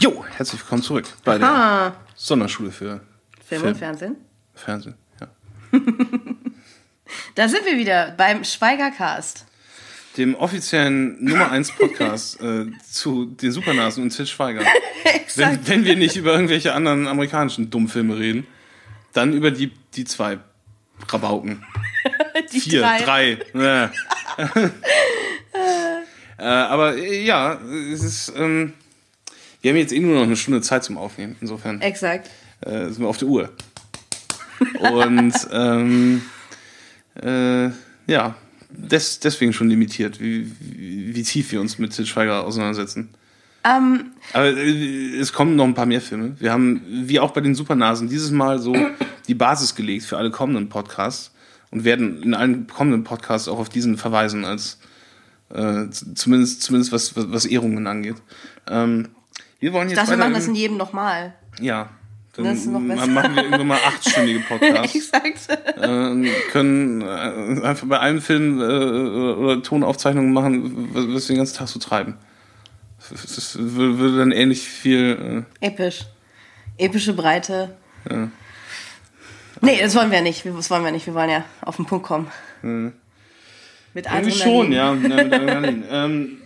Jo, herzlich willkommen zurück bei der Ah, Sonderschule für Film, Film. und Fernsehen. Fernsehen. Ja. Da sind wir wieder beim Schweigercast. Dem offiziellen Nummer 1 Podcast äh, zu den Supernasen und Til Schweiger. Wenn, wenn wir nicht über irgendwelche anderen amerikanischen Dummfilme reden, dann über die, die zwei Rabauken. Die Vier, drei. Ja. äh, aber äh, ja, es ist. Ähm, wir haben jetzt eh nur noch eine Stunde Zeit zum Aufnehmen. Insofern äh, Exakt. sind wir auf der Uhr. Und ähm, äh, ja, des, deswegen schon limitiert, wie, wie, wie tief wir uns mit Til Schweiger auseinandersetzen. Ähm, Aber äh, es kommen noch ein paar mehr Filme. Wir haben, wie auch bei den Supernasen, dieses Mal so die Basis gelegt für alle kommenden Podcasts und werden in allen kommenden Podcasts auch auf diesen verweisen, als äh, zumindest, zumindest was, was, was Ehrungen angeht. Ähm, wir wollen ich jetzt dachte, wir machen das in- jedem nochmal. ja. Dann machen wir irgendwann mal achtstündige Podcasts. Exakt. äh, und können äh, einfach bei allen Filmen äh, oder Tonaufzeichnungen machen, was was wir den ganzen Tag so treiben. Das würde dann ähnlich viel. Episch. Epische Breite. Ja. Nee, das wollen wir nicht. Das wollen wir nicht. Wir wollen ja auf den Punkt kommen. Hm. Mit Äh, irgendwie schon, ja. ja mit ähm,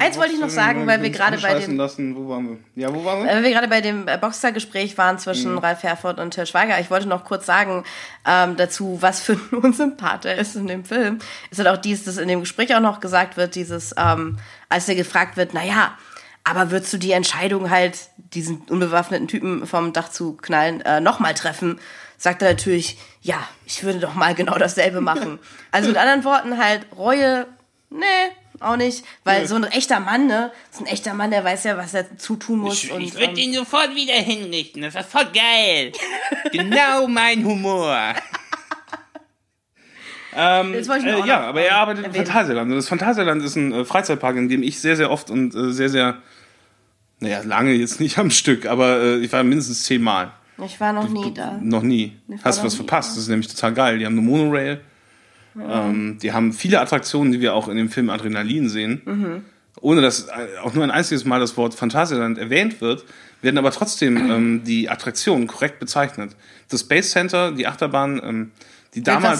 Eins wollte ich noch sagen, weil wir gerade bei dem Lassen. Wo waren wir? Ja, wo waren wir? Weil wir gerade bei dem äh, Boxer-Gespräch waren zwischen Ralf Herford und Til Schweiger, ich wollte noch kurz sagen ähm, dazu, was für ein Unsympath er ist in dem Film. Ist halt auch dies, dass in dem Gespräch auch noch gesagt wird, dieses, ähm, als er gefragt wird, naja, aber würdest du die Entscheidung halt, diesen unbewaffneten Typen vom Dach zu knallen, äh, nochmal treffen? Sagt er natürlich, ja, ich würde doch mal genau dasselbe machen. Also mit anderen Worten halt, Reue, nee, auch nicht, weil so ein echter Mann, ne, so ein echter Mann, der weiß ja, was er zutun muss. Ich, und, ich würde ähm, ihn sofort wieder hinrichten. Das war voll geil. genau mein Humor. Ähm, Das wollte ich nur äh, ja, aber er arbeitet im erwähnen. Phantasialand. Und das Phantasialand ist ein äh, Freizeitpark, in dem ich sehr, sehr oft und äh, sehr, sehr, naja, lange jetzt nicht am Stück, aber äh, ich war mindestens zehnmal. Ich war noch nie da. Noch nie. Hast du was verpasst? Das ist nämlich total geil. Die haben eine Monorail. Ähm, die haben viele Attraktionen, die wir auch in dem Film Adrenalin sehen. Mhm. Ohne dass äh, auch nur ein einziges Mal das Wort Phantasialand erwähnt wird, werden aber trotzdem ähm, die Attraktionen korrekt bezeichnet. Das Space Center, die Achterbahn, ähm, die damals,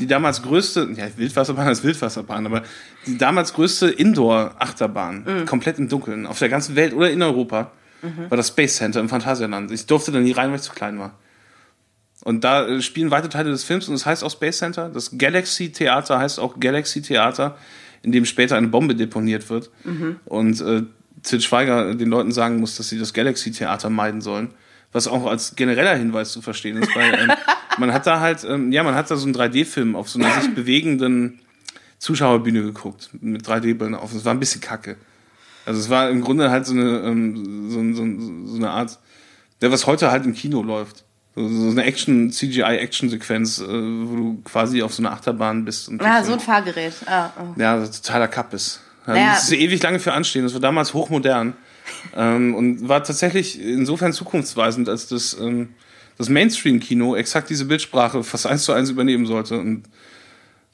die damals größte, ja, Wildwasserbahn als Wildwasserbahn, aber die damals größte Indoor-Achterbahn, Mhm. komplett im Dunkeln, auf der ganzen Welt oder in Europa, war das Space Center im Phantasialand. Ich durfte da nie rein, weil ich zu klein war. Und da äh, spielen weite Teile des Films und es heißt auch Space Center. Das Galaxy Theater heißt auch Galaxy Theater, in dem später eine Bombe deponiert wird. Und äh, Til Schweiger den Leuten sagen muss, dass sie das Galaxy Theater meiden sollen. Was auch als genereller Hinweis zu verstehen ist, weil ähm, man hat da halt, ähm, ja, man hat da so einen 3D-Film auf so einer sich bewegenden Zuschauerbühne geguckt, mit 3D-Brillen auf. Es war ein bisschen kacke. Also es war im Grunde halt so eine, ähm, so, so, so eine Art, der was heute halt im Kino läuft. So, eine Action, CGI-Action-Sequenz, äh, wo du quasi auf so einer Achterbahn bist. Und Ah, so ein Fahrgerät. Ah, oh. ja, totaler Kapp ist. Naja. Das ist ewig lange für anstehen. Das war damals hochmodern. ähm, und war tatsächlich insofern zukunftsweisend, als das, ähm, das Mainstream-Kino exakt diese Bildsprache fast eins zu eins übernehmen sollte. Und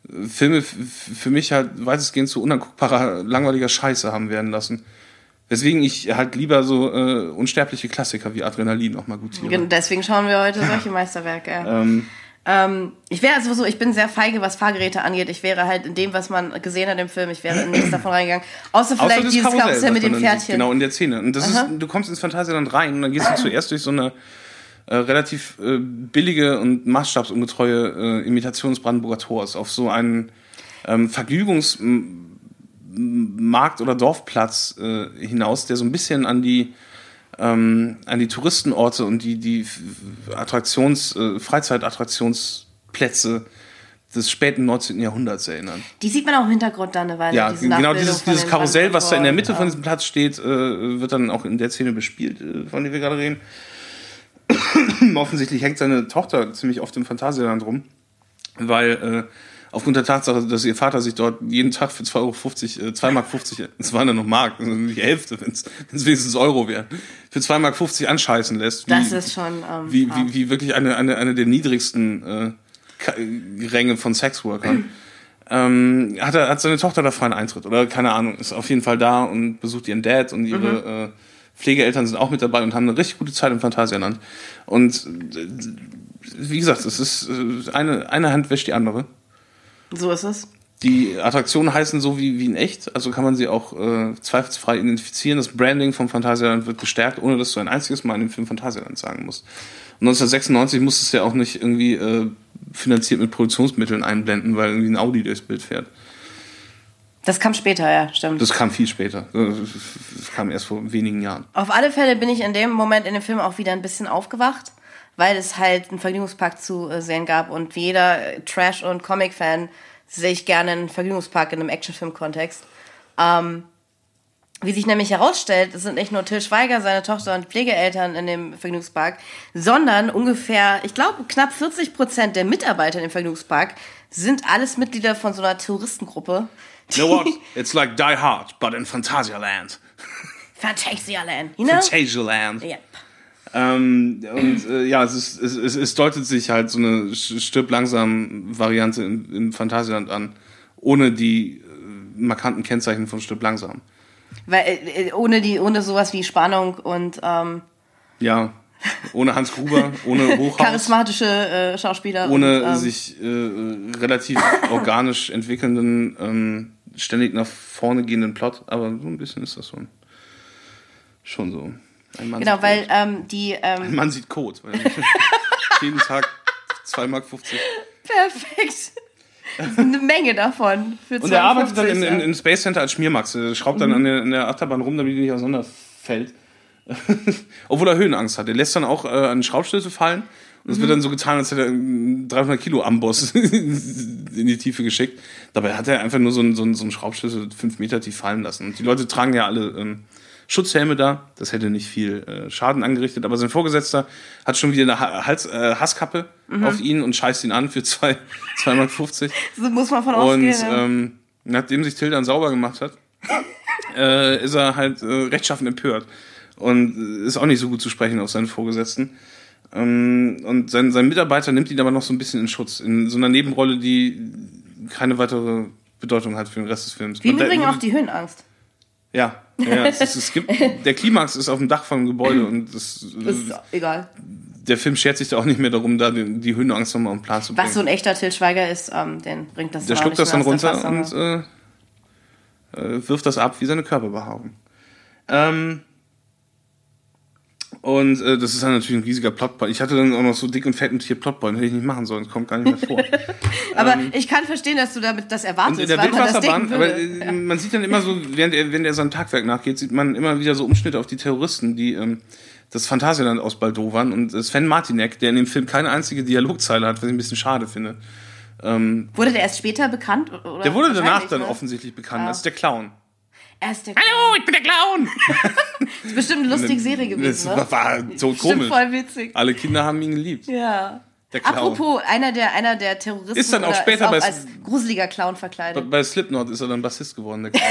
äh, Filme für mich halt weitestgehend zu unanguckbarer, langweiliger Scheiße haben werden lassen. Weswegen ich halt lieber so äh, unsterbliche Klassiker wie Adrenalin auch mal gutiere. Gen- Deswegen schauen wir heute solche Meisterwerke. Ja. Ähm, Ähm, ich wäre also so, ich bin sehr feige, was Fahrgeräte angeht. Ich wäre halt in dem, was man gesehen hat im Film, ich wäre in nichts davon reingegangen. Außer Außer vielleicht das dieses Karussell, Karussell mit dem sieht, Pferdchen. Genau, in der Szene. Und das ist, du kommst ins Phantasialand rein und dann gehst du zuerst durch so eine äh, relativ äh, billige und maßstabsungetreue äh, Imitation des Brandenburger Tors auf so einen ähm, Vergnügungsmarkt oder Dorfplatz äh, hinaus, der so ein bisschen an die ähm, an die Touristenorte und die, die Attraktions, äh, Freizeitattraktionsplätze des späten 19. Jahrhunderts erinnern. Die sieht man auch im Hintergrund dann eine Weile. Ja, genau dieses, von dieses Karussell, was da in der Mitte von Brandenburger- diesem Platz steht, äh, wird dann auch in der Szene bespielt, äh, von der wir gerade reden. Offensichtlich hängt seine Tochter ziemlich oft im Phantasialand rum, weil äh, aufgrund der Tatsache, dass ihr Vater sich dort jeden Tag für 2,50 Euro, äh, 2,50 Mark, es waren ja noch Mark, also die Hälfte, wenn es wenigstens Euro wäre, für 2,50 Mark anscheißen lässt. Wie, Das ist schon. Ähm, wie, wie, wie wirklich eine, eine, eine der niedrigsten äh, Ränge von Sexworkern. ähm, hat, er, hat seine Tochter da freien Eintritt oder keine Ahnung, ist auf jeden Fall da und besucht ihren Dad und ihre äh, Pflegeeltern sind auch mit dabei und haben eine richtig gute Zeit im Phantasialand. Und äh, wie gesagt, es ist äh, eine, eine Hand wäscht die andere. So ist es. Die Attraktionen heißen so wie, wie in echt, also kann man sie auch äh, zweifelsfrei identifizieren. Das Branding vom Phantasialand wird gestärkt, ohne dass du ein einziges Mal in dem Film Phantasialand sagen musst. Und 1996 musstest du ja auch nicht irgendwie äh, finanziert mit Produktionsmitteln einblenden, weil irgendwie ein Audi durchs Bild fährt. Das kam später, ja, stimmt. Das kam viel später. Das kam erst vor wenigen Jahren. Auf alle Fälle bin ich in dem Moment in dem Film auch wieder ein bisschen aufgewacht, weil es halt einen Vergnügungspark zu äh, sehen gab und wie jeder Trash- und Comic-Fan sehe ich gerne einen Vergnügungspark in einem Actionfilm-Kontext. Ähm, wie sich nämlich herausstellt, es sind nicht nur Till Schweiger, seine Tochter und Pflegeeltern in dem Vergnügungspark, sondern ungefähr, ich glaube, knapp 40 Prozent der Mitarbeiter im Vergnügungspark sind alles Mitglieder von so einer Terroristengruppe. You know what? It's like Die Hard, but in Phantasialand. Phantasialand, you know? Phantasialand. Yep. Ähm, und äh, ja, es, ist, es, es, es deutet sich halt so eine stirb langsam Variante im, im Phantasialand an, ohne die äh, markanten Kennzeichen von stirb langsam. Weil äh, ohne die, ohne sowas wie Spannung und ähm, Ja, ohne Hans Gruber, ohne Hochhaus, charismatische äh, Schauspieler. ohne und, ähm, sich äh, relativ organisch entwickelnden, ähm, ständig nach vorne gehenden Plot, aber so ein bisschen ist das schon, schon so. Ein Mann Genau, sieht weil Kot. ähm, die Ein ähm, Mann sieht Code. Weil jeden Tag 2,50 Mark. perfekt. Eine Menge davon. Und er arbeitet dann 52, in, in, ja. im Space Center als Schmiermax. Er schraubt dann an der, an der Achterbahn rum, damit die nicht auseinanderfällt. Obwohl er Höhenangst hat. Er lässt dann auch äh, einen Schraubschlüssel fallen. Und es wird dann so getan, als hätte er einen 300 Kilo Amboss in die Tiefe geschickt. Dabei hat er einfach nur so einen, so einen, so einen Schraubschlüssel fünf Meter tief fallen lassen. Und die Leute tragen ja alle ähm, Schutzhelme da. Das hätte nicht viel äh, Schaden angerichtet. Aber sein Vorgesetzter hat schon wieder eine ha Hals, äh, Hasskappe auf ihn und scheißt ihn an für 2,50 Mark. So muss man von Und ausgehen. ja. ähm, nachdem sich Till dann sauber gemacht hat, äh, ist er halt äh, rechtschaffen empört. Und äh, ist auch nicht so gut zu sprechen auf seinen Vorgesetzten. Ähm, und sein, sein Mitarbeiter nimmt ihn aber noch so ein bisschen in Schutz. In so einer Nebenrolle, die keine weitere Bedeutung hat für den Rest des Films. Wie im Übrigen auch die Höhenangst. Ja, ja es, ist, es gibt, der Klimax ist auf dem Dach vom Gebäude und das, Das ist egal. der Film schert sich da auch nicht mehr darum, da die, die Höhenangst nochmal den Plan zu bringen. Was so ein echter Till Schweiger ist, ähm, den bringt das Der schluckt das dann runter und äh, äh, wirft das ab wie seine Körperbehaarung. Ähm, und äh, das ist dann natürlich ein riesiger Plotpoint. Ich hatte dann auch noch so dick und fett und hier Plotpoint, hätte ich nicht machen sollen, das kommt gar nicht mehr vor. Aber ich kann verstehen, dass du damit das erwartest, in der weil man das Wildwasserbahn, aber äh, man sieht dann immer so, während er, während er seinem Tagwerk nachgeht, sieht man immer wieder so Umschnitte auf die Terroristen, die ähm, das Phantasialand ausbaldowern. Und Sven Martinek, der in dem Film keine einzige Dialogzeile hat, was ich ein bisschen schade finde. Wurde der erst später bekannt? Oder? Der wurde danach dann ne? offensichtlich bekannt als der Clown. Er ist der Hallo, ich bin der Clown. Das ist bestimmt eine lustige Serie gewesen, Das war so Bestimmt komisch. voll witzig. Alle Kinder haben ihn geliebt. Ja. Der Clown. Apropos, einer der, einer der Terroristen Ist dann auch später auch als gruseliger Clown verkleidet. Bei Slipknot ist er dann Bassist geworden, der Clown.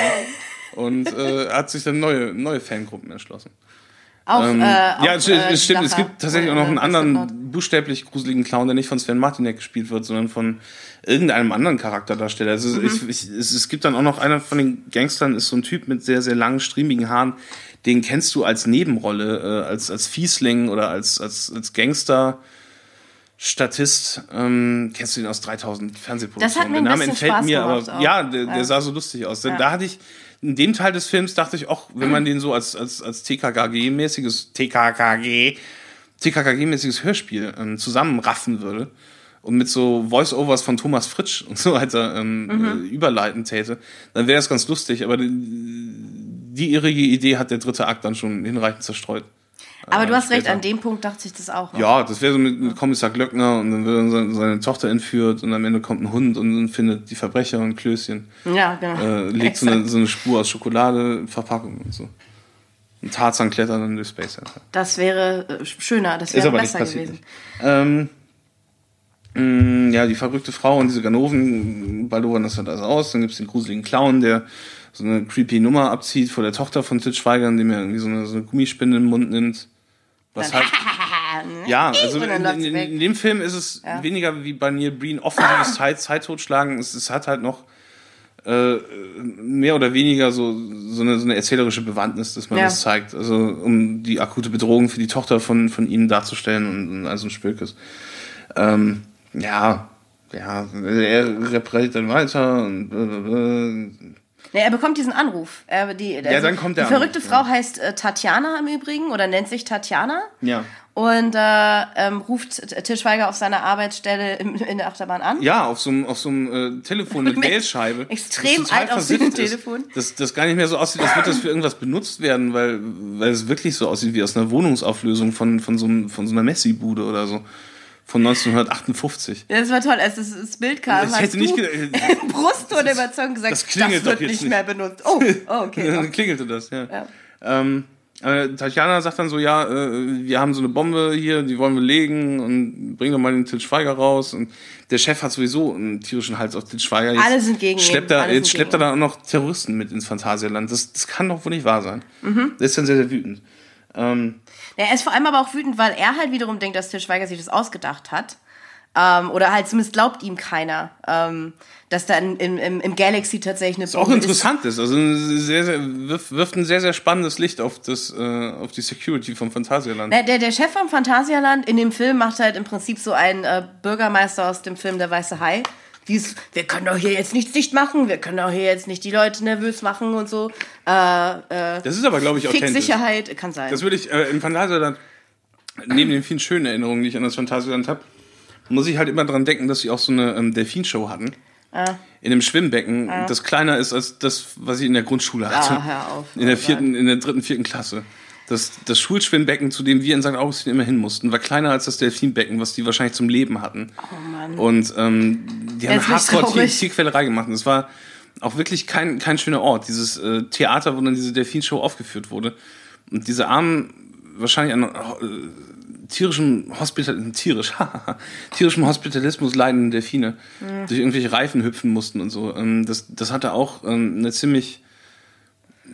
Und äh, hat sich dann neue, neue Fangruppen erschlossen. Auch, Ähm, äh, ja, auch, es, äh, stimmt. Es gibt tatsächlich auch noch einen anderen buchstäblich gruseligen Clown, der nicht von Sven Martinek gespielt wird, sondern von irgendeinem anderen Charakterdarsteller. Also Mhm. ich, ich, es, es gibt dann auch noch einer von den Gangstern, ist so ein Typ mit sehr, sehr langen, striebigen Haaren. Den kennst du als Nebenrolle, äh, als, als Fiesling oder als, als, als Gangster. Statist, ähm, kennst du den aus 3000 Fernsehproduktionen? Das hat mir ein Der Name entfällt Spaß mir, aber auch. ja, der, der Ja. sah so lustig aus. Da hatte ich, in dem Teil des Films dachte ich auch, wenn man den so als, als, als TKKG-mäßiges, TKKG, TKKG-mäßiges Hörspiel ähm, zusammenraffen würde und mit so Voice-Overs von Thomas Fritsch und so weiter ähm, Mhm. äh, überleiten täte, dann wäre das ganz lustig, aber die, die irrige Idee hat der dritte Akt dann schon hinreichend zerstreut. Aber du hast recht, später. an dem Punkt dachte ich das auch. noch. Ja, das wäre so mit, mit Kommissar Glöckner und dann wird seine, seine Tochter entführt und am Ende kommt ein Hund und dann findet die Verbrecher und Klößchen. ja genau. Äh, legt so eine, so eine Spur aus Schokolade, Verpackung und so. Und Tarzan klettert dann durch Space Center. Das wäre äh, schöner, das wäre besser gewesen. Ähm, ja, die verrückte Frau und diese Ganoven baldowern das halt alles aus. Dann gibt's den gruseligen Clown, der so eine creepy Nummer abzieht vor der Tochter von Til Schweiger, indem er irgendwie so eine, so eine Gummispinne in den Mund nimmt. Was halt, ne? Ja, also in, in, in, dem Film ist es Ja. weniger wie bei Neil Breen offensives Zeit, Zeittotschlagen. Es, es hat halt noch äh, mehr oder weniger so, so, eine, so eine erzählerische Bewandtnis, dass man Ja. das zeigt. Also um die akute Bedrohung für die Tochter von, von ihnen darzustellen und, und also ein Spökes. Ähm, ja, ja, er repariert dann weiter und äh, Nee, er bekommt diesen Anruf. Er, die, also dann kommt der Die verrückte Anruf, Frau heißt äh, Tatjana im Übrigen oder nennt sich Tatjana. ja. Und äh, ähm, ruft T- Til Schweiger auf seiner Arbeitsstelle im, in der Achterbahn an. Ja, auf so einem, auf so einem äh, Telefon mit Mit Wählscheibe. extrem alt ist. Telefon. Das, das gar nicht mehr so aussieht, als würde das für irgendwas benutzt werden, weil, weil es wirklich so aussieht wie aus einer Wohnungsauflösung von, von, so, einem, von so einer Messi-Bude oder so. Von 1958. Ja, Das war toll, als das, Bild kam. Ich hätte nicht gedacht- im Brustton der Überzeugung gesagt, das klingelt das wird doch jetzt nicht mehr benutzt. Oh, oh okay. Dann klingelte das, ja. Ja. Ähm, äh, Tatjana sagt dann so, ja, äh, wir haben so eine Bombe hier, die wollen wir legen und bring doch mal den Til Schweiger raus. Und der Chef hat sowieso einen tierischen Hals auf Til Schweiger. Jetzt Alle sind gegen ihn, schleppt er, alle Jetzt schleppt er dann auch noch Terroristen mit ins Phantasialand. Das, das kann doch wohl nicht wahr sein. Mhm. Der ist dann sehr, sehr wütend. Ähm, Ja, er ist vor allem aber auch wütend, weil er halt wiederum denkt, dass Til Schweiger sich das ausgedacht hat. Ähm, oder halt zumindest glaubt ihm keiner, ähm, dass da im, im, im Galaxy tatsächlich eine was auch Bombe interessant ist. Also ein sehr, sehr, wirft, wirft ein sehr, sehr spannendes Licht auf, das, äh, auf die Security vom Phantasialand. Der, der, der Chef vom Phantasialand in dem Film macht halt im Prinzip so einen äh, Bürgermeister aus dem Film Der Weiße Hai. Dies, wir können doch hier jetzt nichts dicht machen, wir können doch hier jetzt nicht die Leute nervös machen und so. Äh, äh, Das ist aber, glaube ich, authentisch. Sicherheit, kann sein. Das würde ich äh, im Phantasialand, neben den vielen schönen Erinnerungen, die ich an das Phantasialand habe, muss ich halt immer dran denken, dass sie auch so eine ähm, Delfinshow hatten. Ah. In einem Schwimmbecken, das kleiner ist als das, was ich in der Grundschule hatte. Ah, hör auf. In der Oh vierten, in der dritten, vierten Klasse. Das, das Schulschwimmbecken, zu dem wir in St. Augustin immer hin mussten, war kleiner als das Delfinbecken, was die wahrscheinlich zum Leben hatten. Oh Mann. Und ähm, die haben hardcore. Tierquälerei gemacht. Und es war auch wirklich kein, kein schöner Ort. Dieses äh, Theater, wo dann diese Delfinshow aufgeführt wurde. Und diese armen, wahrscheinlich an äh, tierischem Hospital, tierisch, tierischem Hospitalismus leidenden Delfine Mhm. durch irgendwelche Reifen hüpfen mussten und so. Ähm, das, das hatte auch ähm, eine ziemlich,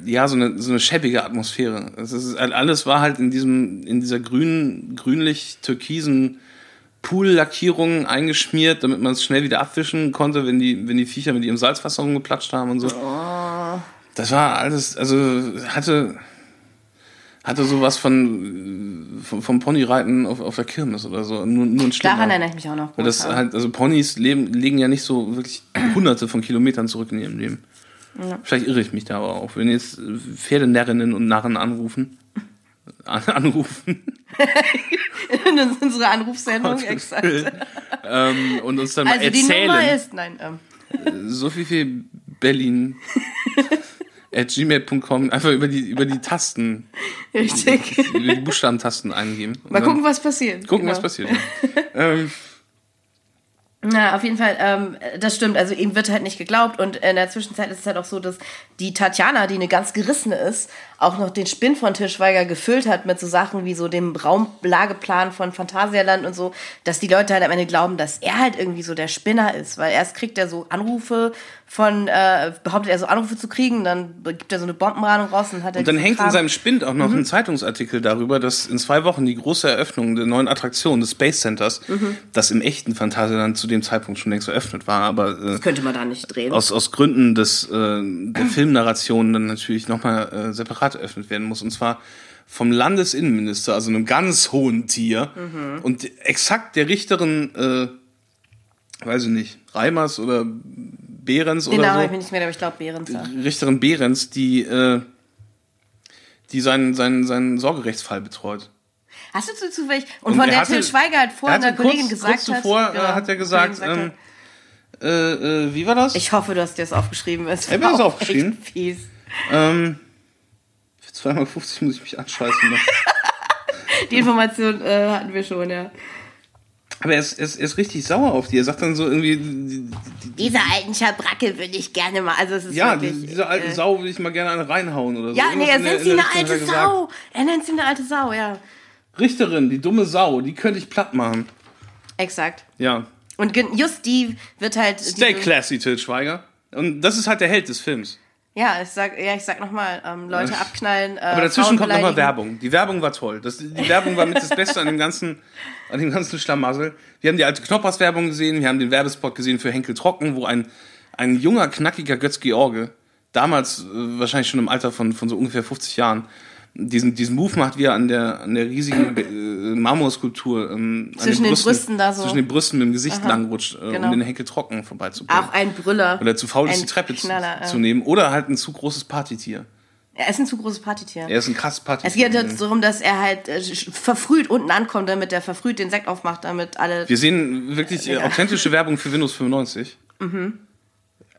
ja, so eine, so eine schäbige Atmosphäre. Es ist, alles war halt in diesem, in dieser grünen, grünlich-türkisen Poollackierung eingeschmiert, damit man es schnell wieder abwischen konnte, wenn die, wenn die Viecher mit ihrem Salzwasser rumgeplatscht haben und so. Das war alles, also hatte, hatte sowas von, von vom Ponyreiten auf, auf der Kirmes oder so. Nur, nur ein schlimmer. Daran erinnere ich mich auch noch. Weil das halt, also Ponys leben, legen ja nicht so wirklich hunderte von Kilometern zurück in ihrem Leben. Vielleicht irre ich mich da aber auch. Wenn jetzt Pferdenärrinnen und Narren anrufen, an, anrufen das ist unsere Anrufsendung, exakt. ähm, und uns dann mal Also die Nummer erzählen, ist, nein, ähm, so viel wie Berlin at gmail.com einfach über die, über die Tasten, richtig. über die Buchstabentasten eingeben. Mal gucken, was passiert. gucken, Genau. was passiert. Ja. ähm, Na, auf jeden Fall, ähm, das stimmt. Also ihm wird halt nicht geglaubt. Und in der Zwischenzeit ist es halt auch so, dass die Tatjana, die eine ganz gerissene ist, auch noch den Spinn von Til Schweiger gefüllt hat mit so Sachen wie so dem Raumlageplan von Phantasialand und so, dass die Leute halt am Ende glauben, dass er halt irgendwie so der Spinner ist. Weil erst kriegt er so Anrufe von, äh, behauptet er so Anrufe zu kriegen, dann gibt er so eine Bombenradung raus und hat er Und dann hängt in Kram. seinem Spind auch Mhm. noch ein Zeitungsartikel darüber, dass in zwei Wochen die große Eröffnung der neuen Attraktion des Space Centers, Mhm. das im echten Phantasialand zu dem Zeitpunkt schon längst eröffnet war, aber äh, Könnte man da nicht drehen. aus, aus Gründen des, äh, der Filmnarration dann natürlich nochmal äh, separat eröffnet werden muss. Und zwar vom Landesinnenminister, also einem ganz hohen Tier. Mhm. Und exakt der Richterin, äh, weiß ich nicht, Reimers oder Behrens Den oder Namen so. ich mir nicht mehr, aber ich glaube Behrens. Ja. Richterin Behrens, die, äh, die seinen, seinen, seinen Sorgerechtsfall betreut. Hast du zu zufällig, und, Und von er der hatte- Til Schweiger halt Er vorhin einer hatte Kollegin kurz, gesagt kurz zuvor hat. äh, genau, hat er gesagt, Kollegin ähm, äh, äh, wie war das? Ich hoffe, du hast dir das aufgeschrieben. Es Ich hab war mir das aufgeschrieben. fies. ähm, für 2,50 muss ich mich anscheißen. Die Information äh, hatten wir schon, ja. Aber er ist, er, ist, er ist richtig sauer auf die. Er sagt dann so irgendwie, die, die, Diese alten Schabracke würde ich gerne mal. Also es ist ja, wirklich, die, diese alten äh, Sau will ich mal gerne eine reinhauen oder so. Ja, nee, Irgendwas er in der- nennt sie der eine hat er alte gesagt. Sau. Er nennt sie eine alte Sau, ja. Richterin, die dumme Sau, die könnte ich platt machen. Exakt. Ja. Und just die wird halt. Stay classy, Til Schweiger. Und das ist halt der Held des Films. Ja, ich sag, ja, ich sag nochmal, ähm, Leute abknallen. Äh, Aber dazwischen kommt nochmal. Werbung. Die Werbung war toll. Das, die Werbung war mit das Beste an dem ganzen, an dem ganzen Schlamassel. Wir haben die alte Knoppers-Werbung gesehen, wir haben den Werbespot gesehen für Henkel Trocken, wo ein, ein junger, knackiger Götz George, damals äh, wahrscheinlich schon im Alter von, von so ungefähr 50 Jahren, diesen, diesen Move macht, wie er an der, an der riesigen äh, Marmorskulptur ähm, Zwischen den Brüsten da so. zwischen den Brüsten mit dem Gesicht langrutscht, äh, genau. um den Henkel Trocken vorbeizubringen. Auch ein Brüller. Oder zu faul ist, die Treppe zu, Knaller, zu ja. nehmen. Oder halt ein zu großes Partytier. Er ist ein zu großes Partytier. Er ist ein krasses Partytier. Es geht jetzt darum, dass er halt äh, verfrüht unten ankommt, damit er verfrüht den Sekt aufmacht, damit alle. Wir sehen wirklich äh, authentische Werbung für Windows 95. Mhm.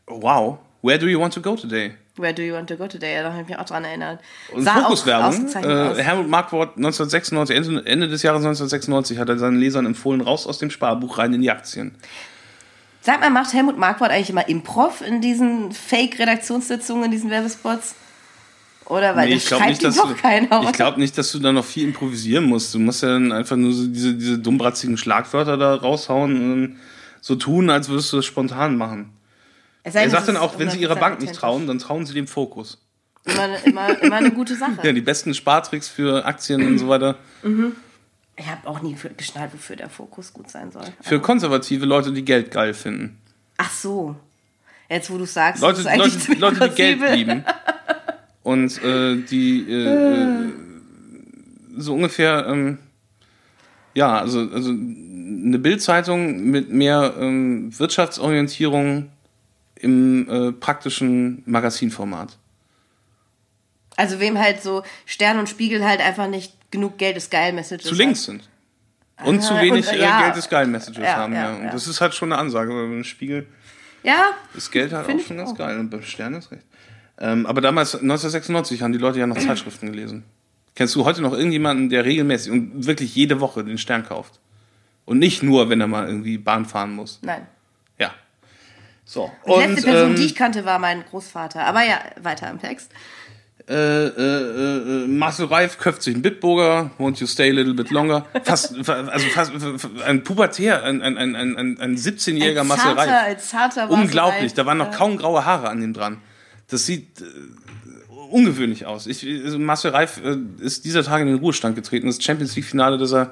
Wow. Where do you want to go today? Where do you want to go today? Ja, Da habe ich mich auch dran erinnert. Und Fokuswerbung. Äh. Helmut Markwort 1996, Ende, des Jahres 1996 hat er seinen Lesern empfohlen, raus aus dem Sparbuch rein in die Aktien. Sag mal, macht Helmut Marquardt eigentlich immer Improv in diesen Fake-Redaktionssitzungen, in diesen Werbespots? Oder weil Nee, ich glaube nicht, dass du, keiner. ich oder? glaub nicht, dass du da noch viel improvisieren musst. Du musst ja dann einfach nur so diese, diese dummbratzigen Schlagwörter da raushauen und so tun, als würdest du das spontan machen. Es Er sagt dann auch, wenn sie ihrer 100% Bank nicht trauen, dann trauen sie dem Fokus. Immer, immer, immer eine gute Sache. Ja, die besten Spartricks für Aktien und so weiter. Ich habe auch nie geschnallt, wofür der Fokus gut sein soll. Für konservative Leute, die Geld geil finden. Ach so. Jetzt, wo du sagst, Leute, Leute, Leute, die Geld lieben. Und äh, die äh, äh, so ungefähr, ähm, ja, also, also eine Bildzeitung mit mehr ähm, Wirtschaftsorientierung im äh, praktischen Magazinformat. Also wem halt so Stern und Spiegel halt einfach nicht genug Geld ist geil Messages. Zu links sind. Und zu wenig und, äh, ja. Geld ist geil Messages Ja, haben. ja, Ja, Und das ist halt schon eine Ansage. weil Beim Spiegel Ja, ist Geld halt auch schon ganz auch. geil. Und beim Stern ist recht. Ähm, aber damals, 1996, haben die Leute ja noch Zeitschriften gelesen. Kennst du heute noch irgendjemanden, der regelmäßig und wirklich jede Woche den Stern kauft? Und nicht nur, wenn er mal irgendwie Bahn fahren muss. nein. So. Die letzte Person, ähm, die ich kannte, war mein Großvater. Aber ja, weiter im Text. äh, äh, äh, Marcel Reif köpft sich einen Bitburger, won't you stay a little bit longer? Fast, also fast ein Pubertär, ein, ein, ein, ein, ein 17-jähriger Ein Marcel Reif. ein zarter Marcel Unglaublich, Reif. da waren noch kaum graue Haare an dem dran. Das sieht äh, ungewöhnlich aus. Ich, also Marcel Reif äh, ist dieser Tage in den Ruhestand getreten. Das Champions League-Finale, das er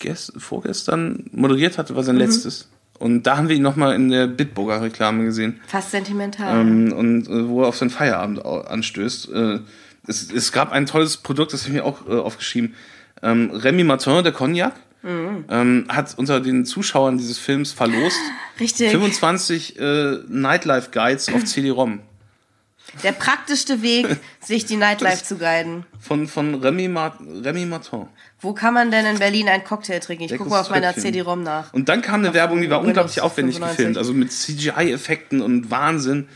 gest vorgestern moderiert hatte, war Mhm. sein letztes. Und da haben wir ihn nochmal in der Bitburger-Reklame gesehen. Fast sentimental. Ähm, und äh, wo er auf seinen Feierabend anstößt. Äh, es, es gab ein tolles Produkt, das habe ich mir auch äh, aufgeschrieben. Ähm, Remy Martin, der Cognac, Mhm. ähm, hat unter den Zuschauern dieses Films verlost Richtig. 25 äh, Nightlife Guides auf CD-ROM. Der praktischste Weg, sich die Nightlife zu guiden. Von, von Remy, Mar Remy Martin. Wo kann man denn in Berlin einen Cocktail trinken? Ich gucke mal auf meiner. CD-ROM nach. Und dann kam eine Werbung, die war unglaublich aufwendig 95. gefilmt, also mit CGI-Effekten und Wahnsinn,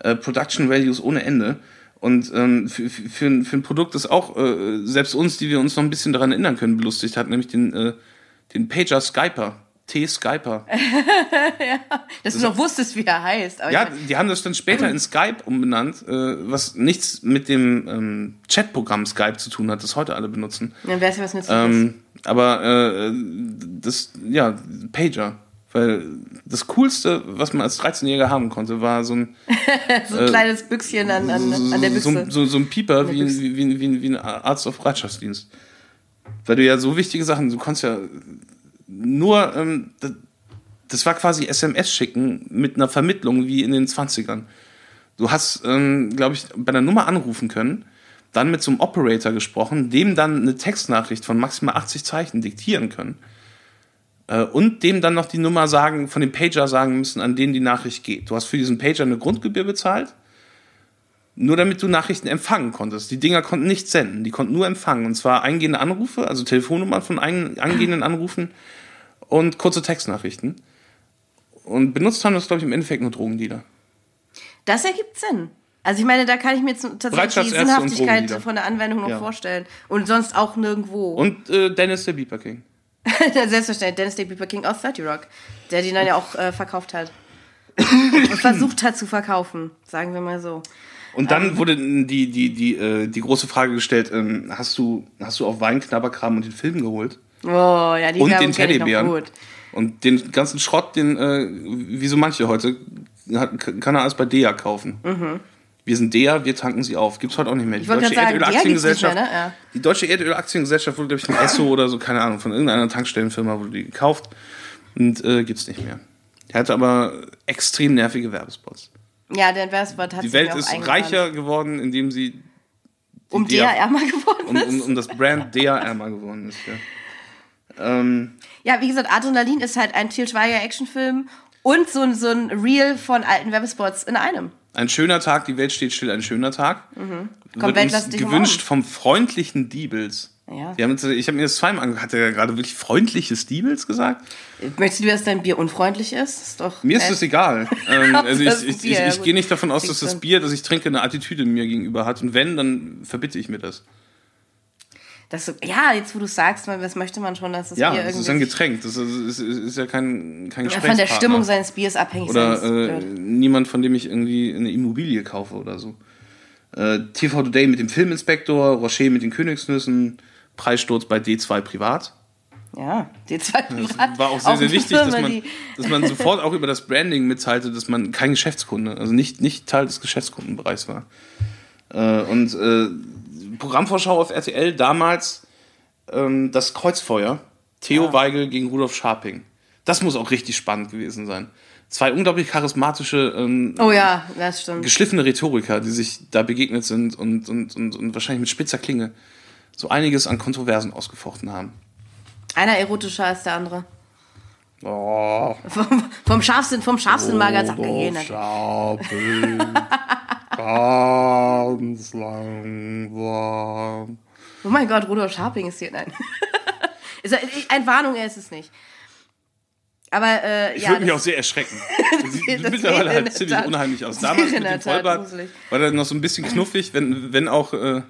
äh, Production Values ohne Ende. Und ähm, für, für, für, ein, für ein Produkt, das auch äh, selbst uns, die wir uns noch ein bisschen daran erinnern können, belustigt hat, nämlich den, äh, den Pager Skyper. T-Skyper. Dass du noch wusstest, wie er heißt. Aber Ja, die haben das dann später in Skype umbenannt, äh, was nichts mit dem ähm, Chatprogramm Skype zu tun hat, das heute alle benutzen. dann wär's ja was nützliches. Ähm, aber äh, das, ja, Pager. Weil das Coolste, was man als 13-Jähriger haben konnte, war so ein, so ein kleines Büchschen an, an, an der Büchse. so, so ein Pieper wie, wie, wie, wie ein Arzt auf Bereitschaftsdienst. Weil du ja so wichtige Sachen, du konntest ja nur, ähm, das, das war quasi SMS schicken mit einer Vermittlung wie in den 20ern. Du hast, ähm, glaube ich, bei einer Nummer anrufen können, dann mit so einem Operator gesprochen, dem dann eine Textnachricht von maximal 80 Zeichen diktieren können äh, und dem dann noch die Nummer sagen, von dem Pager sagen müssen, an den die Nachricht geht. Du hast für diesen Pager eine Grundgebühr bezahlt, nur damit du Nachrichten empfangen konntest. Die Dinger konnten nicht senden, die konnten nur empfangen. Und zwar eingehende Anrufe, also Telefonnummern von ein, angehenden Anrufen und kurze Textnachrichten. Und benutzt haben das, glaube ich, im Endeffekt nur Drogendealer. Das ergibt Sinn. Also ich meine, da kann ich mir tatsächlich die Sinnhaftigkeit von der Anwendung noch Ja. vorstellen. Und sonst auch nirgendwo. Und äh, Dennis der Beeper King. Selbstverständlich, Dennis Day Beeper King aus 30 Rock, der den dann ja auch äh, verkauft hat. Und versucht hat zu verkaufen, sagen wir mal so. Und dann wurde die, die, die, äh, die große Frage gestellt, ähm, hast, du, hast du auch Weinknabberkram und den Film geholt? Oh, ja, die und Werbung den Teddybären. Und den ganzen Schrott, den, äh, wie so manche heute, hat, kann er alles bei DEA kaufen. Wir sind DEA, wir tanken sie auf. Gibt's heute auch nicht mehr. Die Mhm. deutsche Erdölaktiengesellschaft. ne? Ja. Die deutsche Erdölaktiengesellschaft wurde, glaube ich, von Esso oder so, keine Ahnung, von irgendeiner Tankstellenfirma wurde die gekauft. Und äh, gibt's nicht mehr. Er hatte aber extrem nervige Werbespots. Ja, der Werbespot hat Die Welt ist reicher geworden, indem sie Um DEA der ärmer geworden um, ist. um, um das Brand DEA ärmer geworden ist. Ja. Ähm, Ja, wie gesagt, Adrenalin ist halt ein Til Schweiger Actionfilm und so, ein- so ein Reel von alten Werbespots in einem. ein schöner Tag, die Welt steht still, ein schöner Tag. Mhm. Komm, Wird Welt, uns gewünscht vom freundlichen Diebels. Ja. Haben jetzt, ich habe mir das zweimal angehört. Hat er gerade wirklich freundliches Diebels gesagt? Möchtest du, dass dein Bier unfreundlich ist? ist doch, Mir ist das egal. Ähm, also ich, ich, ich, ja ich gut. gehe nicht davon aus, dass das. Bier, das ich trinke, eine Attitüde mir gegenüber hat. Und wenn, dann verbitte ich mir das. Das so, ja, jetzt wo du sagst, man- was möchte man schon, dass das Ja, Bier das irgendwie ist ein Getränk. Das ist, ist, ist ja kein, kein Ja, Gesprächspartner. von der Stimmung seines Biers abhängig Oder sein. äh, niemand, von dem ich irgendwie eine Immobilie kaufe oder so. Äh, TV Today mit dem Filminspektor, Rocher mit den Königsnüssen, Preissturz bei D2 Privat. ja, die zwei Privat- War auch sehr, sehr wichtig, dass man, dass man sofort auch über das Branding mitteilte, dass man kein Geschäftskunde, also nicht, nicht Teil des Geschäftskundenbereichs war. Äh, und äh, Programmvorschau auf RTL damals ähm, das Kreuzfeuer. Theo Weigel gegen Rudolf Scharping. Das muss auch richtig spannend gewesen sein. Zwei unglaublich charismatische, ähm, Oh ja, das stimmt. geschliffene Rhetoriker, die sich da begegnet sind und, und, und, und wahrscheinlich mit spitzer Klinge so einiges an Kontroversen ausgefochten haben. Einer erotischer als der andere. Oh, Vom, vom Scharfsinn, vom Scharfsinn mal ganz abgegeben. Scharping, ganz lang warm. Oh mein Gott, Rudolf Scharping ist hier. Nein. ist er, ein Warnung, er ist es nicht. Aber äh, Ich ja. würde mich auch sehr erschrecken. Sieht mittlerweile halt ziemlich unheimlich aus. Damals mit dem Vollbart war der noch so ein bisschen knuffig, wenn, wenn auch äh,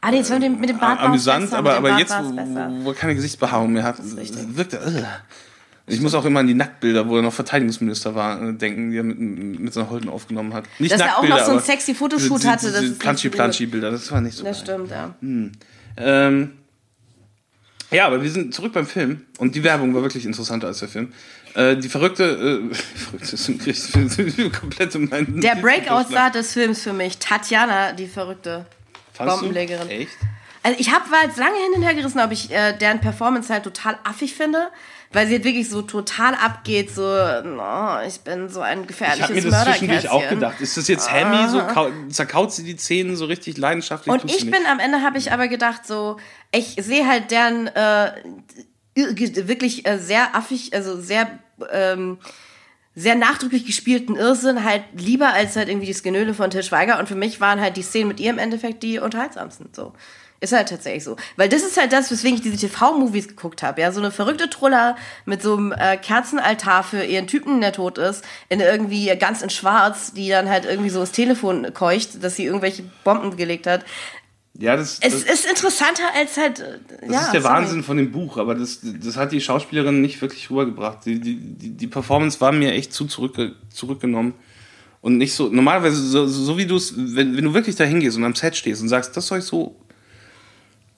Ah, jetzt mit dem, mit dem Bart amüsant, besser, aber, aber jetzt, wo, er keine Gesichtsbehaarung mehr hat, wirkt er. Ugh. Ich muss auch immer an die Nacktbilder, wo er noch Verteidigungsminister war, äh, denken, die er mit, mit seiner Holden aufgenommen hat. Nicht Dass er auch noch so einen sexy Fotoshoot diese- hatte, diese Planschi-Planschi-Bilder, das war nicht so Das geil. stimmt, ja. Ähm, ja, aber wir sind zurück beim Film und die Werbung war wirklich interessanter als der Film. Äh, die verrückte, äh, verrückte ist komplett um meinen Der Breakout-Star des Films für mich, Tatjana, die verrückte Fandst du? Bombenlegerin. Echt? Also ich habe jetzt lange hin und her gerissen, ob ich äh, deren Performance halt total affig finde, weil sie halt wirklich so total abgeht, so, oh, ich bin so ein Ich gefährliches habe mir das zwischendurch auch gedacht. Ist das jetzt Hammy, so kau zerkaut sie die Zähne so richtig leidenschaftlich? Und ich bin am Ende, habe ich aber gedacht, so, ich sehe halt deren äh, ir- wirklich äh, sehr affig, also sehr, ähm, sehr nachdrücklich gespielten Irrsinn halt lieber als halt irgendwie das Genöle von Til Schweiger. Und für mich waren halt die Szenen mit ihr im Endeffekt die unterhaltsamsten. So. Ist halt tatsächlich so. Weil das ist halt das, weswegen ich diese TV-Movies geguckt habe. Ja, so eine verrückte Truller mit so einem äh, Kerzenaltar für ihren Typen, der tot ist, in irgendwie ganz in schwarz, die dann halt irgendwie so das Telefon keucht, dass sie irgendwelche Bomben gelegt hat. Ja, das, Es das, ist interessanter als halt. äh, das ja, ist der sorry. Wahnsinn von dem Buch, aber das, das hat die Schauspielerin nicht wirklich rübergebracht. Die, die, die, die Performance war mir echt zu zurückge zurückgenommen. Und nicht so, normalerweise, so, so wie du es, wenn, wenn du wirklich da hingehst und am Set stehst und sagst, das soll ich so,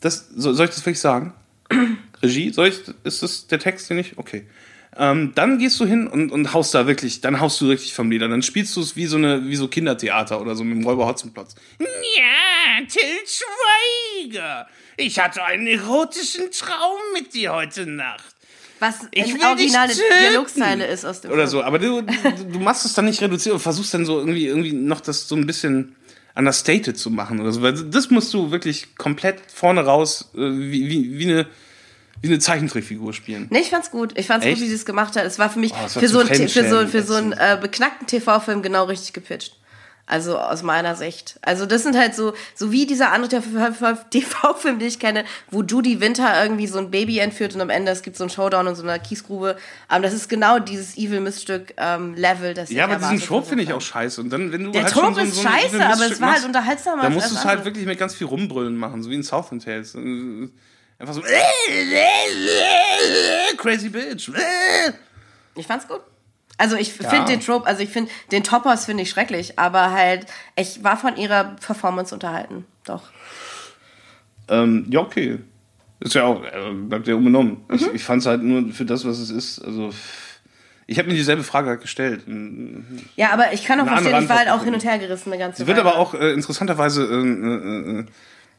das, so, soll ich das wirklich sagen? Regie, soll ich, ist das der Text, den ich, okay. Ähm, dann gehst du hin und, und haust da wirklich, dann haust du richtig vom Leder. Dann spielst du es wie so eine, wie so Kindertheater oder so mit dem Räuber Hotzenplotz. Ja, Till Schweiger. Ich hatte einen erotischen Traum mit dir heute Nacht. Was Ich eine will originale. Dialogzeile ist aus dem Oder Film. so. Aber du, du, du machst es dann nicht reduziert und versuchst dann so irgendwie, irgendwie noch das so ein bisschen understated zu machen oder so. Weil das musst du wirklich komplett vorne raus äh, wie, wie, wie, eine, wie eine Zeichentrickfigur spielen. Nee, ich fand's gut. Ich fand's Echt? gut, wie sie es gemacht hat. Es war für mich Oh, war für, so ein, für, so, für so einen äh, beknackten TV-Film genau richtig gepitcht. Also aus meiner Sicht. Also das sind halt so, so wie dieser andere TV-Film, den ich kenne, wo Judy Winter irgendwie so ein Baby entführt und am Ende es gibt so einen Showdown in so einer Kiesgrube. Aber das ist genau dieses Evil-Miststück ähm, Level, das Ja, aber diesen Trope finde ich auch scheiße. Und dann, wenn du Der halt Trope ist so scheiße, aber es war halt unterhaltsamer Da musst du es halt wirklich mit ganz viel Rumbrüllen machen, so wie in Southland Tales. Äh, Einfach so Crazy Bitch. Ich fand's gut. Also ich Ja. finde den Trope, also ich finde den Toppers finde ich schrecklich, aber halt ich war von ihrer Performance unterhalten, doch. Ähm, ja, okay. Ist ja auch, äh, bleibt ja unbenommen. Mhm. Ich, ich fand es halt nur für das, was es ist. Also, Ich habe mir dieselbe Frage halt gestellt. Ja, aber ich kann auch verstehen, ich war halt auch hin und her gerissen eine ganze Sie wird aber auch äh, interessanterweise äh, äh, äh,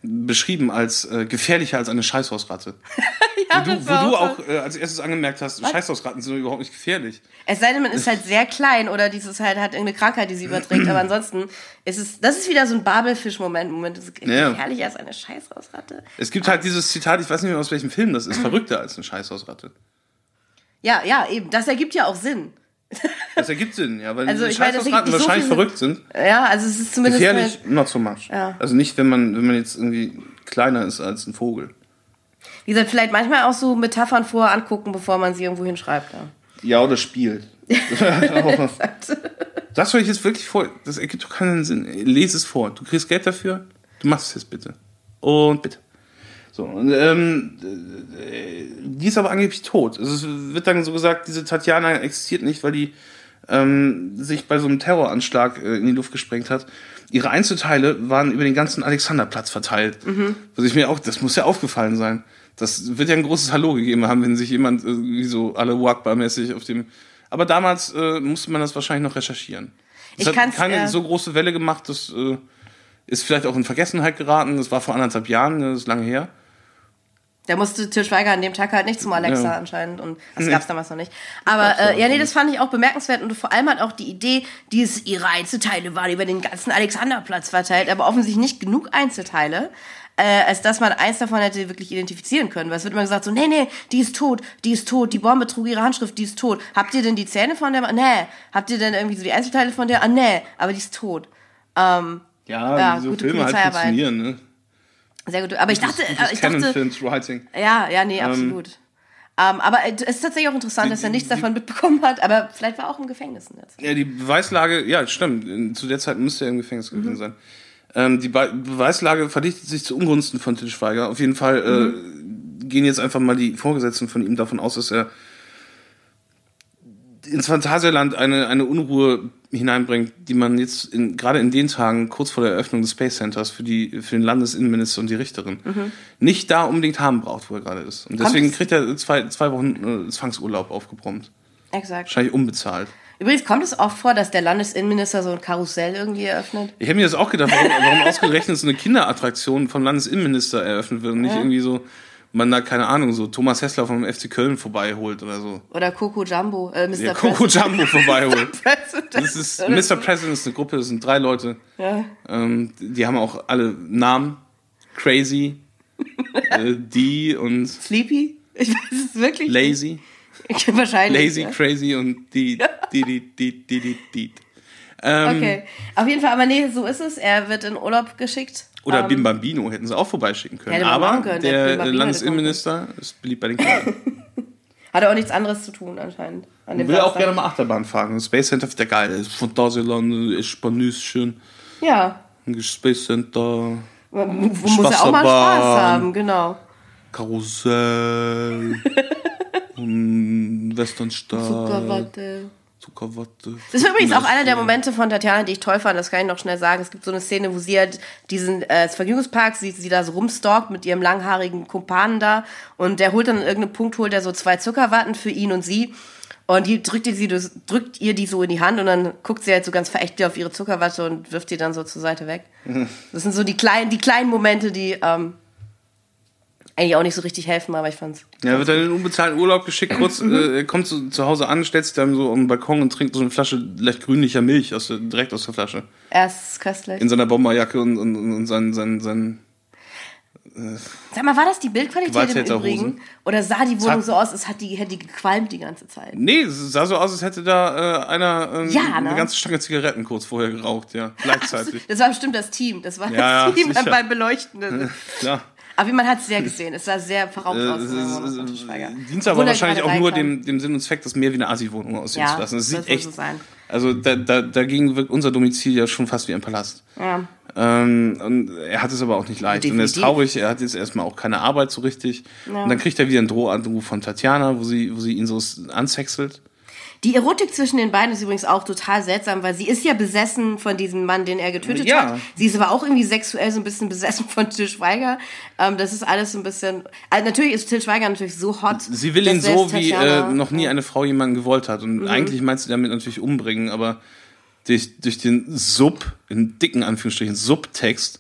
beschrieben als äh, gefährlicher als eine Scheißhausratte. ja, wo du, wo du auch äh, als erstes angemerkt hast, Scheißhausratten sind überhaupt nicht gefährlich. Es sei denn, man ist halt sehr klein oder dieses halt hat irgendeine Krankheit, die sie überträgt. Aber ansonsten ist es, das ist wieder so ein Babelfisch-Moment. Moment, das ist Ja. gefährlicher als eine Scheißhausratte. Es gibt halt dieses Zitat, ich weiß nicht mehr aus welchem Film das ist, verrückter als eine Scheißhausratte. Ja, ja, eben. Das ergibt ja auch Sinn. Das ergibt Sinn, ja, weil Also, nicht so wahrscheinlich viel verrückt sind. Ja, also es ist zumindest Gefährlich, halt, not so much. Ja. Also nicht, wenn man, wenn man jetzt irgendwie kleiner ist als ein Vogel. wie gesagt, vielleicht manchmal auch so Metaphern vorher angucken, bevor man sie irgendwo hinschreibt. Ja. Ja, oder spielt. das soll ich jetzt wirklich vor. Das ergibt doch keinen Sinn. Lese es vor. Du kriegst Geld dafür. Du machst es jetzt bitte. Und bitte. So, und, ähm, äh, die ist aber angeblich tot. Also es wird dann so gesagt, diese Tatjana existiert nicht, weil die ähm, sich bei so einem Terroranschlag äh, in die Luft gesprengt hat. Ihre Einzelteile waren über den ganzen Alexanderplatz verteilt. Was ich mir auch, das muss ja aufgefallen sein. Das wird ja ein großes Hallo gegeben haben, wenn sich jemand irgendwie so alle Wakbar-mäßig auf dem. Aber damals äh, musste man das wahrscheinlich noch recherchieren. Es Ich hat keine äh, so große Welle gemacht, das äh, ist vielleicht auch in Vergessenheit geraten. Das war vor anderthalb Jahren, das ist lange her. Da musste Til Schweiger an dem Tag halt nicht zum Alexa Ja. anscheinend und das Nee. gab's damals noch nicht. Aber äh, ja, nee, das fand ich auch bemerkenswert und vor allem halt auch die Idee, dieses ihre Einzelteile waren über den ganzen Alexanderplatz verteilt, aber offensichtlich nicht genug Einzelteile. Äh, als dass man eins davon hätte wirklich identifizieren können. Weil es wird immer gesagt so, nee, nee, die ist tot, die ist tot, die Bombe trug ihre Handschrift, die ist tot. Habt ihr denn die Zähne von der? Nee. Habt ihr denn irgendwie so die Einzelteile von der? Ah, nee, aber die ist tot. Ähm, Ja, Ja, so Filme halt funktionieren. Ne? Sehr gut. Aber ich dachte, Das ich dachte, Writing. Ja, ja, nee, absolut. Ähm, aber es ist tatsächlich auch interessant, dass er nichts davon mitbekommen hat, aber vielleicht war er auch im Gefängnis in der Zeit. Ja, die Beweislage, ja, stimmt. Zu der Zeit müsste er im Gefängnis Mhm. gewesen sein. Ähm, die Be Beweislage verdichtet sich zu Ungunsten von Til Schweiger. Auf jeden Fall Mhm. äh, gehen jetzt einfach mal die Vorgesetzten von ihm davon aus, dass er ins Phantasialand eine, eine Unruhe hineinbringt, die man jetzt in, gerade in den Tagen kurz vor der Eröffnung des Space Centers für, die, für den Landesinnenminister und die Richterin nicht da unbedingt haben braucht, wo er gerade ist. Und deswegen es- kriegt er zwei, zwei Wochen äh, Zwangsurlaub aufgebrummt. Exakt. Wahrscheinlich unbezahlt. Übrigens kommt es oft vor, dass der Landesinnenminister so ein Karussell irgendwie eröffnet. Ich habe mir das auch gedacht, warum, warum ausgerechnet so eine Kinderattraktion vom Landesinnenminister eröffnet wird und nicht irgendwie so, man da, keine Ahnung, so Thomas Hessler vom FC Köln vorbeiholt oder so. Oder Coco Jumbo, äh, Mr. Ja, Coco Jumbo vorbeiholt. Das ist, Mr. President ist eine Gruppe, das sind drei Leute. Ja. Ähm, die haben auch alle Namen. Crazy, äh, die und Sleepy? Ich weiß es wirklich Lazy. nicht. Wahrscheinlich. Lazy, ja. crazy und die, die, die, die, die, die, die. Ähm, Okay. Auf jeden Fall, aber nee, so ist es. Er wird in Urlaub geschickt. Oder Ähm, Bim Bambino hätten sie auch vorbeischicken können. Aber können, der der Landesinnenminister ist beliebt bei den Kindern. Hat er auch nichts anderes zu tun anscheinend. An will auch gerne mal Achterbahn fahren. Space Center wird ja geil. Phantasialand ist Spanüschen. Ja. Space Center, Wo muss er auch mal. Spaß haben, genau. Karussell, und Westernstadt, Zuckerwatte. Zuckerwatte. Das ist übrigens auch einer der Momente von Tatjana, die ich toll fand, das kann ich noch schnell sagen. Es gibt so eine Szene, wo sie halt diesen äh, das Vergnügungspark, sie, sie da so rumstalkt mit ihrem langhaarigen Kumpanen da und der holt dann an irgendeinem Punkt, holt er so zwei Zuckerwatten für ihn und sie und die drückt ihr, sie, drückt ihr die so in die Hand und dann guckt sie halt so ganz verächtlich auf ihre Zuckerwatte und wirft die dann so zur Seite weg. Das sind so die kleinen, die kleinen Momente, die ähm, eigentlich auch nicht so richtig helfen, aber ich fand's. Ja, wird dann in den unbezahlten Urlaub geschickt, kurz, äh, er kommt zu, zu Hause an, stellt sich dann so den Balkon und trinkt so eine Flasche leicht grünlicher Milch aus direkt aus der Flasche. Erst köstlich. In seiner Bomberjacke und, und, und sein, sein, sein Sag mal, war das die Bildqualität im. Übrigen? Oder sah die Wohnung hat- so aus, als hat die, hätte die gequalmt die ganze Zeit? Nee, es sah so aus, als hätte da äh, einer ähm, Ja, ne? eine ganze Stange Zigaretten kurz vorher geraucht, ja. Gleichzeitig. Das war bestimmt das Team. Das war Ja, das ja, Team sicher. beim Beleuchten. Klar. Aber wie man hat es sehr gesehen. Es sah sehr verraucht Äh, aus. Schweiger. dient aber er wahrscheinlich auch nur dem, dem Sinn und Zweck, das mehr wie eine Asi-Wohnung aussehen Ja, zu lassen. Das sieht echt. so sein. Also da, da, dagegen wirkt unser Domizil ja schon fast wie ein Palast. Ja. Ähm, und er hat es aber auch nicht leicht. Und er ist Definitiv. traurig, er hat jetzt erstmal auch keine Arbeit so richtig. Und dann kriegt er wieder einen Drohanruf von Tatjana, wo sie, wo sie ihn so ansexelt. Die Erotik zwischen den beiden ist übrigens auch total seltsam, weil sie ist ja besessen von diesem Mann, den er getötet Ja. hat. Sie ist aber auch irgendwie sexuell so ein bisschen besessen von Til Schweiger. Ähm, das ist alles so ein bisschen. Also natürlich ist Til Schweiger natürlich so hot. Sie will ihn so, wie äh, noch nie eine Frau jemanden gewollt hat. Mhm. Und eigentlich meint sie damit natürlich umbringen, aber durch, durch den Sub, in dicken Anführungsstrichen, Subtext,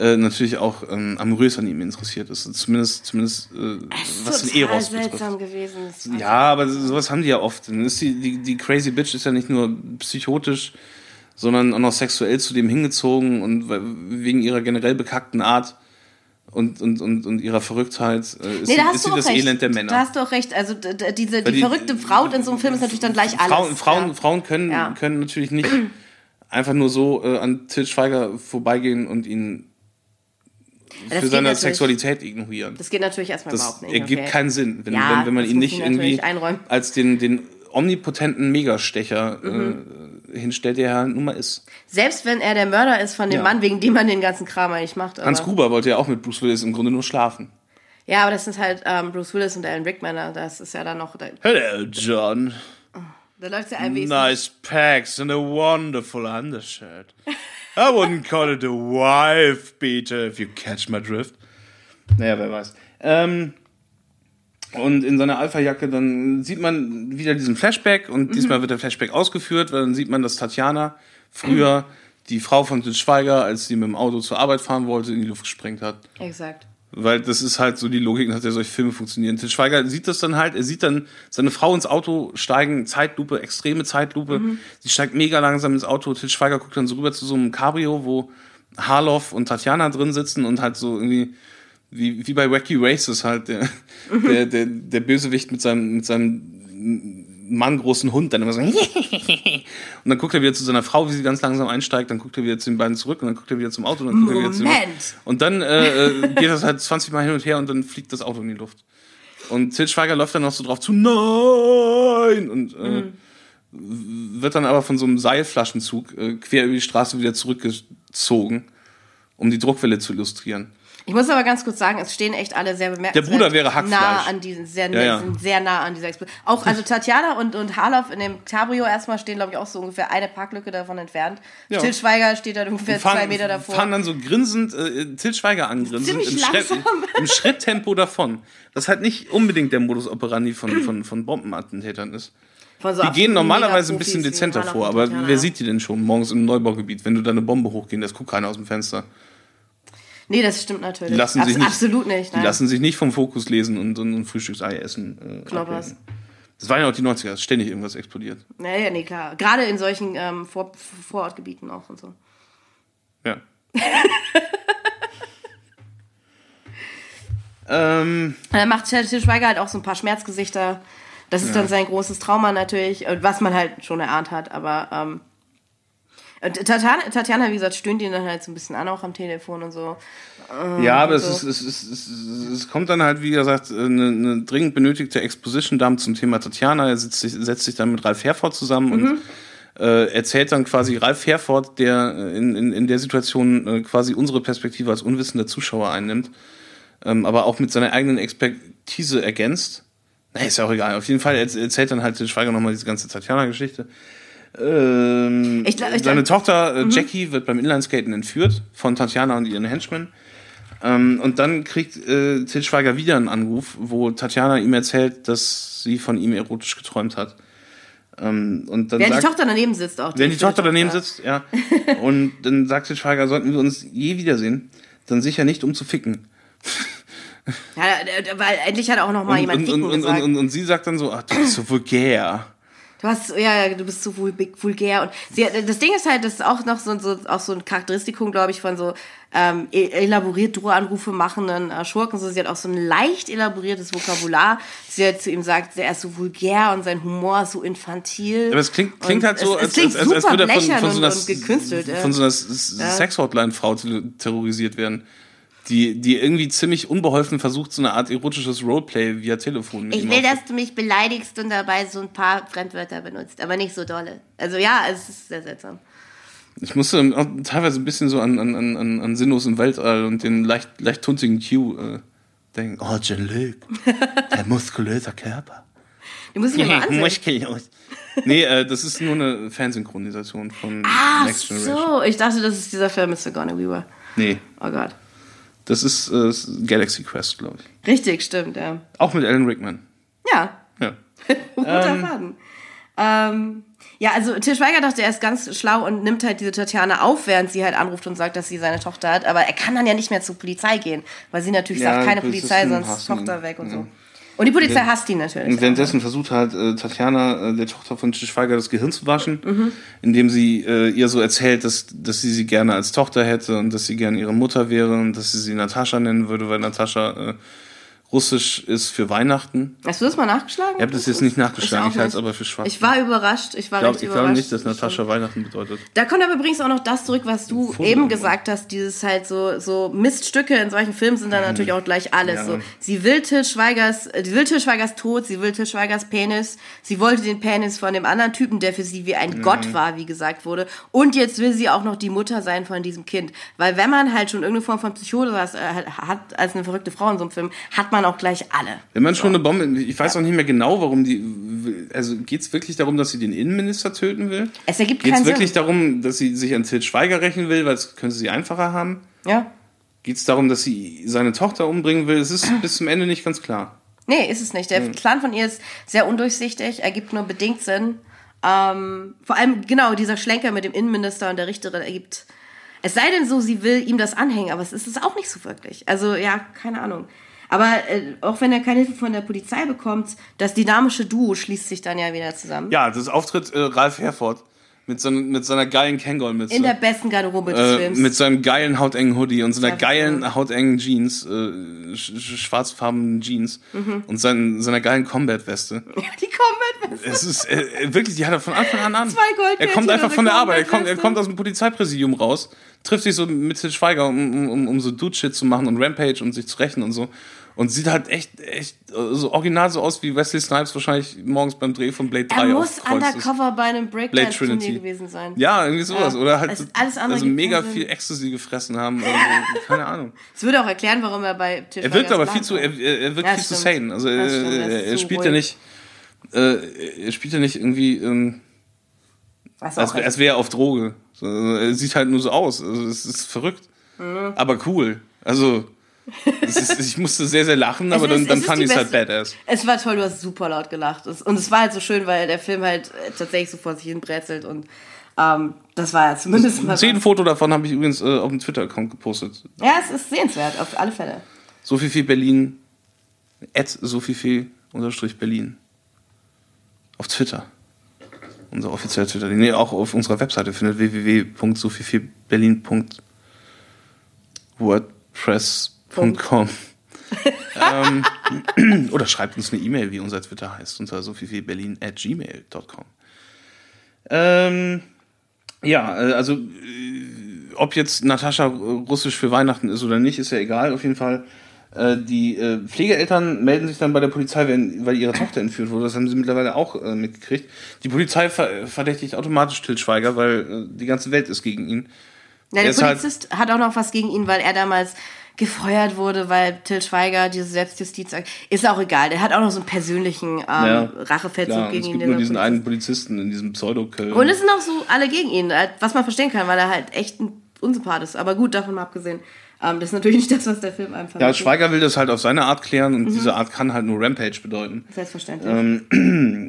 äh, natürlich auch ähm, amorös an ihm interessiert ist. Zumindest, zumindest äh, was den Eros betrifft. seltsam gewesen. Das war- Ja, aber sowas haben die ja oft. Dann ist die, die, die Crazy Bitch ist ja nicht nur psychotisch, sondern auch noch sexuell zu dem hingezogen und we- wegen ihrer generell bekackten Art und, und, und, und ihrer Verrücktheit äh, ist, Nee, da ist sie das recht. Elend der Da Männer. hast du auch recht. Also diese, die, die- verrückte Frau in so einem Film ist natürlich dann gleich alles. Frauen, Frauen, ja. Frauen können, Ja. können natürlich nicht einfach nur so äh, an Til Schweiger vorbeigehen und ihn Das für seine. Sexualität ignorieren. Das geht natürlich erstmal Das überhaupt nicht. ergibt okay. keinen Sinn, wenn, Ja, wenn, wenn man ihn nicht ich irgendwie einräumen. als den, den omnipotenten Megastecher Mhm. Hinstellt, der er nun mal ist. Selbst wenn er der Mörder ist von dem Ja. Mann, wegen dem man den ganzen Kram eigentlich macht. Hans Gruber wollte ja auch mit Bruce Willis im Grunde nur schlafen. Ja, aber das sind halt ähm, Bruce Willis und Alan Rickman. Das ist ja dann noch. Hello, John. da läuft ja ein. Nice pecs and a wonderful undershirt. I wouldn't call it a wife beater if you catch my drift. Naja, wer weiß. Ähm, und in seiner Alpha-Jacke, dann sieht man wieder diesen Flashback und diesmal wird der Flashback ausgeführt, weil dann sieht man, dass Tatjana früher die Frau von Til Schweiger, als sie mit dem Auto zur Arbeit fahren wollte, in die Luft gesprengt hat. Exakt. Weil das ist halt so die Logik, nach der solche Filme funktionieren. Til Schweiger sieht das dann halt, er sieht dann seine Frau ins Auto steigen, Zeitlupe, extreme Zeitlupe. Sie steigt mega langsam ins Auto. Til Schweiger guckt dann so rüber zu so einem Cabrio, wo Harloff und Tatjana drin sitzen und halt so irgendwie, wie, wie bei Wacky Races halt, der, der, der, der Bösewicht mit seinem, mit seinem Mann großen Hund dann immer so und dann guckt er wieder zu seiner Frau, wie sie ganz langsam einsteigt, dann guckt er wieder zu den beiden zurück und dann guckt er wieder zum Auto und dann guckt er wieder zu Moment. und dann äh, geht das halt 20 Mal hin und her und dann fliegt das Auto in die Luft. Und Til Schweiger läuft dann noch so drauf zu, nein! Und äh, wird dann aber von so einem Seilflaschenzug äh, quer über die Straße wieder zurückgezogen, um die Druckwelle zu illustrieren. Ich muss aber ganz kurz sagen, es stehen echt alle sehr bemerkenswert Der Bruder wäre Hackfleisch. nah an diesen, sehr, Ja, ja. sehr nah an dieser Explosion. Auch, also Tatjana und, und Harloff in dem Cabrio erstmal stehen, glaube ich, auch so ungefähr eine Parklücke davon entfernt. Ja. Til Schweiger steht da ungefähr zwei Meter davor. fahren dann so grinsend äh, Til Schweiger angrinsend Ziemlich im, Schritt, im Schritttempo davon. Das halt nicht unbedingt der Modus operandi von, von, von Bombenattentätern ist. Von so Die gehen normalerweise ein bisschen dezenter vor, aber wer sieht die denn schon morgens im Neubaugebiet, wenn du da eine Bombe hochgehen lässt, guckt keiner aus dem Fenster. Nee, das stimmt natürlich. Die lassen sich Abs- nicht, Absolut nicht. Die Nein. lassen sich nicht vom Fokus lesen und, und ein Frühstücksei essen. Äh, Knoppers. Das waren ja auch die 90er, dass ständig irgendwas explodiert. Naja, nee, klar. Gerade in solchen ähm, Vor Vorortgebieten auch und so. Ja. ähm, dann macht Til Til Schweiger halt auch so ein paar Schmerzgesichter. Das ist dann sein großes Trauma natürlich, äh, was man halt schon erahnt hat, aber ähm, und Tatjana, Tatjana, wie gesagt, stöhnt ihn dann halt so ein bisschen an, auch am Telefon und so. ja, aber es, so. es, ist, es, ist, es kommt dann halt, wie gesagt, eine, eine dringend benötigte Exposition-Dump zum Thema Tatjana. Er setzt sich, setzt sich dann mit Ralf Herford zusammen und äh, erzählt dann quasi Ralf Herford, der äh, in, in, in der Situation äh, quasi unsere Perspektive als unwissender Zuschauer einnimmt, ähm, aber auch mit seiner eigenen Expertise ergänzt. Na, ist ja auch egal. Auf jeden Fall erz- erzählt dann halt Schweiger nochmal diese ganze Tatjana-Geschichte. Ähm, Ich glaub- ich seine glaub- Tochter äh, Jackie wird beim Inlineskaten entführt von Tatjana und ihren Henchmen. Ähm, und dann kriegt äh, Til Schweiger wieder einen Anruf, wo Tatjana ihm erzählt, dass sie von ihm erotisch geträumt hat. Ähm, und dann Während die sagt, Tochter daneben sitzt auch. wenn die Tochter daneben sitzt, ja. Und dann sagt Til Schweiger, sollten wir uns je wiedersehen, dann sicher nicht um zu ficken. Ja, weil endlich hat auch noch mal Und, jemand und, ficken und, und, gesagt. und, und sie sagt dann so, ach, du bist so vulgär. Du hast, ja, ja, du bist so vul vulgär. Und sie, das Ding ist halt, das ist auch noch so, so, auch so ein Charakteristikum, glaube ich, von so ähm, e- elaboriert Drohanrufe machenden äh, Schurken. So, sie hat auch so ein leicht elaboriertes Vokabular. Sie hat zu ihm sagt, er ist so vulgär und sein Humor ist so infantil. Aber es klingt, klingt halt so, es, als, es klingt als, als, als super würde er von, von so einer, und, und gekünstelt. ja. von so einer Sex-Hotline-Frau ter- terrorisiert werden. Die, die irgendwie ziemlich unbeholfen versucht, so eine Art erotisches Roleplay via Telefon Ich will, dass du mich beleidigst und dabei so ein paar Fremdwörter benutzt, aber nicht so dolle. Also ja, es ist sehr seltsam. Ich musste auch teilweise ein bisschen so an, an, an, an Sinnlos im Weltall und den leicht, leicht tuntigen Q äh, denken. Oh, Jean-Luc, der muskulöse Körper. Die muss ich mir mal ansehen. Muskellos. Nee, äh, das ist nur eine Fansynchronisation von Ach Next Generation. so, ich dachte, das ist dieser Film mit Sigourney Weaver. Nee, Oh Gott. Das ist äh, Galaxy Quest, glaube ich. Richtig, stimmt, ja. Auch mit Alan Rickman. Ja, Ja. guter Faden. Ähm, ja, also Til Schweiger dachte, er ist ganz schlau und nimmt halt diese Tatjana auf, während sie halt anruft und sagt, dass sie seine Tochter hat. Aber er kann dann ja nicht mehr zur Polizei gehen, weil sie natürlich Ja, sagt, keine Polizei, sonst. Tochter weg und Ja. so. Und die Polizei hasst ihn natürlich. Und währenddessen versucht halt äh, Tatjana, äh, der Tochter von Schweiger, das Gehirn zu waschen, Mhm. indem sie äh, ihr so erzählt, dass, dass sie sie gerne als Tochter hätte und dass sie gerne ihre Mutter wäre und dass sie sie Natascha nennen würde, weil Natascha äh, russisch ist für Weihnachten. Hast du das mal nachgeschlagen? Ich habe das jetzt nicht nachgeschlagen, auch ich halte es aber für schwach. Ich war überrascht. Ich war ich glaube glaub überrascht. nicht, dass Natascha Weihnachten bedeutet. Da kommt aber übrigens auch noch das zurück, was du Foto eben gesagt hast, dieses halt so, so Miststücke in solchen Filmen sind dann natürlich auch gleich alles. Mhm. Ja. So, sie will Til Schweigers, äh, sie will Til Schweigers Tod, sie will Til Schweigers Penis, sie wollte den Penis von dem anderen Typen, der für sie wie Mhm. ein Gott war, wie gesagt wurde. Und jetzt will sie auch noch die Mutter sein von diesem Kind. Weil wenn man halt schon irgendeine Form von Psychose äh, hat als eine verrückte Frau in so einem Film, hat man auch gleich alle. Wenn man schon eine Bombe, ich weiß auch nicht mehr genau, warum die, also geht es wirklich darum, dass sie den Innenminister töten will? Es ergibt Geht es keinen wirklich Sinn. darum, dass sie sich an Til Schweiger rächen will, weil es könnte sie einfacher haben? Ja. Geht es darum, dass sie seine Tochter umbringen will? Es ist bis zum Ende nicht ganz klar. Nee, ist es nicht. Hm. Der Plan von ihr ist sehr undurchsichtig, ergibt nur bedingt Sinn. Ähm, vor allem, genau, dieser Schlenker mit dem Innenminister und der Richterin ergibt. Es sei denn so, sie will ihm das anhängen, aber es ist es auch nicht so wirklich. Also, ja, keine Ahnung. Aber äh, auch wenn er keine Hilfe von der Polizei bekommt, das dynamische Duo schließt sich dann ja wieder zusammen. Ja, das Auftritt äh, Ralf Herford mit, so, mit seiner geilen Kangol-Mütze. In der besten Garderobe des äh, Films. mit seinem geilen hautengen Hoodie und seiner Ja, geilen hautengen Jeans, äh, sch sch- schwarzfarbenen Jeans Mhm. und sein, seiner geilen Combat-Weste. die Combat Es ist äh, wirklich, die hat er von Anfang an an. Zwei Goldkettchen er kommt einfach von der Arbeit, er kommt, er Combat-Weste. kommt aus dem Polizeipräsidium raus, trifft sich so mit Til Schweiger, um, um, um, um so Dude-Shit zu machen und Rampage und sich zu rächen und so. Und sieht halt echt, echt äh, so original so aus, wie Wesley Snipes wahrscheinlich morgens beim Dreh von Blade 3 Er muss undercover bei einem Breakdance-Turnier gewesen sein. Ja, irgendwie sowas. Ja. Oder halt Es- alles andere also mega Sinn. viel Ecstasy gefressen haben. Also, keine Ahnung. Das würde auch erklären, warum er bei Til Er wirkt aber viel zu, er, er wirkt Ja, viel zu stimmt. sane. Also er, er er zu spielt ja nicht, äh, er spielt ja nicht irgendwie, ähm, als, als wäre er auf Droge. So, also er sieht halt nur so aus. Also es ist verrückt. Mhm. Aber cool. Also es ist, ich musste sehr, sehr lachen, aber Es dann, ist- dann fand ich es halt badass. Es war toll, du hast super laut gelacht. Und es war halt so schön, weil der Film halt äh, tatsächlich so vor sich hin brezelt und ähm, das war ja zumindest mal. Zehn. Foto davon habe ich übrigens äh, auf dem Twitter-Account gepostet. Ja, es ist sehenswert, auf alle Fälle. Sophie viel Berlin, at Sophie unterstrich Berlin. Auf Twitter. Unser offizieller Twitter. Nee, auch auf unserer Webseite findet www.sophieberlin.wordpress.com ähm, Oder schreibt uns eine E-Mail, wie unser Twitter heißt, unter sophieberlin at gmail.com. Ähm, ja, äh, also äh, ob jetzt Natascha russisch für Weihnachten ist oder nicht, ist ja egal. Auf jeden Fall, äh, die äh, Pflegeeltern melden sich dann bei der Polizei, wenn, weil ihre Tochter entführt wurde. Das haben sie mittlerweile auch äh, mitgekriegt. Die Polizei ver verdächtigt automatisch Til Schweiger, weil die ganze Welt ist gegen ihn. Ja, Er der halt- Polizist hat auch noch was gegen ihn, weil er damals gefeuert wurde, weil Til Schweiger diese Selbstjustiz. Ist auch egal. Der hat auch noch so einen persönlichen ähm, Ja, Rachefeldzug Klar, gegen es ihn. gibt der nur diesen Polizist- einen Polizisten in diesem Pseudo-Köln. Und es sind auch so alle gegen ihn, äh, was man verstehen kann, weil er halt echt ein Unsympath ist. Aber gut, davon mal abgesehen. Ähm, das ist natürlich nicht das, was der Film einfach ja, Schweiger will das halt auf seine Art klären Mhm. und diese Art kann halt nur Rampage bedeuten. Selbstverständlich. Ähm,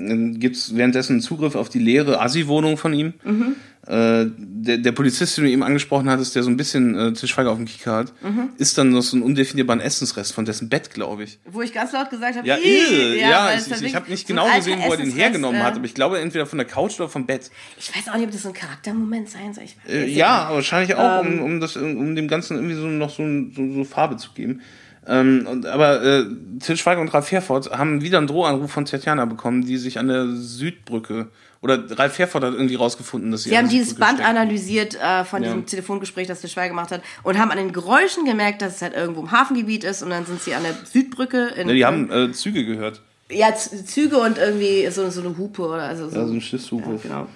Dann gibt es währenddessen Zugriff auf die leere Assi-Wohnung von ihm. Mhm. Äh, der, der Polizist, den du eben angesprochen hattest, der so ein bisschen äh, Til Schweiger auf dem Kicker hat, Mhm. ist dann noch so ein undefinierbaren Essensrest von dessen Bett, glaube ich. Wo ich ganz laut gesagt habe, Ja, "Ih!" ja, weil ich, ich, ich habe nicht genau gesehen, wo er den hergenommen äh, hat, aber ich glaube entweder von der Couch oder vom Bett. Ich weiß auch nicht, ob das so ein Charaktermoment sein soll. Äh, ja, aber wahrscheinlich auch, Ähm. um, um, das, um dem Ganzen irgendwie so noch so, so, so Farbe zu geben. Ähm, und, aber äh, Til Schweiger und Ralf Herford haben wieder einen Drohanruf von Tatjana bekommen, die sich an der Südbrücke oder Ralf Herford hat irgendwie rausgefunden, dass sie Sie haben dieses Band analysiert äh, von Ja. diesem Telefongespräch, das der Schweiger gemacht hat, und haben an den Geräuschen gemerkt, dass es halt irgendwo im Hafengebiet ist. Und dann sind sie an der Südbrücke. In Ja, die haben äh, Züge gehört. ja, Züge und irgendwie so, so eine Hupe oder also so. Ja, so ein Schiffshupe. Ja, genau.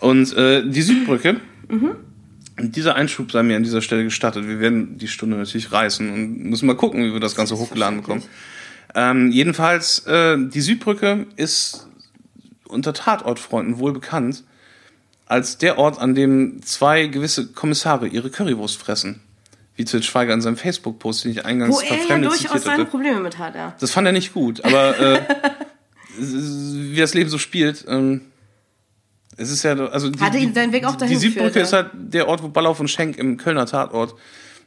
Und äh, die Südbrücke, Mhm. und dieser Einschub sei mir an dieser Stelle gestattet. Wir werden die Stunde natürlich reißen und müssen mal gucken, wie wir das Ganze hochgeladen bekommen. Ähm, jedenfalls, äh, die Südbrücke ist unter Tatortfreunden wohl bekannt als der Ort, an dem zwei gewisse Kommissare ihre Currywurst fressen. Wie Til Schweiger in seinem Facebook-Post, den ich eingangs Wo er ja durchaus seine. Probleme mit hat, ja. Das fand er nicht gut, aber äh, wie das Leben so spielt, ähm, es ist ja, also die, Hatte ihn seinen Weg auch dahin die geführt, ist halt der Ort, wo Ballauf und Schenk im Kölner Tatort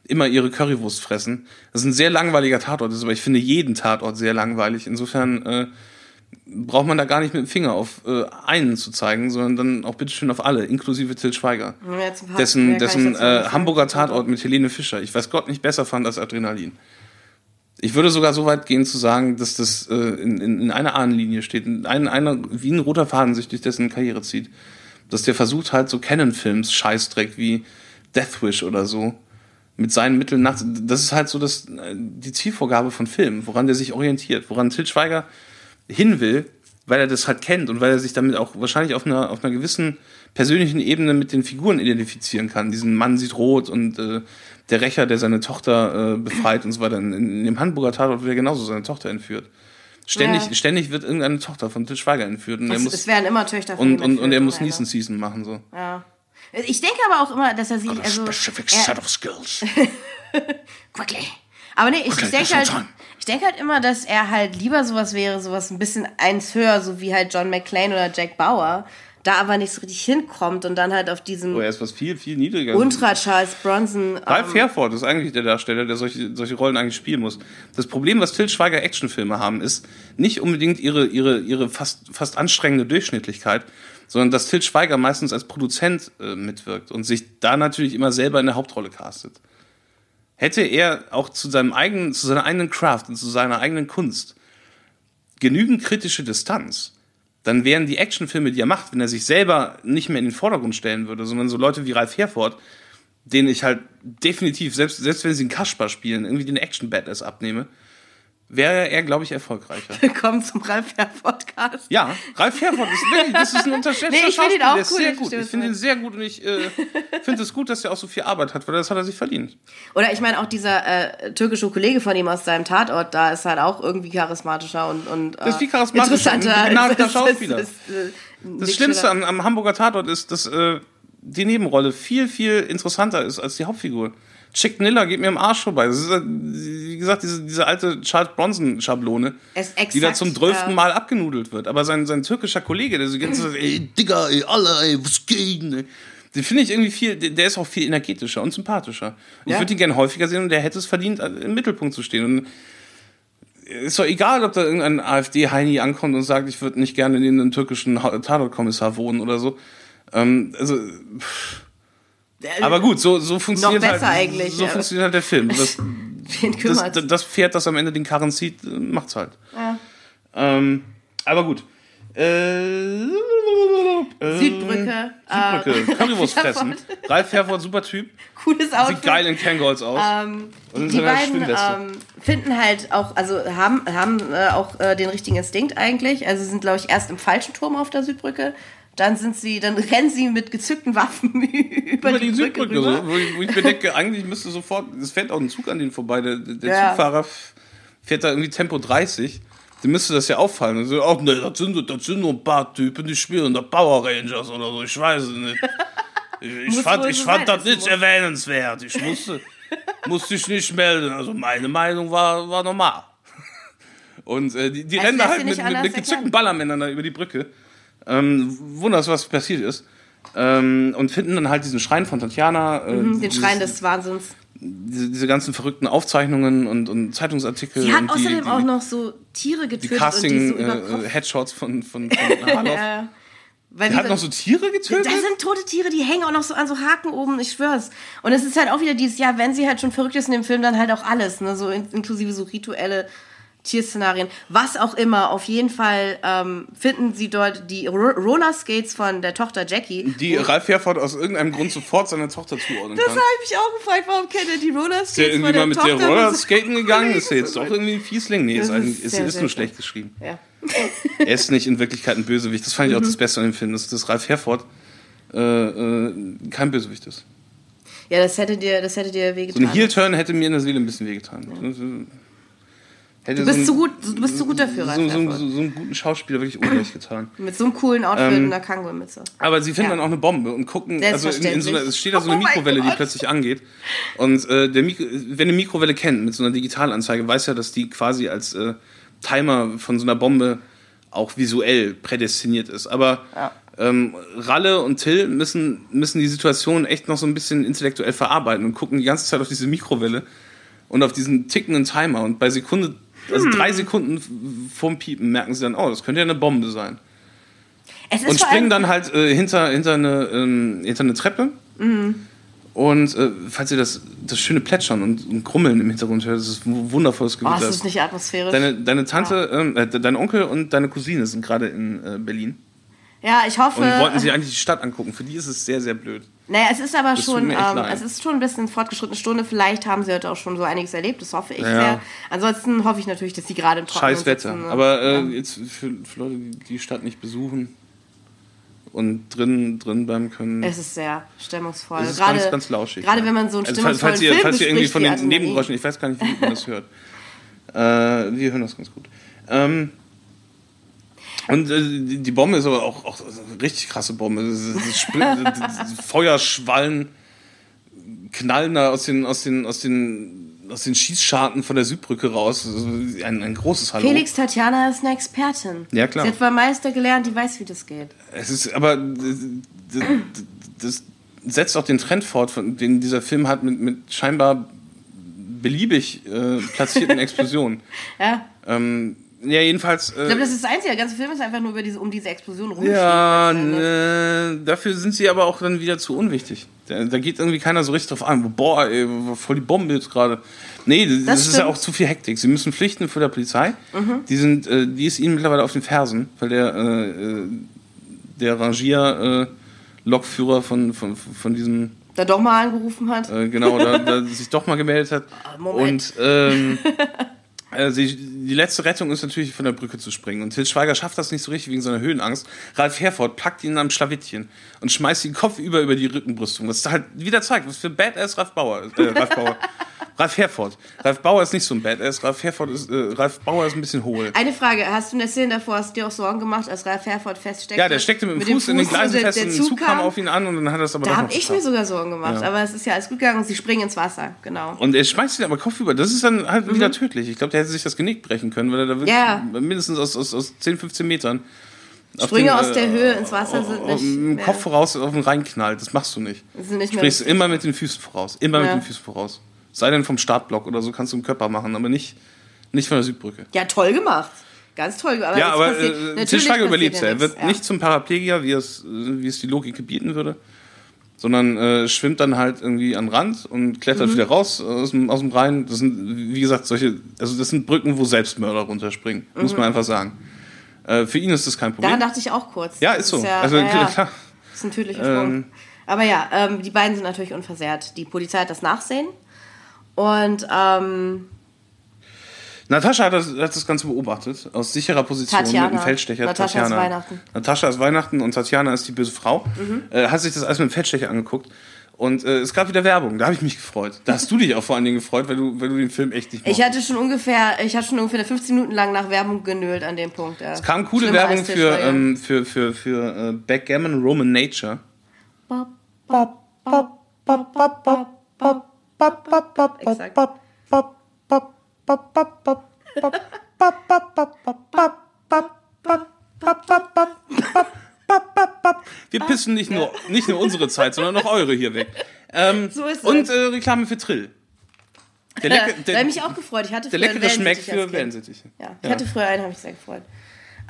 immer ihre Currywurst fressen. Das ist ein sehr langweiliger Tatort, ist, aber ich finde jeden Tatort sehr langweilig. Insofern äh, braucht man da gar nicht mit dem Finger auf äh, einen zu zeigen, sondern dann auch bitteschön auf alle, inklusive Till Schweiger. Paar- Dessen, dessen äh. Hamburger Tatort mit Helene Fischer, ich weiß Gott nicht besser fand als Adrenalin. Ich würde sogar so weit gehen zu sagen, dass das äh, in, in, in einer Ahnenlinie steht, in ein, einer, wie ein roter Faden sich durch dessen Karriere zieht. Dass der versucht halt so Canon-Films, Scheißdreck wie Death Wish oder so, mit seinen Mitteln nach. Das ist halt so das, äh, die Zielvorgabe von Filmen, woran der sich orientiert, woran Til Schweiger hin will, weil er das halt kennt und weil er sich damit auch wahrscheinlich auf einer, auf einer gewissen persönlichen Ebene mit den Figuren identifizieren kann. Diesen Mann sieht rot und äh, der Rächer, der seine Tochter äh, befreit und so weiter. In, in dem Hamburger Tatort wird er genauso seine Tochter entführt. Ständig, Ja. ständig wird irgendeine Tochter von Til Schweiger entführt und er Es, muss, es werden immer Töchter von und, und, und er muss. Neeson Season machen so. Ja. Ich denke aber auch immer, dass er sich. Also, Specific er, set of skills. Quickly. Aber nee, ich, ich denke halt, time. Ich denke halt immer, dass er halt lieber sowas wäre, sowas ein bisschen eins höher, so wie halt John McClane oder Jack Bauer, da aber nicht so richtig hinkommt und dann halt auf diesem Oh, er ist was viel, viel niedriger. Ultra Charles Bronson. Ralf ähm, Herford ist eigentlich der Darsteller, der solche, solche Rollen eigentlich spielen muss. Das Problem, was Til Schweiger Actionfilme haben, ist nicht unbedingt ihre, ihre, ihre fast, fast anstrengende Durchschnittlichkeit, sondern dass Til Schweiger meistens als Produzent äh, mitwirkt und sich da natürlich immer selber in der Hauptrolle castet. Hätte er auch zu seinem eigenen, zu seiner eigenen Craft und zu seiner eigenen Kunst genügend kritische Distanz, dann wären die Actionfilme, die er macht, wenn er sich selber nicht mehr in den Vordergrund stellen würde, sondern so Leute wie Ralf Herford, denen ich halt definitiv, selbst, selbst wenn sie einen Kaspar spielen, irgendwie den Action-Badass abnehme, wäre er, glaube ich, erfreicher. Willkommen zum Ralf Podcast. Ja, Ralf Herford ist wirklich, das ist ein unterschätzter Nee, ich finde ihn Schauspieler, auch der ist cool, sehr ich gut. Ich finde ihn sehr gut und ich äh, finde es gut, dass er auch so viel Arbeit hat, weil das hat er sich verdient. Oder ich meine auch dieser äh, türkische Kollege von ihm aus seinem Tatort, da ist halt auch irgendwie charismatischer und, und äh, ist viel charismatischer, interessanter. begnadeter Schauspieler. als, äh, Das Nick Schlimmste am, am Hamburger Tatort ist, dass äh, die Nebenrolle viel, viel interessanter ist als die Hauptfigur. Chick Niller geht mir am Arsch vorbei. Das ist, äh, wie gesagt, diese, diese alte Charles Bronson-Schablone, die da zum zwölften. Mal abgenudelt wird. Aber sein, sein türkischer Kollege, der so ganz so, ey, Digga, ey, Allah, ey, was geht denn, ey? Den finde ich irgendwie viel, der ist auch viel energetischer und sympathischer. Ich Ja. würde ihn gerne häufiger sehen und der hätte es verdient, äh, im Mittelpunkt zu stehen. Und ist doch egal, ob da irgendein AfD-Heini ankommt und sagt, ich würde nicht gerne neben einem türkischen Tatortkommissar wohnen oder so. Ähm, also, pff. Aber gut, so, so funktioniert Noch besser halt, eigentlich, so ja. funktioniert halt der Film. Das, Wen das, kümmert? das Pferd, das am Ende den Karren zieht, äh, macht's halt. Ja. Ähm, aber gut. Äh, äh, Südbrücke. äh, Südbrücke. Currywurst fressen. Ralf Herford, super Typ. Cooles Outfit. Sieht geil in Kangolds aus. Ähm, Und die seiner beiden ähm, finden halt auch, also haben, haben äh, auch äh, den richtigen Instinkt eigentlich. Also sind, glaube ich, erst im falschen Turm auf der Südbrücke. Dann sind sie, dann rennen sie mit gezückten Waffen über, über die, die Brücke Südbrücke, rüber. so, wo, ich, wo ich mir denke, eigentlich müsste sofort, es fährt auch ein Zug an denen vorbei, der, der Ja. Zugfahrer fährt da irgendwie Tempo 30, dem müsste das ja auffallen. Und so, oh, ne, das sind, das sind nur ein paar Typen, die spielen da Power Rangers oder so, ich weiß es nicht. Ich, ich fand, ich fand das nicht erwähnenswert. Ich musste, musste ich nicht melden. Also meine Meinung war, war normal. Und äh, die, die Also rennen halt mit, mit, mit gezückten. Ballermännern da über die Brücke. Ähm, wunders, was passiert ist. Ähm, und finden dann halt diesen Schrein von Tatjana. Äh, Mhm, Den dieses- Schrein des Wahnsinns. diese, diese ganzen verrückten Aufzeichnungen und, und Zeitungsartikel. Sie hat und die, außerdem die, auch noch so Tiere getötet die so über Kopf. Casting-Headshots von, von, von Harloff. Ja. Weil Die hat noch so Tiere getötet? Da sind tote Tiere, die hängen auch noch so an so Haken oben, ich schwör's. Und es ist halt auch wieder dieses, ja, wenn sie halt schon verrückt ist in dem Film, dann halt auch alles, ne? So in, inklusive so rituelle Tierszenarien. Was auch immer, auf jeden Fall ähm, finden sie dort die Ro Rollerskates von der Tochter Jackie. Die Ralf Herford aus irgendeinem Grund sofort seiner Tochter zuordnen Das kann. habe ich mich auch gefragt, warum kennt er die Rollerskates Ist der irgendwie von der mal mit Tochter? der von Roller so- skaten gegangen? Ist der jetzt doch irgendwie ein Fiesling? Nee, ist, Das ist ist, sehr, ist sehr nur schlecht geschrieben. Ja. Er ist nicht in Wirklichkeit ein Bösewicht. Das fand ich auch Mhm. das Beste an dem Film, dass, Ralf Herford äh, äh, kein Bösewicht ist. ja, das hätte dir, das hätte dir So wehgetan. ein Heel-Turn hätte mir in der Seele ein bisschen wehgetan. Hätte Du bist, so zu ein- gut, du bist zu gut dafür, so, so, so, so einen guten Schauspieler wirklich Unrecht getan. Mit so einem coolen Outfit Ähm, und einer Kangol-Mütze. Aber sie finden Ja. dann auch eine Bombe und gucken, also in, in so einer, es steht da so eine Oh Mikrowelle, die plötzlich angeht. Und äh, der Mikro, wer eine Mikrowelle kennt mit so einer Digitalanzeige, weiß ja, dass die quasi als äh, Timer von so einer Bombe auch visuell prädestiniert ist. Aber Ja. ähm, Ralle und Till müssen, müssen die Situation echt noch so ein bisschen intellektuell verarbeiten und gucken die ganze Zeit auf diese Mikrowelle und auf diesen tickenden Timer. Und bei Sekunde, also drei Hm. Sekunden vorm Piepen merken sie dann, oh, das könnte ja eine Bombe sein. Es ist Und springen dann halt äh, hinter, hinter, eine, ähm, hinter eine Treppe. Mhm. Und äh, falls ihr das, das schöne Plätschern und, und Grummeln im Hintergrund hört, das ist ein wundervolles Oh, Gewitter. ist das nicht atmosphärisch? deine, deine Tante, ähm, äh, dein Onkel und deine Cousine sind gerade in äh, Berlin ja, ich hoffe. und wollten sich eigentlich die Stadt angucken. Für die ist es sehr, sehr blöd. Naja, es ist aber Das schon, ähm, es ist schon ein bisschen fortgeschrittene Stunde. Vielleicht haben sie heute auch schon so einiges erlebt, das hoffe ich Ja. sehr. Ansonsten hoffe ich natürlich, dass sie gerade im Trockenen Scheiß Wetter. sitzen, ne? Aber äh, ja. jetzt für, für Leute, die die Stadt nicht besuchen und drin, drin bleiben können. es ist sehr stimmungsvoll. Es ist gerade, ganz, ganz lauschig. Gerade ja. wenn man so einen also, stimmungsvollen falls, falls ihr, Film falls ihr irgendwie von den. Nebengeräuschen, ich weiß gar nicht, wie man das hört. Äh, wir hören das ganz gut. Ähm, und äh, die Bombe ist aber auch, auch eine richtig krasse Bombe. Feuerschwallen knallen da aus den, aus den, aus den, aus den Schießscharten von der Südbrücke raus. Ein, ein großes Hallo. Felix Tatjana ist eine Expertin. Ja, klar. Sie hat beim Meister gelernt, die weiß, wie das geht. Es ist, aber das, das setzt auch den Trend fort, den dieser Film hat mit, mit scheinbar beliebig äh, platzierten Explosionen. Ja. Ähm, ja, jedenfalls. Ich glaube, Äh, das ist das Einzige. Der ganze Film ist einfach nur über diese, um diese Explosion rumgeschrieben. ja, ne, dafür sind sie aber auch dann wieder zu unwichtig. Da, da geht irgendwie keiner so richtig drauf an. Boah, ey, voll die Bombe jetzt gerade. Nee, das, das ist ja. Mhm. auch zu viel Hektik. Sie müssen flüchten vor der Polizei. Die, sind, äh, die ist ihnen mittlerweile auf den Fersen, weil der, äh, äh, der Rangier-Lokführer von, von, von diesem Da doch mal angerufen hat. äh, genau, da, da sich doch mal gemeldet hat. Ah, Moment. Und ähm, äh, sie, die letzte Rettung ist natürlich von der Brücke zu springen. Und Til Schweiger schafft das nicht so richtig wegen seiner Höhenangst. Ralf Herford packt ihn am Schlawittchen und schmeißt ihn Kopf über die Rückenbrüstung. Was halt wieder zeigt, was für ein Badass Ralf Bauer ist. Äh, Ralf Bauer. Ralf Herford. Ralf Bauer ist nicht so ein Badass. Ralf Herford ist, äh, Ralf Bauer ist ein bisschen hohl. Eine Frage, hast du in der Szene davor, hast du dir auch Sorgen gemacht, als Ralf Herford feststeckte? Ja, der steckte mit dem Fuß, in den Gleisen fest und der Zug kam auf ihn an und dann hat er es aber Da habe ich mir sogar Sorgen gemacht, Ja. aber es ist ja alles gut gegangen und sie springen ins Wasser, genau. Und er schmeißt ihn aber kopfüber. Das ist dann halt wieder tödlich. Ich glaube, der hätte sich das Genick brechen können, weil er da wirklich. Ja. mindestens aus, aus, aus 10, 15 Metern. Sprünge den, aus der äh, Höhe ins Wasser sind nicht Im Kopf voraus auf den Rhein knallt. Das machst du nicht. sind nicht mehr sprichst immer mit den Füßen voraus. Immer mit Ja. den Füßen voraus. Sei denn vom Startblock oder so kannst du einen Körper machen, aber nicht, nicht von der Südbrücke. Ja, toll gemacht. Ganz toll. Aber ja, aber passiert- äh, Til natürlich Schweiger passiert überlebt. Er nichts, wird ja. nicht zum Paraplegiker, wie es, wie es die Logik gebieten würde, sondern äh, schwimmt dann halt irgendwie an den Rand und Mhm. klettert wieder raus aus dem, aus dem Rhein. Das sind, wie gesagt, solche, also das sind Brücken, wo Selbstmörder runterspringen, muss man einfach sagen. Äh, für ihn ist das kein Problem. Mhm. Daran dachte ich auch kurz. ja, ist so. Ja, also ja, ja. klar. Das ist ein tödlicher Sprung. Ähm. Aber ja, ähm, die beiden sind natürlich unversehrt. Die Polizei hat das Nachsehen. Und ähm, Natascha hat das, hat das Ganze beobachtet, aus sicherer Position Tatjana. mit dem Feldstecher. Natascha ist Weihnachten. Mhm. Natascha ist Weihnachten und Tatjana ist die böse Frau. Äh, hat sich das alles mit dem Feldstecher angeguckt. Und äh, es gab wieder Werbung, da habe ich mich gefreut. Da hast du dich auch vor allen Dingen gefreut, weil du, weil du den Film echt nicht ich mochtest. hatte schon ungefähr, ich hatte schon ungefähr 15 Minuten lang nach Werbung genölt an dem Punkt. Ja. Es kam coole Schlimmer Werbung für, ähm, für, für, für äh, Backgammon Roman Nature. Bop, bop, bop, bop, bop, bop, bop, bop. Exakt. Wir pissen nicht nur, nicht nur unsere Zeit, sondern auch eure hier weg. Ähm, So ist es. und äh, Reklame für Trill. Der, Ja, lecker, da der, habe ich auch gefreut. Ich hatte der leckere Schmeck für. Wellensittiche. Ja, ich hatte früher einen, habe ich sehr gefreut.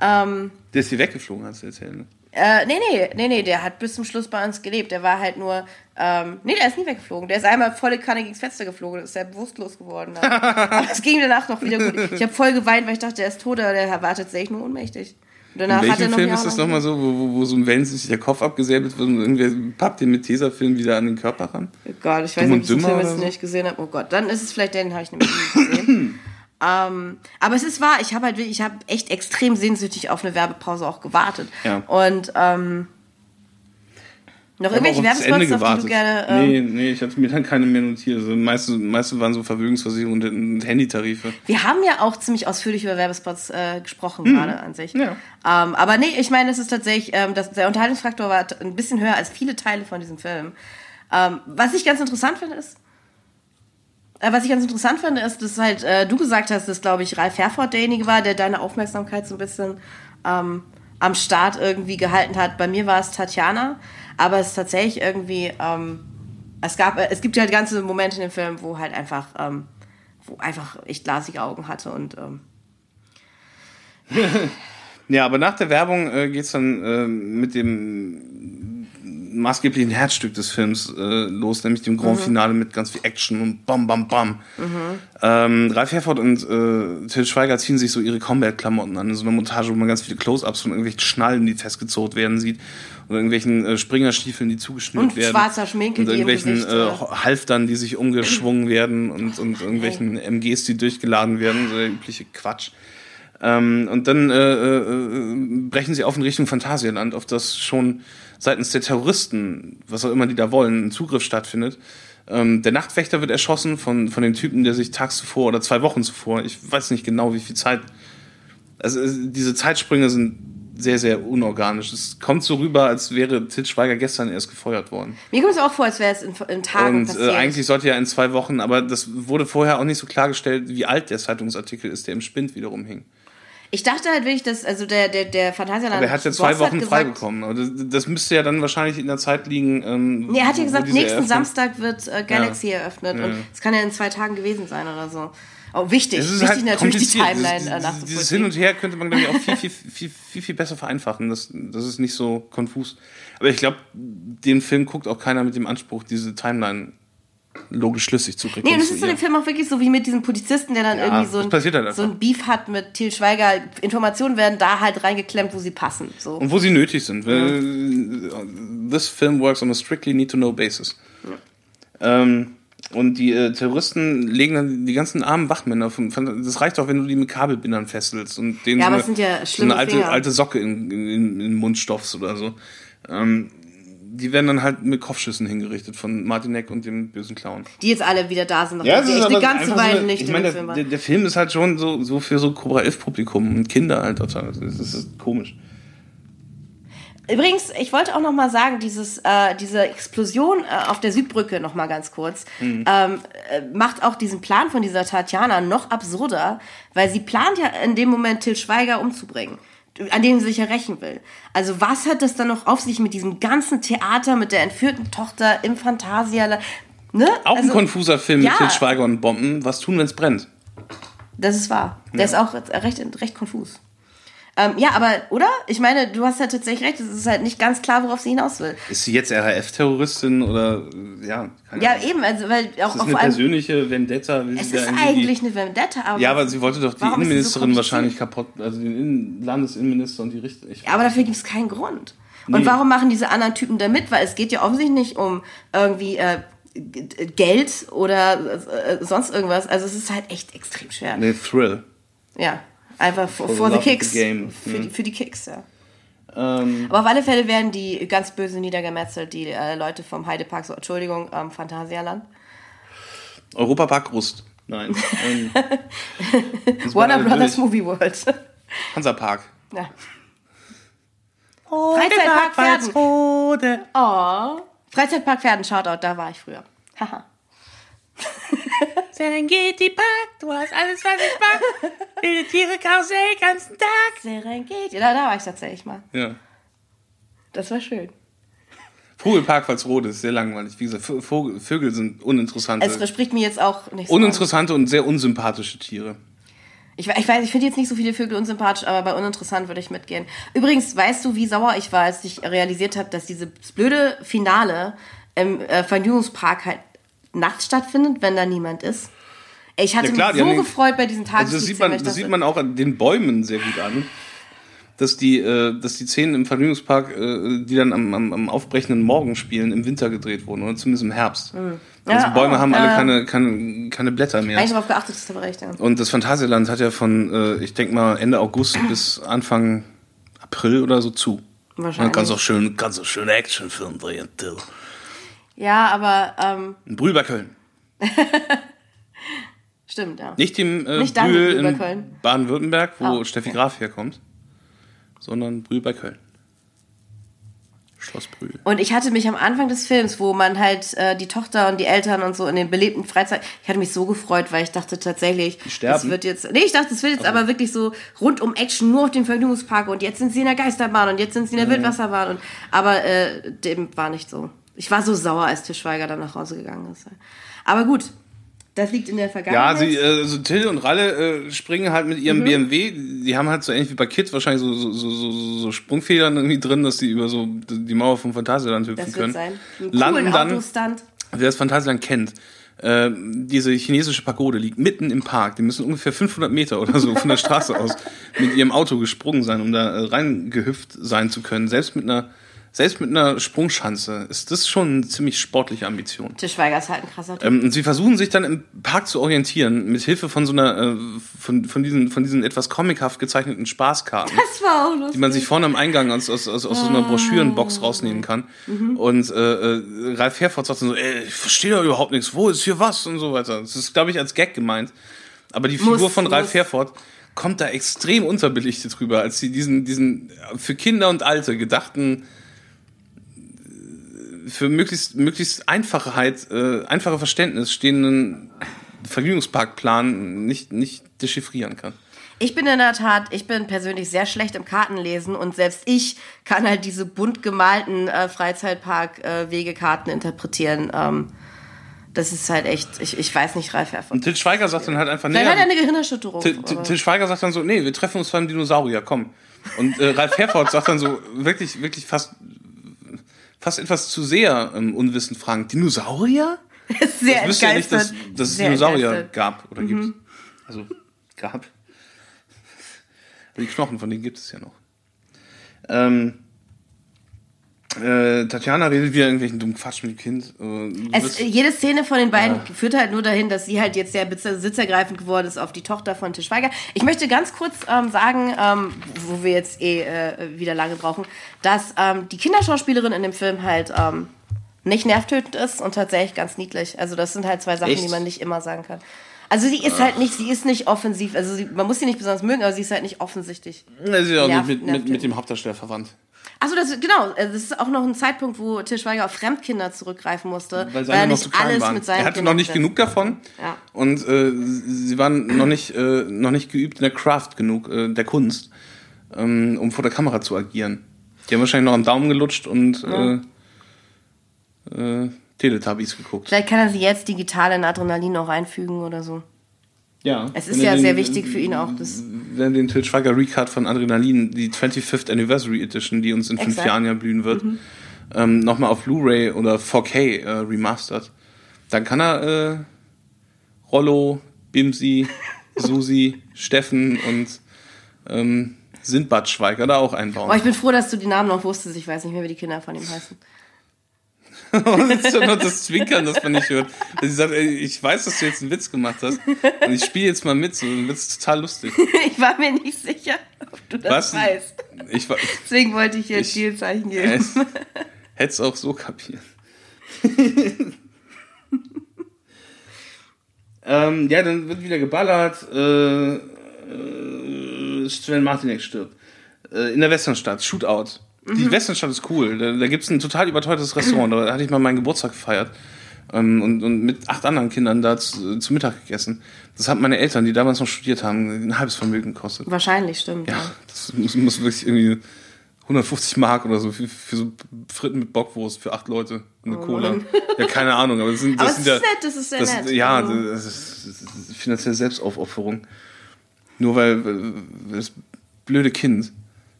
Ähm, Der ist hier weggeflogen, hast du erzählt. Ne? Äh, nee, nee, nee, nee, der hat bis zum Schluss bei uns gelebt. Der war halt nur, ähm, nee, der ist nie weggeflogen. Der ist einmal volle Kanne gegen das Fenster geflogen, ist er bewusstlos geworden. Aber es ging danach noch wieder gut. Ich habe voll geweint, weil ich dachte, der ist tot, aber der wartet sich nur ohnmächtig. Und danach In hat er welchem Film ist das nochmal so, wo, wo, wo so ein Wellensittich der Kopf abgesäbelt wird und irgendwer pappt den mit Tesafilm wieder an den Körper ran? Oh Gott, ich weiß Dumm nicht, ob ich den Film jetzt so? nicht gesehen habe. Oh Gott, dann ist es vielleicht der, den habe ich nämlich nie gesehen. Ähm, aber es ist wahr, ich habe halt wirklich- ich habe echt extrem sehnsüchtig auf eine Werbepause auch gewartet. Ja. Und ähm, Noch habe irgendwelche Werbespots, auf die du gerne. Ähm, nee, nee, ich hatte mir dann keine mehr notiert. Also meiste, meiste waren so Vermögensversicherungen und- und Handytarife. Wir haben ja auch ziemlich ausführlich über Werbespots äh, gesprochen, gerade an sich. Ja. Ähm, aber nee, ich meine, es ist tatsächlich, ähm, das, der Unterhaltungsfaktor war ein bisschen höher als viele Teile von diesem Film. Ähm, was ich ganz interessant finde, ist, was ich ganz interessant finde, ist, dass halt äh, du gesagt hast, dass, glaube ich, Ralf Herford derjenige war, der deine Aufmerksamkeit so ein bisschen ähm, am Start irgendwie gehalten hat. Bei mir war es Tatjana, aber es ist tatsächlich irgendwie, ähm, es gab, äh, es gibt halt ganze Momente in dem Film, wo halt einfach, ähm, wo einfach ich glasige Augen hatte und ähm, Ja, aber nach der Werbung äh, geht's dann äh, mit dem maßgeblichen Herzstück des Films äh, los, nämlich dem Grand Finale mit ganz viel Action und bam, bam, bam. Ähm, Ralf Herford und äh, Till Schweiger ziehen sich so ihre Combat-Klamotten an, in so einer Montage, wo man ganz viele Close-Ups von irgendwelchen Schnallen, die festgezogen werden sieht, oder irgendwelchen äh, Springerstiefeln, die zugeschnürt Und werden. schwarzer Schminke, und irgendwelchen Gesicht, äh, Halftern, die sich umgeschwungen werden und, und irgendwelchen MGs, die durchgeladen werden, so der übliche Quatsch. Ähm, und dann äh, äh, brechen sie auf in Richtung Phantasialand, auf das schon seitens der Terroristen, was auch immer die da wollen, ein Zugriff stattfindet. Ähm, der Nachtwächter wird erschossen von, von dem Typen, der sich tags zuvor oder zwei Wochen zuvor, ich weiß nicht genau, wie viel Zeit. Also äh, diese Zeitsprünge sind sehr, sehr unorganisch. Es kommt so rüber, als wäre Til Schweiger gestern erst gefeuert worden. mir kommt es auch vor, als wäre es in, in Tagen Und passiert. äh, eigentlich sollte ja in zwei Wochen, aber das wurde vorher auch nicht so klargestellt, wie alt der Zeitungsartikel ist, der im Spind wiederum hing. Ich dachte halt wirklich, dass, also der, der, der Phantasialand. Aber er hat ja zwei Boss Wochen gesagt- frei bekommen. Aber das, das müsste ja dann wahrscheinlich in der Zeit liegen. Ähm, Nee, er hat ja gesagt, nächsten Eröffnung- Samstag wird äh, Galaxy eröffnet. Und es kann ja in zwei Tagen gewesen sein oder so. Oh, wichtig. Es ist wichtig halt natürlich die. Timeline Dieses- äh, dieses, nachzuvollziehen. Hin und Her könnte man, glaube ich, auch viel, viel, viel, viel, viel besser vereinfachen. Das, das ist nicht so konfus. Aber ich glaube, den Film guckt auch keiner mit dem Anspruch, diese Timeline logisch schlüssig zu Nee, und es ist in dem. Film auch wirklich so wie mit diesem Polizisten, der dann Ja, irgendwie so das ein, passiert halt so ein Beef hat mit Til Schweiger. Informationen werden da halt reingeklemmt, wo sie passen. So. Und wo sie nötig sind. Weil, This film works on a strictly need-to-know basis. Ähm, und die äh, Terroristen legen dann die ganzen armen Wachmänner. Von, von, das reicht auch, wenn du die mit Kabelbindern fesselst und denen Ja, so eine, ja so eine alte, Finger. alte Socke in, in, in den Mund stopfst oder so. Ähm, die werden dann halt mit Kopfschüssen hingerichtet von Martinek und dem bösen Clown. Die jetzt alle wieder da sind, nachdem sie echt eine ganze Weile so nicht ich in meine, der, Film der, Film ist halt schon so, so für so Cobra 11 Publikum und Kinder halt. total. Das ist, das ist komisch. Übrigens, ich wollte auch noch mal sagen, dieses, äh, diese Explosion äh, auf der Südbrücke noch mal ganz kurz Mhm. ähm, äh, macht auch diesen Plan von dieser Tatjana noch absurder, weil sie plant ja in dem Moment Till Schweiger umzubringen, an dem sie sich ja rächen will. Also was hat das dann noch auf sich mit diesem ganzen Theater, mit der entführten Tochter im Phantasialand? Ne? Auch also, ein konfuser Film ja. mit Til Schweiger und Bomben. Was tun, wenn es brennt? Das ist wahr. Der ist auch recht, recht konfus. Ähm, ja, aber, oder? Ich meine, du hast ja tatsächlich recht, es ist halt nicht ganz klar, worauf sie hinaus will. Ist sie jetzt RAF-Terroristin oder äh, ja? Keine Ja, Ahnung. eben, also, weil auch, Ist das auf eine persönliche Vendetta? Will es ist eigentlich eine Vendetta, aber. Ja, aber sie wollte doch die so Innenministerin kompliziert? wahrscheinlich kaputt, also den Innen Landesinnenminister und die Richter. Ich, Ja, aber dafür gibt es keinen Grund. Und Nee. warum machen diese anderen Typen da mit? Weil es geht ja offensichtlich nicht um irgendwie äh, Geld oder äh, sonst irgendwas. Also es ist halt echt extrem schwer. nee, Thrill. Ja, einfach for, the for the of the kicks. game. Für, Mhm. die, für die Kicks, ja. Ähm, Aber auf alle Fälle werden die ganz böse niedergemetzelt, die äh, Leute vom Heidepark, so, Entschuldigung, ähm, Phantasialand. Europapark Rust. Nein. ähm, Warner Brothers Movie World. Hansapark. ja. Freizeitpark Pferden. Rode. Oh. Freizeitpark Pferden, Shoutout, da war ich früher. Haha. Serengeti Park, du hast alles, was ich mag. Wilde Tiere, Karussell, ganzen Tag. Serengeti. Da, da war ich tatsächlich mal. Ja. Das war schön. Vogelpark Walsrode ist sehr langweilig. Wie gesagt, Vogel, Vögel sind uninteressante, Es spricht mir jetzt auch nicht so. an. uninteressante und sehr unsympathische Tiere. Ich, ich weiß, ich finde jetzt nicht so viele Vögel unsympathisch, aber bei uninteressant würde ich mitgehen. Übrigens, weißt du, wie sauer ich war, als ich realisiert habe, dass dieses blöde Finale im äh, Vergnügungspark halt nachts stattfindet, wenn da niemand ist? Ich hatte Ja, klar, mich so den- gefreut bei diesen Also das sieht man, das sieht man auch an den Bäumen sehr gut an. Dass die, äh, dass die Szenen im Vergnügungspark, äh, die dann am, am, am aufbrechenden Morgen spielen, im Winter gedreht wurden oder zumindest im Herbst. Also Hm. Ja, Bäume oh, haben alle keine, keine, keine Blätter mehr. Eigentlich darauf geachtet, dass du recht ja. Und das Phantasialand hat ja von, äh, ich denke mal, Ende August bis Anfang April oder so zu. Man Wahrscheinlich. kann auch schön, auch schön Actionfilm drehen, Till. Ja, aber ähm, Brühl bei Köln. stimmt, ja. Nicht dem äh, Nicht Brühl in. Baden-Württemberg, wo okay. Steffi Graf herkommt, sondern Brühl bei Köln. Schloss Brühl. Und ich hatte mich am Anfang des Films, wo man halt äh, die Tochter und die Eltern und so in den belebten Freizeit, ich hatte mich so gefreut, weil ich dachte tatsächlich, das wird jetzt, nee, ich dachte, es wird jetzt aber wirklich so rund um Action, nur auf dem Vergnügungspark und jetzt sind sie in der Geisterbahn und jetzt sind sie in der Wildwasserbahn und, aber äh, dem war nicht so. Ich war so sauer, als Tischweiger dann nach Hause gegangen ist. Aber gut, das liegt in der Ja, Vergangenheit. sie, äh, so Till und Ralle äh, springen halt mit Mhm. ihrem BMW. Die haben halt so ähnlich wie bei Kids wahrscheinlich so, so, so, so, so Sprungfedern irgendwie drin, dass die über so die Mauer vom Phantasialand hüpfen das wird können. sein. Einen Landen dann, Autostunt. wer das Phantasialand kennt, äh, diese chinesische Pagode liegt mitten im Park. Die müssen ungefähr 500 Meter oder so von der Straße aus mit ihrem Auto gesprungen sein, um da äh, reingehüpft sein zu können. Selbst mit einer selbst mit einer Sprungschanze ist das schon eine ziemlich sportliche Ambition. Tischweiger ist halt ein krasser Typ. Ähm, und sie versuchen sich dann im Park zu orientieren, mit Hilfe von so einer, äh, von, von, diesen, von diesen etwas comichaft gezeichneten Spaßkarten, das war auch lustig. die man sich vorne am Eingang aus, aus, aus, aus so einer Broschürenbox rausnehmen kann. Und äh, äh, Ralf Herford sagt dann so, ey, ich verstehe da überhaupt nichts, wo ist hier was und so weiter. Das ist, glaube ich, als Gag gemeint. Aber die Figur Muss, von Ralf muss. Herford kommt da extrem unterbelichtet drüber, als sie diesen, diesen für Kinder und Alte gedachten für möglichst, möglichst Einfachheit, äh, einfache Verständnis stehenden Vergnügungsparkplan nicht, nicht dechiffrieren kann. Ich bin in der Tat, ich bin persönlich sehr schlecht im Kartenlesen und selbst ich kann halt diese bunt gemalten äh, Freizeitpark-Wegekarten interpretieren. Ähm, das ist halt echt, ich, ich weiß nicht, Ralf Herford. Und Til Schweiger sagt dann halt einfach, nee, Vielleicht hat er eine Gehirnerschütterung. Til Schweiger sagt dann so, nee, wir treffen uns beim Dinosaurier, komm. Und äh, Ralf Herford sagt dann so, wirklich, wirklich fast, fast etwas zu sehr ähm, unwissend fragend, Dinosaurier? sehr Ich wüsste ja nicht, dass, dass es Dinosaurier entgeistert. gab oder gibt. Also, gab. Aber die Knochen von denen gibt es ja noch. Ähm, äh, Tatjana redet wieder irgendwelchen dummen Quatsch mit dem Kind. Äh, Es, jede Szene von den beiden führt halt nur dahin, dass sie halt jetzt sehr sitzergreifend geworden ist auf die Tochter von Tischweiger. Ich möchte ganz kurz ähm, sagen, ähm, wo wir jetzt eh äh, wieder lange brauchen, dass ähm, die Kinderschauspielerin in dem Film halt ähm, nicht nervtötend ist und tatsächlich ganz niedlich. Also das sind halt zwei Sachen, Echt? die man nicht immer sagen kann. Also sie ist halt nicht, sie ist nicht offensiv, also sie, man muss sie nicht besonders mögen, aber sie ist halt nicht offensichtlich. Ja, sie ist auch Nerv- mit, mit, mit dem Hauptdarsteller verwandt. Achso, das genau. äh, Das ist auch noch ein Zeitpunkt, wo Til Schweiger auf Fremdkinder zurückgreifen musste, weil, seine er noch nicht alles waren. mit seinen Er hatte Kindern noch nicht genug davon. Ja. Und äh, sie waren noch nicht, äh, noch nicht geübt in der Craft genug, äh, der Kunst, ähm, um vor der Kamera zu agieren. Die haben wahrscheinlich noch am Daumen gelutscht und äh, äh, Teletubbies geguckt. Vielleicht kann er sie jetzt digital in Adrenalin noch einfügen oder so. Ja. Es ist ja sehr wichtig für ihn auch, das- Wenn den Til Schweiger Recut von Adrenalin, die 25th Anniversary Edition, die uns in fünf Exakt. Mhm. Jahren ja blühen wird, ähm, nochmal auf Blu-ray oder 4K äh, remastered, dann kann er äh, Rollo, Bimsi, Susi, Steffen und ähm, Sindbad Schweiger da auch einbauen. Oh, ich bin froh, dass du die Namen noch wusstest. Ich weiß nicht mehr, wie die Kinder von ihm heißen. Und es ist ja nur das Zwinkern, das man nicht hört. Sie sagt, ey, ich weiß, dass du jetzt einen Witz gemacht hast und ich spiele jetzt mal mit, so dann wird's total lustig. ich war mir nicht sicher, ob du das Was? weißt. Ich war, Deswegen wollte ich hier ein Ich- Zielzeichen geben. Es hätte es auch so kapiert. ähm, ja, dann wird wieder geballert. Äh, äh, Sven Martinek stirbt. Äh, in der Westernstadt, Shootout. Die Westernstadt ist cool. Da, da gibt es ein total überteuertes Restaurant. Da hatte ich mal meinen Geburtstag gefeiert. Ähm, und, und mit acht anderen Kindern da zu, zu Mittag gegessen. Das haben meine Eltern, die damals noch studiert haben, ein halbes Vermögen gekostet. Wahrscheinlich, stimmt. Ja, das muss, muss wirklich irgendwie 150 Mark oder so für, für so Fritten mit Bockwurst für acht Leute und eine Cola. Ja, keine Ahnung, aber das sind, das Oh Aber sind ist ja. nett, das ist sehr das, nett. Ja, Also- das ist, das ist finanzielle Selbstaufopferung. Nur weil, weil das blöde Kind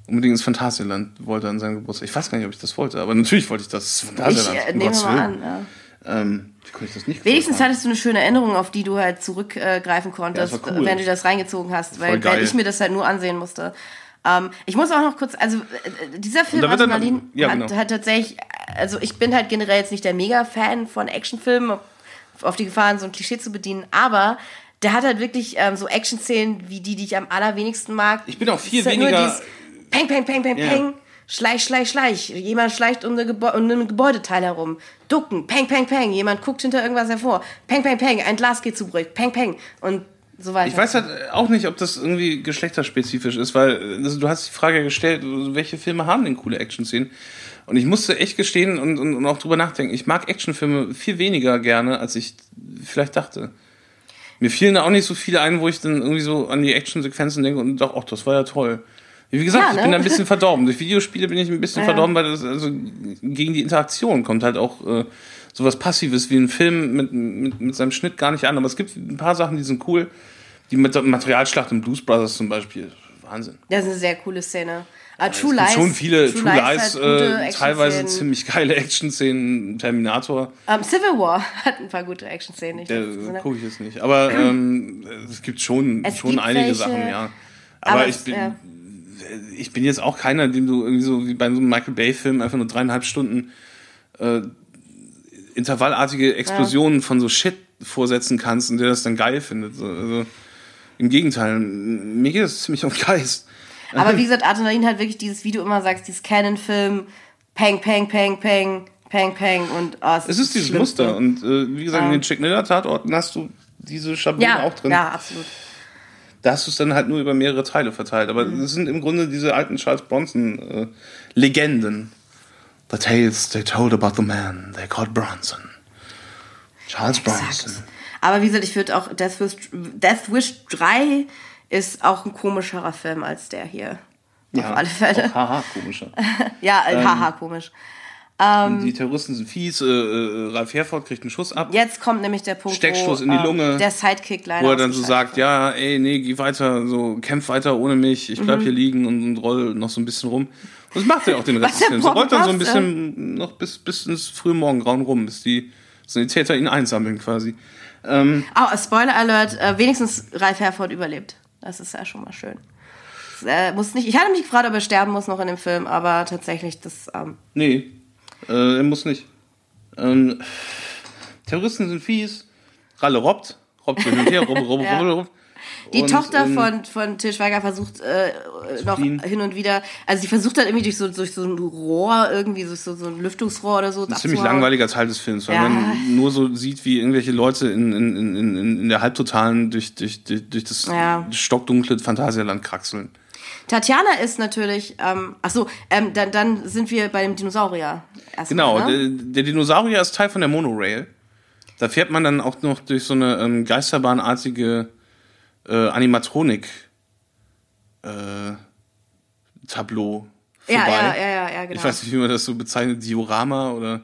unbedingt ins Phantasialand wollte an seinem Geburtstag. Ich weiß gar nicht, ob ich das wollte, aber natürlich wollte ich das. Ich Phantasialand, äh, um nehme Gottes mal an. Ja. Ähm, wie konnte ich das nicht Wenigstens hattest du eine schöne Erinnerung, auf die du halt zurückgreifen konntest, Ja, cool. wenn du das reingezogen hast, weil, weil ich mir das halt nur ansehen musste. Ähm, ich muss auch noch kurz, also äh, dieser Film Adrenalin ja, hat, genau. hat tatsächlich, also ich bin halt generell jetzt nicht der Mega-Fan von Actionfilmen, auf- die Gefahren, so ein Klischee zu bedienen, aber der hat halt wirklich ähm, so Action-Szenen wie die, die ich am allerwenigsten mag. Ich bin auch viel halt weniger- Peng, peng, peng, peng, Ja. peng. Schleich, schleich, schleich. Jemand schleicht um, eine Gebä um ein Gebäudeteil herum. Ducken. Peng, peng, peng. Jemand guckt hinter irgendwas hervor. Peng, peng, peng. Ein Glas geht zu Brüch. Peng, peng. Und so weiter. Ich weiß halt auch nicht, ob das irgendwie geschlechterspezifisch ist, weil also, du hast die Frage gestellt, welche Filme haben denn coole Action-Szenen? Und ich musste echt gestehen und, und, und auch drüber nachdenken, ich mag Actionfilme viel weniger gerne, als ich vielleicht dachte. Mir fielen da auch nicht so viele ein, wo ich dann irgendwie so an die Actionsequenzen denke und dachte, ach, das war ja toll. Wie gesagt, Ja, ich ne? bin da ein bisschen verdorben. Durch Videospiele bin ich ein bisschen Ja. verdorben, weil das also gegen die Interaktion kommt halt auch äh, sowas Passives wie ein Film mit, mit, mit seinem Schnitt gar nicht an. Aber es gibt ein paar Sachen, die sind cool. Die mit der Materialschlacht im Blues Brothers zum Beispiel. Wahnsinn. Das ist eine sehr coole Szene. Aber Es True gibt Lies. schon viele True, Lies, hat gute äh, teilweise ziemlich geile Action-Szenen. Terminator, Ähm, Civil War hat ein paar gute Action-Szenen. Ich gucke ich jetzt nicht. Aber ähm, es gibt schon, Es schon gibt einige welche, Sachen, ja. Aber, aber ich bin, ja. Ich bin jetzt auch keiner, dem du irgendwie so wie bei so einem Michael Bay-Film einfach nur dreieinhalb Stunden äh, intervallartige Explosionen von so Shit vorsetzen kannst und der das dann geil findet. So, also, Im Gegenteil, mir geht es ziemlich um Geist. Aber wie gesagt, Adrenalin hat wirklich dieses, wie du immer sagst, dieses Canon-Film, Peng, Peng, Peng, Peng, Peng, Peng und oh, Es ist dieses. Muster und äh, wie gesagt, Ja. in den Chick Miller Tatorten hast du diese Schablone Ja, auch drin. ja, absolut. Da hast du es dann halt nur über mehrere Teile verteilt. Aber Mhm. das sind im Grunde diese alten Charles Bronson äh. The tales they told about the man they called Bronson. Charles Bronson. Aber wie gesagt, ich würde auch Death Wish, Death Wish 3 ist auch ein komischerer Film als der hier. Auf alle Fälle. Auch haha, komischer. Ja, Ähm, äh, haha, komisch. Und die Terroristen sind fies. Äh, äh, Ralf Herford kriegt einen Schuss ab. Jetzt kommt nämlich der Punkt, Steckstoß wo in die ähm, Lunge, der Sidekick leider Wo er dann so sagt, ja, ey, nee, geh weiter, so, kämpf weiter ohne mich, ich Mhm. bleib hier liegen und, und roll noch so ein bisschen rum. Und das macht er auch den Rest des Films. Er rollt dann so ein bisschen noch bis, bis ins frühe Morgengrauen rum, bis die Sanitäter ihn einsammeln quasi. Ähm, Oh, Spoiler Alert, äh, wenigstens Ralf Herford überlebt. Das ist ja schon mal schön. Das, äh, muss nicht, ich hatte mich gefragt, ob er sterben muss noch in dem Film, aber tatsächlich, das, ähm, nee, äh, er muss nicht. Ähm, Terroristen sind fies, Ralle robbt, robbt hin und her, robbt, robbt, Ja. robbt. die Und, Tochter ähm, von, von Til Schweiger versucht äh, noch fliehen. hin und wieder, also sie versucht dann irgendwie durch so, durch so ein Rohr, irgendwie durch so, so ein Lüftungsrohr oder so. Ein ziemlich langweiliger Teil des Films, weil Ja. man nur so sieht, wie irgendwelche Leute in, in, in, in, in der Halbtotalen durch, durch, durch, durch das Ja. stockdunkle Phantasialand kraxeln. Tatjana ist natürlich, ähm, ach so, ähm, dann, dann sind wir bei dem Dinosaurier. Erstmal, Genau, Ne? der, der Dinosaurier ist Teil von der Monorail. Da fährt man dann auch noch durch so eine ähm, geisterbahnartige äh, Animatronik äh, Tableau vorbei. Ja, ja, ja, ja, ja, genau. Ich weiß nicht, wie man das so bezeichnet, Diorama oder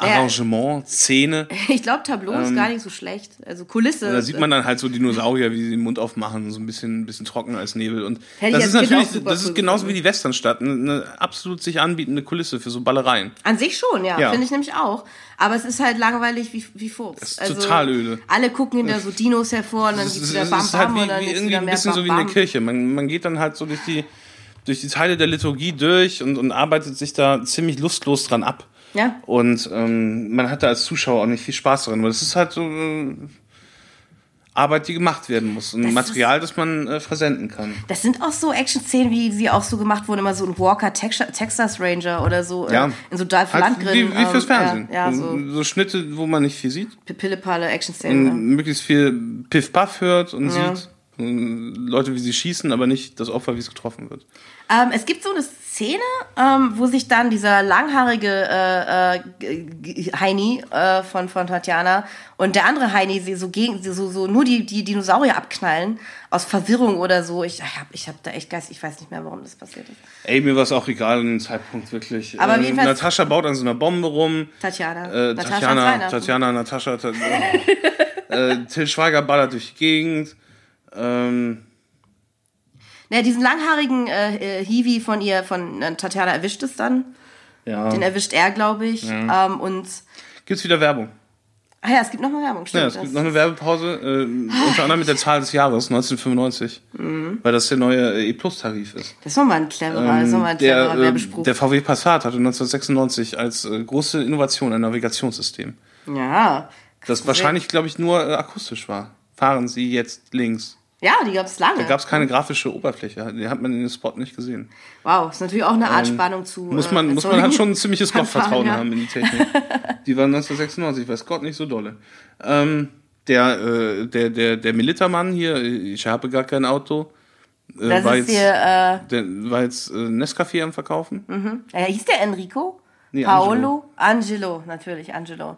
Arrangement, Szene. Ich glaube, Tableau ist gar nicht so schlecht. Also Kulisse. Ähm, Da sieht man dann halt so Dinosaurier, wie sie den Mund aufmachen, so ein bisschen, ein bisschen trocken als Nebel. Und Hätte das ist natürlich, das ist genauso wie die Westernstadt, eine, absolut sich anbietende Kulisse für so Ballereien. An sich schon, ja, Ja. finde ich nämlich auch. Aber es ist halt langweilig wie, wie Fuchs. ist total öde. Alle gucken hinter so Dinos hervor und dann Es gibt's ist, wieder es Bam ist halt Bam wie, und dann wie irgendwie ein bisschen so wie in der. Kirche. Man, man geht dann halt so durch die, durch die Teile der Liturgie durch und, und arbeitet sich da ziemlich lustlos dran ab. Ja. Und ähm, man hat da als Zuschauer auch nicht viel Spaß dran, weil es ist halt so äh, Arbeit, die gemacht werden muss. Und Das Material, das man äh, versenden kann. Das sind auch so Action-Szenen, wie sie auch so gemacht wurden, immer so ein Walker Texas, Texas Ranger oder so äh, Ja. in so Dolph Halt Lundgren. wie, wie fürs ähm, Fernsehen. Ja, ja so so Schnitte, wo man nicht viel sieht. pillepalle Action-Szenen. ja. möglichst viel Piff-Paff hört und sieht. Leute, wie sie schießen, aber nicht das Opfer, wie es getroffen wird. Ähm, es gibt so eine Szene, ähm, wo sich dann dieser langhaarige äh, äh, Heini äh, von, von Tatjana und der andere Heini sie so gegen sie so, so nur die, die Dinosaurier abknallen aus Verwirrung oder so. Ich, habe ich hab da echt Geist, ich weiß nicht mehr, warum das passiert ist. Ey, mir war es auch egal an dem Zeitpunkt wirklich. Aber äh, jedenfalls- Natascha baut an so einer Bombe rum. Tatjana. Äh, Tatjana. Tatjana, Natascha. Ta äh, Till Schweiger ballert durch die Gegend. Ähm, Ja, diesen langhaarigen äh, äh, Hiwi von ihr, von äh, Tatjana erwischt es dann. ja. Den erwischt er, glaube ich. Ähm, und Gibt's wieder Werbung? ah ja, es gibt noch mal Werbung. Stimmt, Ja, es gibt noch eine Werbepause, äh, unter anderem mit der Zahl des Jahres, 1995, Mhm. weil das der neue äh, E-Plus-Tarif ist. das ist nochmal ein cleverer, mal ein cleverer der, äh, Werbespruch. der VW Passat hatte 1996 als äh, große Innovation ein Navigationssystem. ja. Das wahrscheinlich, glaube ich, nur äh, akustisch war. Fahren Sie jetzt links. Ja, die gab es lange. Da gab es keine grafische Oberfläche. Die hat man in dem Spot nicht gesehen. wow, ist natürlich auch eine Art Spannung zu. Ähm, Muss äh, man, muss man halt schon ein ziemliches Gottvertrauen ja. haben in die Technik. Die war 1996, weiß Gott nicht so dolle. Ähm, der, äh, der, der, der Militermann hier, ich habe gar kein Auto, äh, Das war, ist jetzt, hier, äh, der, war jetzt äh, Nescafé am Verkaufen. äh, hieß der Enrico? Nee, Paolo? Angelo. natürlich, Angelo.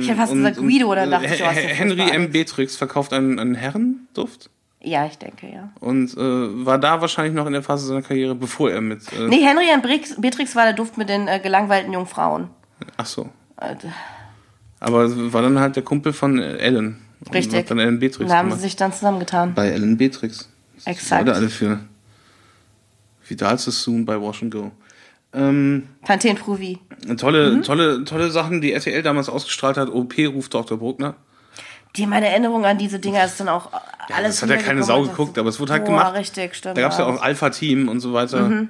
Ich hätte fast Und- gesagt und, Guido, oder äh, dachte ich, der Henry M. alt. Beatrix verkauft einen, einen Herrenduft Ja, ich denke, ja. und äh, war da wahrscheinlich noch in der Phase seiner Karriere, bevor er mit. Äh, Nee, Henry und Brix- Beatrix war der Duft mit den äh, gelangweilten jungen Frauen. Ach so. Äh, Aber war dann halt der Kumpel von Ellen. Und Richtig. Hat dann Ellen Beatrix Da haben sie gemacht. sich dann zusammengetan. Bei Ellen Beatrix. Exakt. Leute alle für Vidal Sassoon bei Wash and Go. Ähm, Pantene Pruvi. tolle, Mhm. tolle, tolle Sachen, die RTL damals ausgestrahlt hat. OP ruft Dr. Bruckner. Die meine Erinnerung an diese Dinger ist dann auch Ja, alles. das hat ja keine Sau geguckt, aber es wurde halt Boah, gemacht. richtig, stimmt. Da gab es ja auch Alpha-Team und so weiter. Mhm.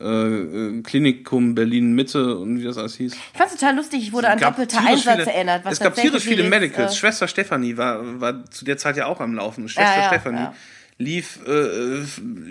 Äh, äh, Klinikum Berlin Mitte und wie das alles hieß. Ich fand's total lustig, ich wurde an doppelte Einsatz viele- erinnert. Was es gab tierisch viele Medicals. Äh, Schwester Stefanie war, war zu der Zeit ja auch am Laufen. Schwester Ja, ja, Stefanie ja. Lief äh,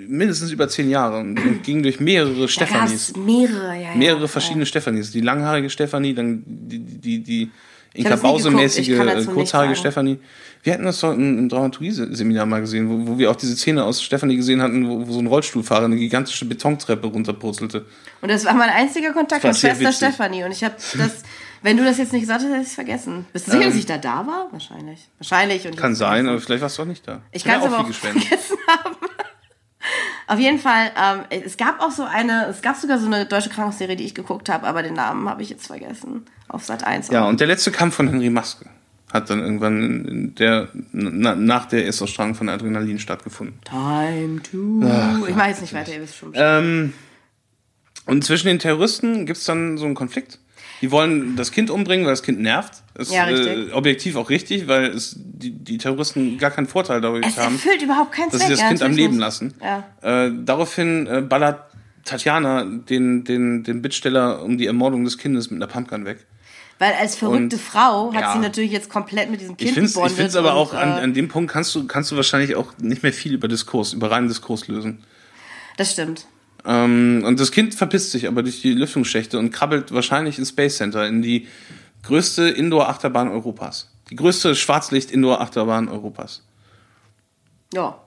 mindestens über zehn Jahre und, ging durch mehrere Stefanis. mehrere, ja, ja. mehrere verschiedene Stefanis. Die langhaarige Stefanie, dann die, die, die Inka Bause-mäßige, äh, kurzhaarige. Stefanie. Wir hatten das doch im, Dramaturgie-Seminar mal gesehen, wo, wo wir auch diese Szene aus Stefanie gesehen hatten, wo, wo so ein Rollstuhlfahrer eine gigantische Betontreppe runterpurzelte. Und das war mein einziger Kontakt mit Schwester witzig. Stefanie. Und ich habe das, wenn du das jetzt nicht gesagt hast, hätte ich es vergessen. Bist du sicher, dass ich da da war? Wahrscheinlich. Wahrscheinlich. Und Ähm. Kann sein, aber vielleicht warst du auch nicht da. Ich kann es aber auch gespendet. vergessen haben. Auf jeden Fall, ähm, es gab auch so eine, es gab sogar so eine deutsche Krankenserie, die ich geguckt habe, aber den Namen habe ich jetzt vergessen. Auf Sat 1. Ja, und der letzte Kampf von Henry Maske hat dann irgendwann der, na, nach der Erstausstrahlung von Adrenalin stattgefunden. Time to. ich mache jetzt nicht weiter, ihr wisst schon. Ähm, und zwischen den Terroristen gibt es dann so einen Konflikt. Die wollen das Kind umbringen, weil das Kind nervt. Ist Ja, äh, objektiv auch richtig, weil es, die, die Terroristen gar keinen Vorteil dadurch es haben, erfüllt überhaupt keinen dass Zweck. sie das Kind am Leben lassen. Ja. Äh, daraufhin äh, ballert Tatjana den, den, den Bittsteller um die Ermordung des Kindes mit einer Pumpgun weg. Weil als verrückte Und- Frau hat ja. sie natürlich jetzt komplett mit diesem Kind Ich finde es gebondet ich find's aber und, auch, an, äh, an dem Punkt kannst du, kannst du wahrscheinlich auch nicht mehr viel über Diskurs, über reinen Diskurs lösen. Das stimmt. Ähm, und das Kind verpisst sich aber durch die Lüftungsschächte und krabbelt wahrscheinlich ins Space Center, in die größte Indoor-Achterbahn Europas. Die größte Schwarzlicht-Indoor-Achterbahn Europas. Ja.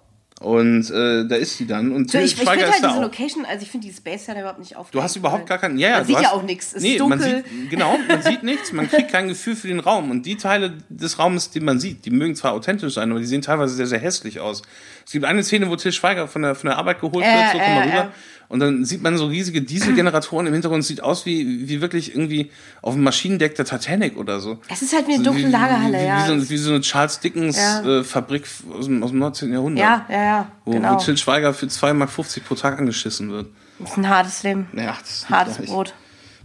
Und äh, da ist sie dann. Und So, ich ich finde halt diese auch. Location, also ich finde die Space Center überhaupt nicht aufregend. Du hast überhaupt gar keinen. Ja, ja, Man du sieht hast, ja auch nichts. Es ist nee, dunkel. Man sieht, genau, man sieht nichts. Man kriegt kein Gefühl für den Raum. Und die Teile des Raumes, die man sieht, die mögen zwar authentisch sein, aber die sehen teilweise sehr, sehr hässlich aus. Es gibt eine Szene, wo Till Schweiger von der, von der Arbeit geholt Äh, wird, so komm mal äh, rüber. äh. Und dann sieht man so riesige Dieselgeneratoren im Hintergrund. Sieht aus wie, wie wirklich irgendwie auf dem Maschinendeck der Titanic oder so. Es ist halt wie eine dunkle wie- Lagerhalle, wie, ja. Wie so, wie so eine Charles Dickens Ja. äh, Fabrik aus dem, aus dem 19. Jahrhundert. ja, ja, ja, Wo, genau. wo Till Schweiger für 2,50 Mark pro Tag angeschissen wird. Das ist ein hartes Leben. Ja, das ist Hartes gleich. Brot.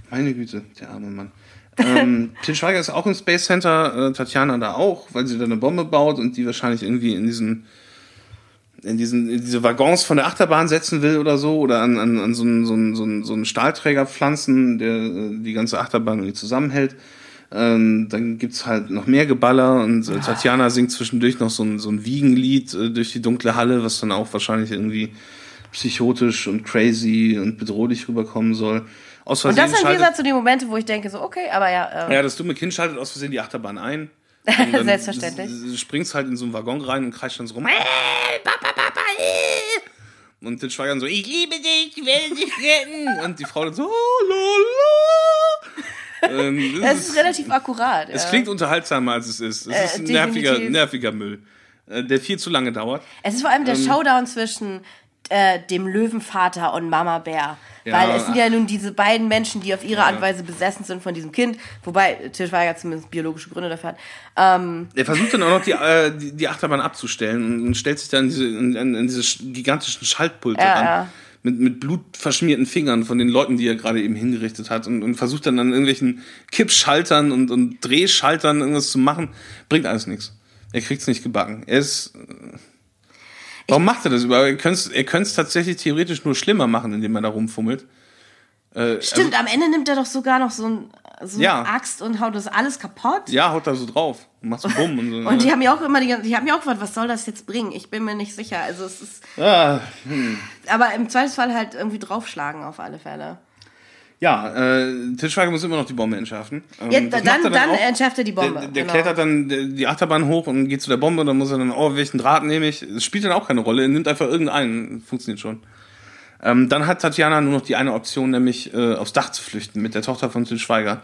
Meine Güte, der arme Mann. ähm, Til Schweiger ist auch im Space Center, äh, Tatjana da auch, weil sie da eine Bombe baut und die wahrscheinlich irgendwie in diesen in, diesen, in diese Waggons von der Achterbahn setzen will oder so, oder an, an, an so, einen, so, einen, so, einen, so einen Stahlträger pflanzen, der äh, die ganze Achterbahn irgendwie zusammenhält. Ähm, dann gibt's halt noch mehr Geballer und äh, Tatjana singt zwischendurch noch so ein, so ein Wiegenlied äh, durch die dunkle Halle, was dann auch wahrscheinlich irgendwie psychotisch und crazy und bedrohlich rüberkommen soll. Aus Und Versehen das sind, wie schaltet, gesagt, so die Momente, wo ich denke, so, okay, aber ja, äh, ja, das dumme Kind schaltet aus Versehen die Achterbahn ein. Und Selbstverständlich. Springst halt in so einen Waggon rein und kreischt dann so rum. Und den Schweiger dann so, ich liebe dich, ich werde dich retten. Und die Frau dann so, oh, lala. ähm, es ist relativ akkurat. es ja. klingt unterhaltsamer, als es ist. Es Äh, ist ein nerviger, nerviger Müll, äh, der viel zu lange dauert. Es ist vor allem der Ähm, Showdown zwischen äh, dem Löwenvater und Mama Bär. Ja. Weil es sind ja nun diese beiden Menschen, die auf ihre Art und Weise besessen sind von diesem Kind, wobei Til Schweiger zumindest biologische Gründe dafür hat. Ähm, Er versucht dann auch noch die, äh, die, die Achterbahn abzustellen und, stellt sich dann diese, in, in, diese sch- gigantischen Schaltpulte Ja, an. Mit, mit blutverschmierten Fingern von den Leuten, die er gerade eben hingerichtet hat und, und versucht dann an irgendwelchen Kippschaltern und, und Drehschaltern irgendwas zu machen. Bringt alles nichts. Er kriegt's nicht gebacken. Er ist. äh, Warum macht er das überhaupt? Er könnte es tatsächlich theoretisch nur schlimmer machen, indem er da rumfummelt. Äh, Stimmt, am Ende nimmt er doch sogar noch so, ein, so Ja. eine Axt und haut das alles kaputt. Ja, haut da so drauf. Und macht so Bumm und so. ne? Und die haben ja auch immer, die, die haben ja auch gefragt, was soll das jetzt bringen? Ich bin mir nicht sicher. Also es ist, ah, aber im Zweifelsfall halt irgendwie draufschlagen auf alle Fälle. Ja, äh, Til Schweiger muss immer noch die Bombe entschärfen. Ähm, Ja, dann, dann, auch. entschärft er die Bombe. Der, der genau. klettert dann die Achterbahn hoch und geht zu der Bombe und dann muss er dann, oh, welchen Draht nehme ich? Das spielt dann auch keine Rolle, er nimmt einfach irgendeinen, funktioniert schon. Ähm, dann hat Tatjana nur noch die eine Option, nämlich äh, aufs Dach zu flüchten mit der Tochter von Til Schweiger.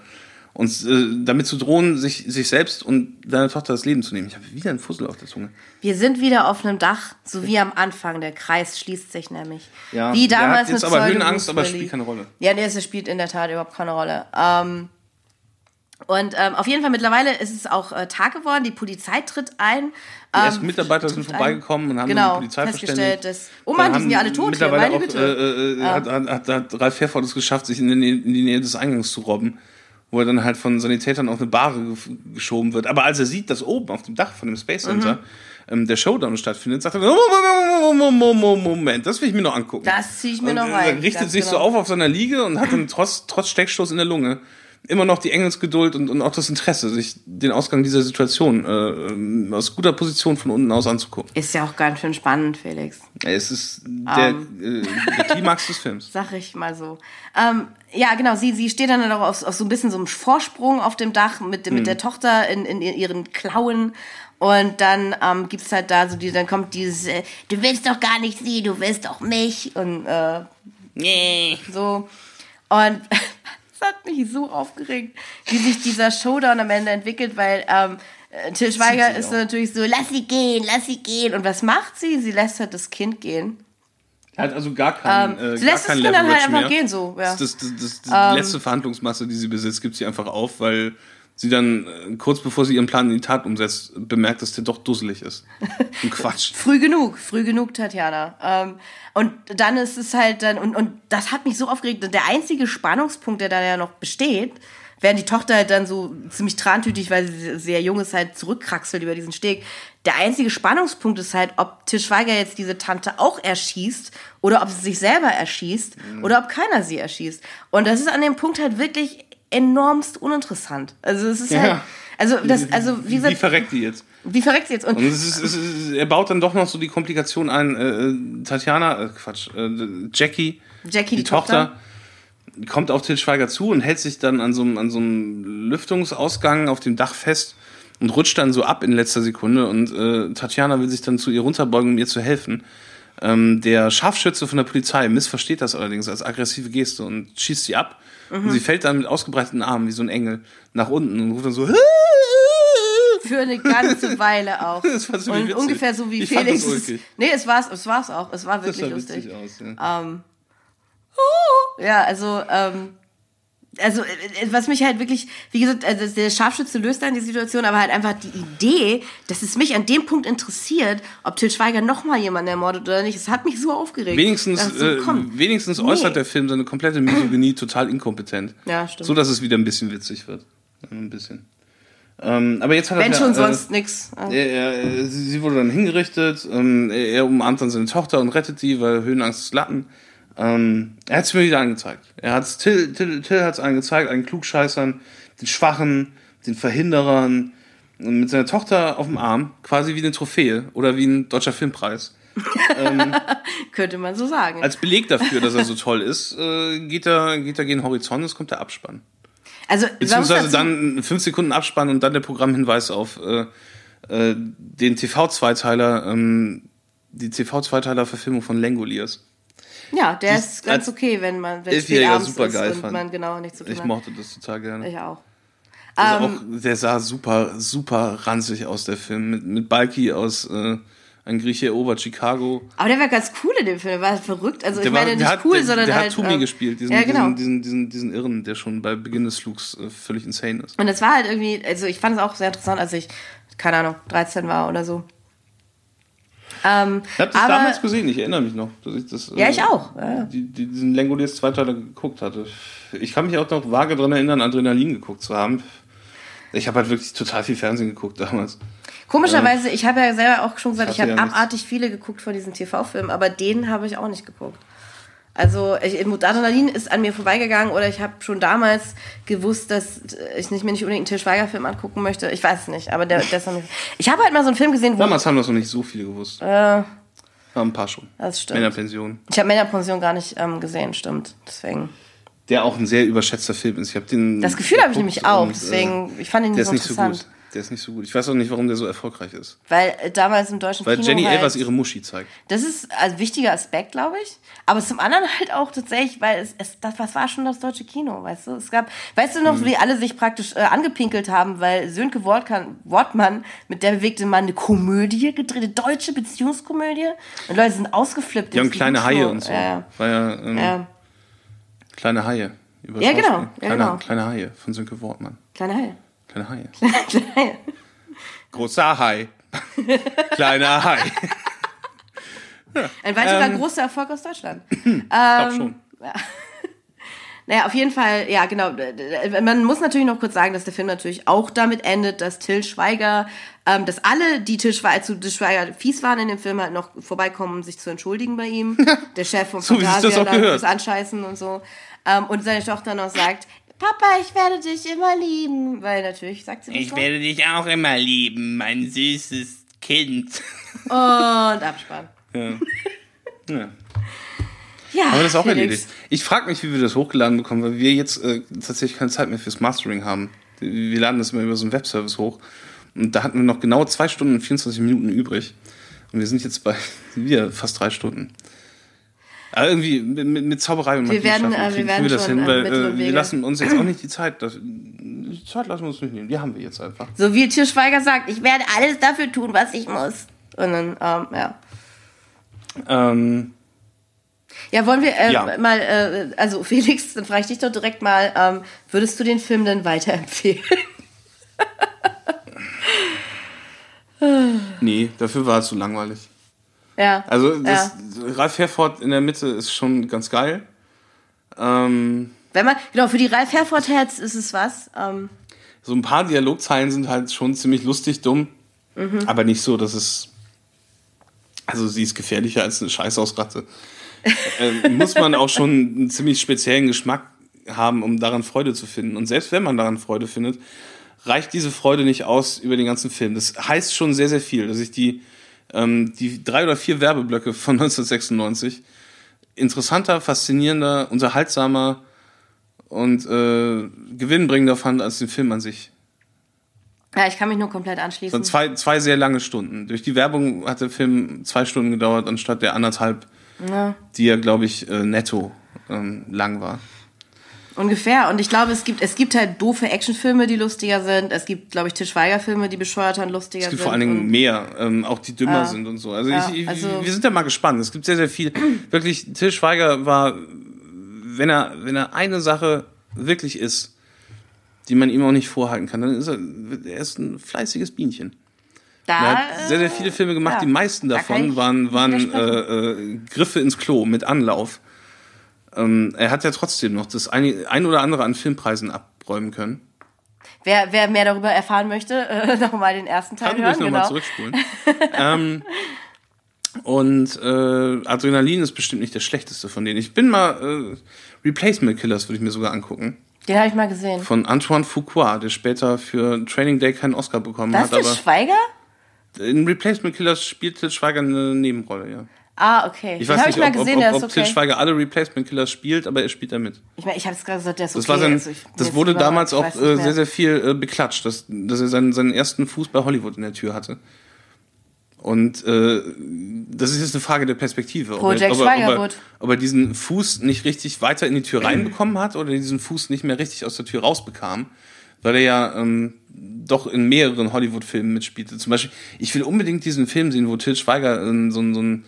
Und äh, damit zu drohen, sich, sich selbst und seiner Tochter das Leben zu nehmen. Ich habe wieder einen Fussel auf der Zunge. Wir sind wieder auf einem Dach, so wie am Anfang. Der Kreis schließt sich nämlich. Ja, wie der damals hat jetzt mit aber Höhenangst, aber spielt keine Rolle. Ja, nee, es spielt in der Tat überhaupt keine Rolle. Ähm, und ähm, auf jeden Fall mittlerweile ist es auch äh, Tag geworden. Die Polizei tritt ein. Die ersten ähm, Mitarbeiter sind trifft ein. vorbeigekommen und haben genau, die Polizei festgestellt, dass oh Mann, die sind ja alle tot hier, Mittlerweile meine auch, Güte. äh, äh, hat, hat, hat, hat Ralf Herford es geschafft, sich in die, in die Nähe des Eingangs zu robben, wo er dann halt von Sanitätern auf eine Bahre ge- geschoben wird. Aber als er sieht, dass oben auf dem Dach von dem Space Center Mhm. ähm, der Showdown stattfindet, sagt er, Moment, das will ich mir noch angucken. Das zieh ich mir und, noch rein, richtet ganz sich so genau. auf auf seiner Liege und hat dann trotz, trotz Steckstoß in der Lunge immer noch die Engelsgeduld und, und auch das Interesse, sich den Ausgang dieser Situation äh, aus guter Position von unten aus anzugucken. Ist ja auch ganz schön spannend, Felix. Es ist der, äh, der Klimax des Films. Sag ich mal so. Ähm, ja, genau, sie, sie steht dann auch auf, auf so ein bisschen so einem Vorsprung auf dem Dach mit, mit der Tochter in, in ihren Klauen. Und dann ähm, gibt's halt da so die, dann kommt dieses, äh, du willst doch gar nicht sie, du willst doch mich. Und äh, Nee. so. Und das hat mich so aufgeregt, wie sich dieser Showdown am Ende entwickelt, weil ähm, äh, Till Schweiger ist auch. natürlich so, lass sie gehen, lass sie gehen. Und was macht sie? Sie lässt halt das Kind gehen. Er hat also gar kein, Ähm, äh, sie gar lässt kein das Kind dann halt einfach mehr. gehen, so, ja. Ähm. Das, das, das, das, die letzte Verhandlungsmasse, die sie besitzt, gibt sie einfach auf, weil sie dann äh, kurz bevor sie ihren Plan in die Tat umsetzt, bemerkt, dass der doch dusselig ist. Und Quatsch. Früh genug, früh genug, Tatjana. Ähm, und dann ist es halt dann, und, und das hat mich so aufgeregt. Der einzige Spannungspunkt, der da ja noch besteht, während die Tochter halt dann so ziemlich trantütig, weil sie sehr jung ist, halt zurückkraxelt über diesen Steg. Der einzige Spannungspunkt ist halt, ob Til Schweiger jetzt diese Tante auch erschießt oder ob sie sich selber erschießt oder ob keiner sie erschießt. Und das ist an dem Punkt halt wirklich enormst uninteressant. Also es ist Ja. halt, also das, also wie Wie gesagt, verreckt die jetzt? wie verreckt sie jetzt? Und Und es ist, es ist, er baut dann doch noch so die Komplikation ein. Äh, Tatjana, äh, Quatsch, äh, Jackie, Jackie, die, Tochter, kommt auf Til Schweiger zu und hält sich dann an so, einem- an so einem Lüftungsausgang auf dem Dach fest und rutscht dann so ab in letzter Sekunde. Und äh, Tatjana will sich dann zu ihr runterbeugen, um ihr zu helfen. Ähm, der Scharfschütze von der Polizei missversteht das allerdings als aggressive Geste und schießt sie ab. Mhm. Und sie fällt dann mit ausgebreiteten Armen wie so ein Engel nach unten und ruft dann so. Für eine ganze Weile auch. Das war Und witzig. ungefähr so wie Ich fand Felix. das es- ulkig. Nee, es war's, es war's auch. Es war Das wirklich lustig. aus. Ja. Ja, also, ähm, also, äh, was mich halt wirklich, wie gesagt, also der Scharfschütze löst dann die Situation, aber halt einfach die Idee, dass es mich an dem Punkt interessiert, ob Til Schweiger nochmal jemanden ermordet oder nicht, es hat mich so aufgeregt. Wenigstens, so, äh, wenigstens Nee. äußert der Film seine komplette Misogynie total inkompetent. Ja, stimmt. So dass es wieder ein bisschen witzig wird. Ein bisschen. Ähm, aber jetzt hat Wenn er. schon äh, sonst nix. Er, er, sie, wurde dann hingerichtet. Ähm, er, er umarmt dann seine Tochter und rettet die, weil Höhenangst ist Latten. Ähm, er hat es mir wieder angezeigt. Er hat's, Till, Till, Till hat es angezeigt, einen Klugscheißern, den Schwachen, den Verhinderern. Und mit seiner Tochter auf dem Arm, quasi wie eine Trophäe oder wie ein deutscher Filmpreis. Könnte man so sagen. Als Beleg dafür, dass er so toll ist, äh, geht er, geht er gegen den Horizont, es kommt der Abspann. Also, Beziehungsweise dann fünf Sekunden Abspann und dann der Programmhinweis auf äh, äh, den TV-Zweiteiler, ähm, die TV-Zweiteiler-Verfilmung von Langoliers. Ja, der ist ist ganz okay, wenn man wenn es spät abends super ist geil und fand. man genau nichts zu tun Ich hat. mochte das total gerne. Ich auch. Also Ähm, auch, der sah super, super ranzig aus, der Film. Mit, mit Balki aus äh, Ein Grieche erobert Chicago. Aber der war ganz cool in dem Film, der war verrückt. Also ich Der, war, meine nicht hat, cool, der, sondern der halt. hat Tumi ähm, gespielt, diesen, ja, genau. diesen, diesen, diesen, diesen Irren, der schon bei Beginn des Flugs äh, völlig insane ist. Und es war halt irgendwie, also ich fand es auch sehr interessant, als ich, keine Ahnung, 13 war oder so. Ähm, Ich habe das aber, damals gesehen, ich erinnere mich noch, dass ich das. Ja, äh, ich auch. Ja. Die, die, diesen Langoliers Zweiteiler geguckt hatte. Ich kann mich auch noch vage daran erinnern, Adrenalin geguckt zu haben. Ich habe halt wirklich total viel Fernsehen geguckt damals. Komischerweise, ich habe ja selber auch schon gesagt, ich habe ja nichts. abartig viele geguckt von diesen TV-Filmen, aber den habe ich auch nicht geguckt. Also ich, Adrenalin ist an mir vorbeigegangen oder ich habe schon damals gewusst, dass ich nicht, mir nicht unbedingt einen Till Schweiger-Film angucken möchte. Ich weiß es nicht, aber der, der ist an mir. Ich habe halt mal so einen Film gesehen, wo. Damals haben das noch nicht so viele gewusst. Äh, Ja, ein paar schon. das stimmt. Männerpension. Ich habe Männerpension gar nicht ähm, gesehen, stimmt. Deswegen. Der auch ein sehr überschätzter Film ist. Ich hab den Das Gefühl habe ich nämlich auch. äh, Deswegen, ich fand ihn Der nicht ist so nicht so interessant. gut. Der ist nicht so gut. Ich weiß auch nicht, warum der so erfolgreich ist. Weil äh, damals im deutschen Weil Kino Jenny halt, Elvers ihre Muschi zeigt. Das ist ein wichtiger Aspekt, glaube ich. Aber zum anderen halt auch tatsächlich, weil es, es das was war schon das deutsche Kino, weißt du? Es gab, weißt du noch, Mhm. wie alle sich praktisch äh, angepinkelt haben, weil Sönke Wortkan, Wortmann mit der bewegte Mann eine Komödie gedreht, eine deutsche Beziehungskomödie. Und Leute sind ausgeflippt. Die haben kleine Kino. Haie und so. Ja, War ja, ähm, ja. kleine Haie. Ja, genau. Ja, genau. kleine Haie von Sönke Wortmann. Kleine Haie. Kleine Haie. kleine Haie. Großer Hai. Kleiner Hai. Ein weiterer Ähm. großer Erfolg aus Deutschland. Ich glaub schon. Naja, auf jeden Fall, ja, genau. Man muss natürlich noch kurz sagen, dass der Film natürlich auch damit endet, dass Till Schweiger, ähm, dass alle, die Till Schweiger, zu Till Schweiger fies waren in dem Film, halt noch vorbeikommen, um sich zu entschuldigen bei ihm. Der Chef vom So sich das fürs Anscheißen und so. Ähm, und seine Tochter noch sagt, Papa, ich werde dich immer lieben. Weil natürlich sagt sie das Ich so. werde dich auch immer lieben, mein süßes Kind. Und Abspann. Ja. ja. Ja, Aber das ist auch Felix. erledigt. Ich frage mich, wie wir das hochgeladen bekommen, weil wir jetzt äh, tatsächlich keine Zeit mehr fürs Mastering haben. Wir laden das immer über so einen Webservice hoch. Und da hatten wir noch genau zwei Stunden und 24 Minuten übrig. Und wir sind jetzt bei wieder fast drei Stunden. Aber irgendwie mit, mit, Zauberei und Wir Magie werden, schaffen, äh, wir werden wir das schon, hin, äh, weil äh, wir lassen uns jetzt auch nicht die Zeit. Das, die Zeit lassen wir uns nicht nehmen. Die haben wir jetzt einfach. So wie Till Schweiger sagt, ich werde alles dafür tun, was ich muss. Und dann, ähm, ja. Ähm, Ja, wollen wir äh, Ja. mal, äh, also Felix, dann frage ich dich doch direkt mal, ähm, würdest du den Film denn weiterempfehlen? nee, dafür war es zu langweilig. Ja. Also das, ja. Ralf Herford in der Mitte ist schon ganz geil. Ähm, Wenn man, genau, für die Ralf Herford Heads ist es was. Ähm, so ein paar Dialogzeilen sind halt schon ziemlich lustig dumm, Mhm. aber nicht so, dass es. Also sie ist gefährlicher als eine Scheißausratte. ähm, muss man auch schon einen ziemlich speziellen Geschmack haben, um daran Freude zu finden. Und selbst wenn man daran Freude findet, reicht diese Freude nicht aus über den ganzen Film. Das heißt schon sehr, sehr viel, dass ich die, ähm, die drei oder vier Werbeblöcke von 1996 interessanter, faszinierender, unterhaltsamer und äh, gewinnbringender fand als den Film an sich. ja, ich kann mich nur komplett anschließen. So zwei, zwei sehr lange Stunden. Durch die Werbung hat der Film zwei Stunden gedauert, anstatt der anderthalb, die ja, glaube ich, äh, netto ähm, lang war. Ungefähr. Und ich glaube, es gibt, es gibt halt doofe Actionfilme, die lustiger sind. Es gibt, glaube ich, Til Schweiger-Filme, die bescheuerter und lustiger Es gibt sind. vor allen Dingen mehr, ähm, auch die dümmer Ja. sind und so. Also, Ja, ich, ich, also- wir sind da mal gespannt. Es gibt sehr, sehr viel. Wirklich, Till Schweiger war, wenn er, wenn er eine Sache wirklich ist, die man ihm auch nicht vorhalten kann, dann ist er, er ist ein fleißiges Bienchen. da, Er hat sehr, sehr viele Filme gemacht. ja, die meisten davon waren, waren äh, äh, Griffe ins Klo mit Anlauf. Ähm, er hat ja trotzdem noch das ein, ein oder andere an Filmpreisen abräumen können. Wer, wer mehr darüber erfahren möchte, äh, nochmal den ersten Teil Kann hören. nochmal Genau. zurückspulen. ähm, und äh, Adrenalin ist bestimmt nicht der schlechteste von denen. Ich bin mal äh, Replacement Killers würde ich mir sogar angucken. Den habe ich mal gesehen. Von Antoine Fuqua, der später für Training Day keinen Oscar bekommen Das hat. ist der Schweiger? In Replacement Killers spielt Til Schweiger eine Nebenrolle, ja. Ah, okay. Ich den weiß nicht, ich mal ob, gesehen, ob, ob, ob Til okay. Schweiger alle Replacement Killers spielt, aber er spielt da mit. Ich meine, ich habe es gerade gesagt, der ist okay. Das, war sein, also ich- das wurde damals auch äh, sehr, sehr viel äh, beklatscht, dass, dass er seinen, seinen ersten Fuß bei Hollywood in der Tür hatte. Und äh, das ist jetzt eine Frage der Perspektive. Ob er, Project ob, er, ob, er, Schweigerwood. ob er diesen Fuß nicht richtig weiter in die Tür reinbekommen hat oder diesen Fuß nicht mehr richtig aus der Tür rausbekam. Weil er ja ähm, doch in mehreren Hollywood-Filmen mitspielte. Zum Beispiel, ich will unbedingt diesen Film sehen, wo Til Schweiger äh, so, so ein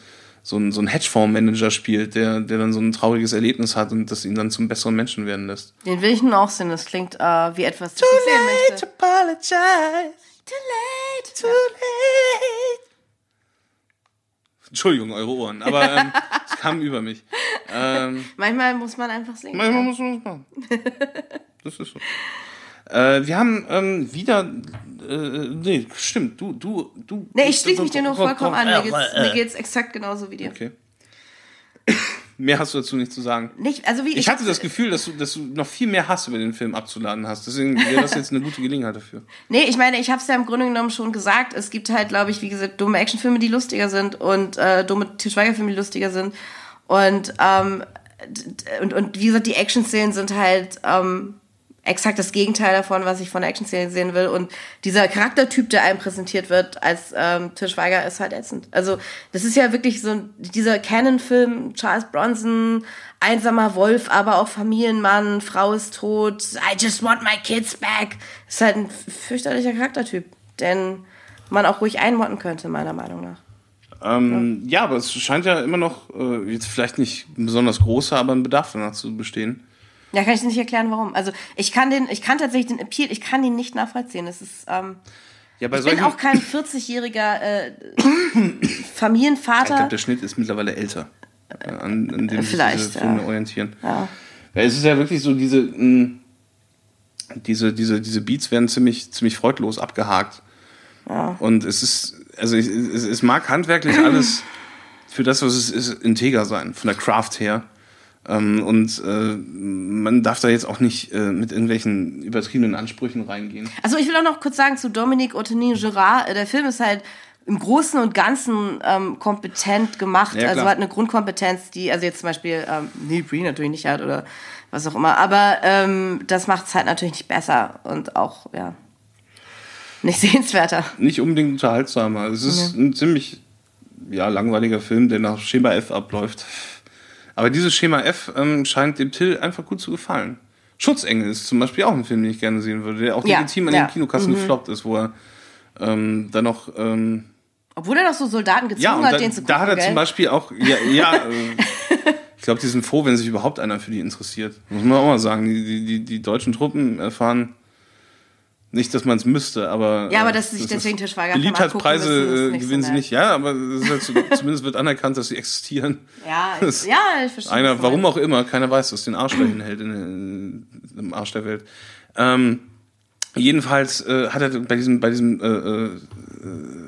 so ein, so ein Hedgefonds-Manager spielt, der, der dann so ein trauriges Erlebnis hat und das ihn dann zum besseren Menschen werden lässt. Den will ich nun auch sehen. Das klingt äh, wie etwas, das ich sehen möchte. apologize. Too late. Too late. Entschuldigung, eure Ohren, aber ähm, es kam über mich. Ähm, Manchmal muss man einfach singen. manchmal muss man das machen. Das ist so. Äh, wir haben ähm, wieder. Äh, nee, stimmt. Du, du, du. Nee, ich schließe mich dir nur vollkommen an. Mir geht's, äh. mir geht's exakt genauso wie dir. Okay. Mehr hast du dazu nicht zu sagen. Nicht, also wie Ich hatte das Gefühl, dass du, dass du noch viel mehr Hass über den Film abzuladen hast. Deswegen wäre das jetzt eine gute Gelegenheit dafür. Nee, ich meine, ich habe es ja im Grunde genommen schon gesagt. Es gibt halt, glaube ich, wie gesagt, dumme Actionfilme, die lustiger sind und äh, dumme Til Schweiger-Filme, die lustiger sind. Und, ähm, und, und wie gesagt, die Action-Szenen sind halt ähm, exakt das Gegenteil davon, was ich von der Action-Szene sehen will. Und dieser Charaktertyp, der einem präsentiert wird als ähm, Til Schweiger, ist halt ätzend. Also das ist ja wirklich so dieser Canon-Film, Charles Bronson, einsamer Wolf, aber auch Familienmann, Frau ist tot, I just want my kids back. Ist halt ein fürchterlicher Charaktertyp, den man auch ruhig einmotten könnte, meiner Meinung nach. Ähm, ja. aber es scheint ja immer noch, äh, jetzt vielleicht nicht besonders großer, aber ein Bedarf danach zu bestehen. Ja, kann ich nicht erklären, warum. Also ich kann den, ich kann tatsächlich den Appeal, ich kann ihn nicht nachvollziehen. Es ist, ähm, Ja, ich bin auch kein 40-jähriger äh, ich Familienvater. glaube, der Schnitt ist mittlerweile älter, äh, an, an dem sich Vielleicht, diese Filme ja. orientieren. Ja. Weil es ist ja wirklich so, diese, mh, diese, diese, diese Beats werden ziemlich, ziemlich freudlos abgehakt. Und es ist, also ich, es, es mag handwerklich alles für das, was es ist, integer sein, von der Craft her. Ähm, und äh, man darf da jetzt auch nicht äh, mit irgendwelchen übertriebenen Ansprüchen reingehen. Also ich will auch noch kurz sagen zu Dominique Ottonin-Girard. Äh, Der Film ist halt im Großen und Ganzen ähm, kompetent gemacht. Ja, also hat eine Grundkompetenz, die, also jetzt zum Beispiel ähm, Neil Breen natürlich nicht hat oder was auch immer. Aber ähm, das macht es halt natürlich nicht besser und auch, ja, nicht sehenswerter. Nicht unbedingt unterhaltsamer. Es ist ein ziemlich ja, langweiliger Film, der nach Schema F abläuft. Aber dieses Schema F ähm, scheint dem Till einfach gut zu gefallen. Schutzengel ist zum Beispiel auch ein Film, den ich gerne sehen würde, der auch Ja, legitim an ja. den Kinokassen gefloppt ist, wo er ähm, dann noch ähm, Obwohl er doch so Soldaten gezwungen ja und hat, da, den zu gucken. da hat er gell? zum Beispiel auch ja, ja äh, ich glaube, die sind froh, wenn sich überhaupt einer für die interessiert. Muss man auch mal sagen. Die, die, die deutschen Truppen erfahren nicht, dass man es müsste, aber Ja, aber äh, dass sich das deswegen Til Schweiger Beliebtheitspreise müssen, äh, so gewinnen sie nicht, ja, aber halt zumindest wird anerkannt, dass sie existieren. Ja, ich, ja, ich verstehe. Einer, warum auch immer, keiner weiß, was den Arsch dahin hält in, in, im Arsch der Welt. Ähm, jedenfalls äh, hat er bei diesem, bei diesem äh, äh,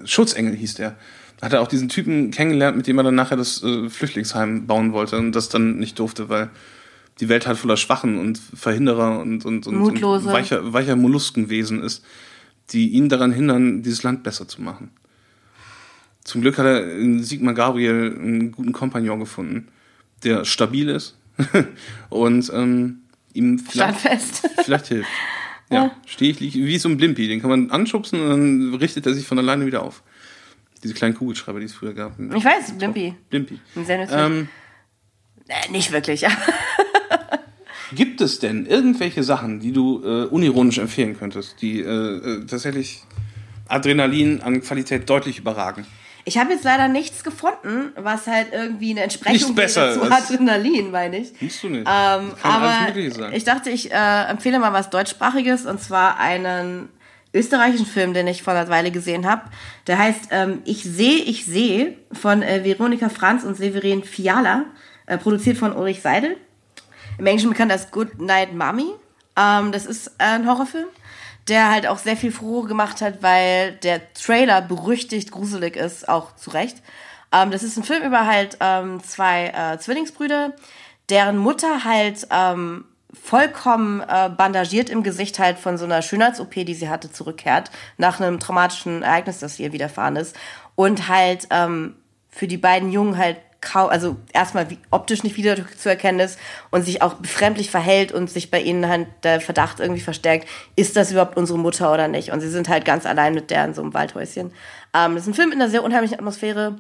Schutzengel hieß der, hat er auch diesen Typen kennengelernt, mit dem er dann nachher das äh, Flüchtlingsheim bauen wollte und das dann nicht durfte, weil die Welt halt voller Schwachen und Verhinderer und, und, und, und weicher, weicher Molluskenwesen ist, die ihn daran hindern, dieses Land besser zu machen. Zum Glück hat er in Sigmar Gabriel einen guten Kompagnon gefunden, der stabil ist und ähm, ihm vielleicht, vielleicht hilft. Ja, stehe ich, wie so ein Blimpi, den kann man anschubsen und dann richtet er sich von alleine wieder auf. Diese kleinen Kugelschreiber, die es früher gab. Ich weiß, Blimpi. Blimpi. Ein sehr nützlich. Ähm, äh, nicht wirklich, ja. Gibt es denn irgendwelche Sachen, die du äh, unironisch empfehlen könntest, die äh, äh, tatsächlich Adrenalin an Qualität deutlich überragen? Ich habe jetzt leider nichts gefunden, was halt irgendwie eine Entsprechung zu. Adrenalin, meine ich. Musst du nicht. Ähm, Kann aber sein. ich dachte, ich äh, empfehle mal was deutschsprachiges und zwar einen österreichischen Film, den ich vor einer Weile gesehen habe. Der heißt ähm, Ich sehe, ich sehe von äh, Veronika Franz und Severin Fiala, äh, produziert von Ulrich Seidel. Im Englischen bekannt als Good Night Mommy. Ähm, das ist äh, ein Horrorfilm, der halt auch sehr viel Furore gemacht hat, weil der Trailer berüchtigt gruselig ist, auch zu Recht. Ähm, das ist ein Film über halt ähm, zwei äh, Zwillingsbrüder, deren Mutter halt ähm, vollkommen äh, bandagiert im Gesicht halt von so einer Schönheits-OP, die sie hatte, zurückkehrt, nach einem traumatischen Ereignis, das ihr widerfahren ist. Und halt ähm, für die beiden Jungen halt kaum, also erstmal wie, optisch nicht wieder zu erkennen ist und sich auch befremdlich verhält und sich bei ihnen halt der Verdacht irgendwie verstärkt, ist das überhaupt unsere Mutter oder nicht? Und sie sind halt ganz allein mit der in so einem Waldhäuschen. Ähm, das ist ein Film in einer sehr unheimlichen Atmosphäre,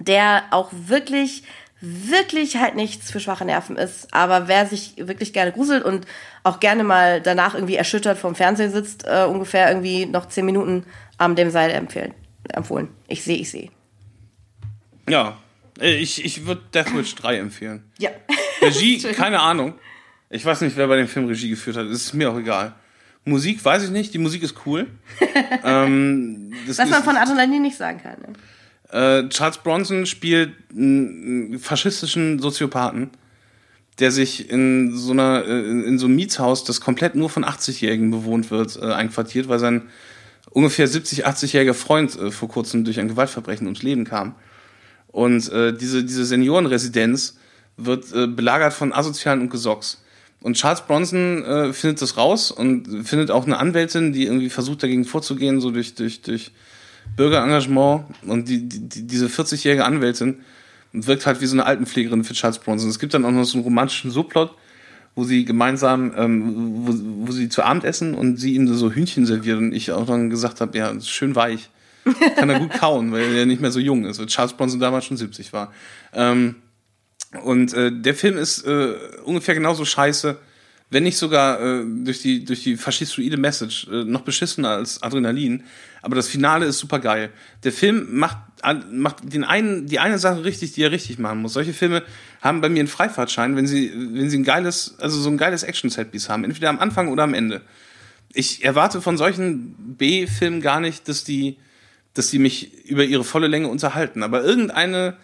der auch wirklich, wirklich halt nichts für schwache Nerven ist. Aber wer sich wirklich gerne gruselt und auch gerne mal danach irgendwie erschüttert vom Fernsehen sitzt, äh, ungefähr irgendwie noch zehn Minuten, ähm, dem sei empfehlen, empfohlen. Ich sehe, ich sehe. Ja, ich, ich würde Death Wish 3 empfehlen. Ja. Regie, keine Ahnung. Ich weiß nicht, wer bei dem Film Regie geführt hat. Es ist mir auch egal. Musik weiß ich nicht. Die Musik ist cool. ähm, das Was man ist, von Adrenalin nicht sagen kann. Ne? äh, Charles Bronson spielt einen, einen faschistischen Soziopathen, der sich in so einer äh, in, in so einem Mietshaus, das komplett nur von 80-Jährigen bewohnt wird, äh, einquartiert, weil sein ungefähr 70, 80-jähriger Freund äh, vor kurzem durch ein Gewaltverbrechen ums Leben kam. Und äh, diese, diese Seniorenresidenz wird äh, belagert von Asozialen und Gesocks. Und Charles Bronson äh, findet das raus und findet auch eine Anwältin, die irgendwie versucht dagegen vorzugehen, so durch, durch, durch Bürgerengagement. Und die, die, diese 40-jährige Anwältin wirkt halt wie so eine Altenpflegerin für Charles Bronson. Es gibt dann auch noch so einen romantischen Subplot, wo sie gemeinsam, ähm, wo, wo sie zu Abend essen und sie ihm so Hühnchen serviert und ich auch dann gesagt habe, ja, schön weich. Kann er gut kauen, weil er nicht mehr so jung ist. Und Charles Bronson damals schon 70 war. Ähm, und äh, der Film ist äh, ungefähr genauso scheiße, wenn nicht sogar äh, durch die durch die faschistoide Message äh, noch beschissener als Adrenalin. Aber das Finale ist super geil. Der Film macht macht den einen die eine Sache richtig, die er richtig machen muss. Solche Filme haben bei mir einen Freifahrtschein, wenn sie wenn sie ein geiles also so ein geiles Action Setpiece haben, entweder am Anfang oder am Ende. Ich erwarte von solchen B-Filmen gar nicht, dass die dass die mich über ihre volle Länge unterhalten, aber irgendeine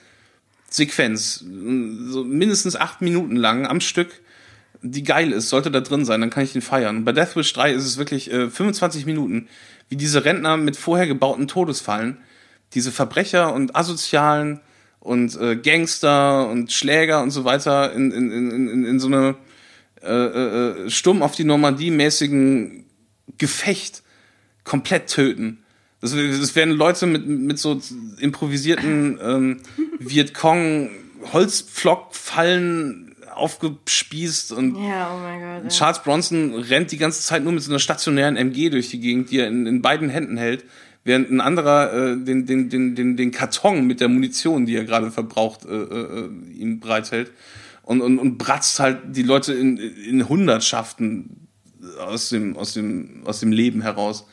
Sequenz, so mindestens acht Minuten lang am Stück, die geil ist, sollte da drin sein, dann kann ich den feiern. Und bei Deathwish 3 ist es wirklich äh, 25 Minuten, wie diese Rentner mit vorher gebauten Todesfallen, diese Verbrecher und Asozialen und äh, Gangster und Schläger und so weiter in, in, in, in, in so eine äh, äh, Sturm auf die Normandie mäßigen Gefecht komplett töten. Das, das werden Leute mit, mit so improvisierten ähm, Vietcong Holzpflockfallen aufgespießt und Ja, oh mein Gott. Charles Bronson rennt die ganze Zeit nur mit so einer stationären MG durch die Gegend, die er in, in beiden Händen hält, während ein anderer äh, den, den, den, den, den Karton mit der Munition, die er gerade verbraucht, äh, äh, ihm bereithält und, und, und bratzt halt die Leute in, in Hundertschaften aus dem, aus dem, aus dem Leben heraus.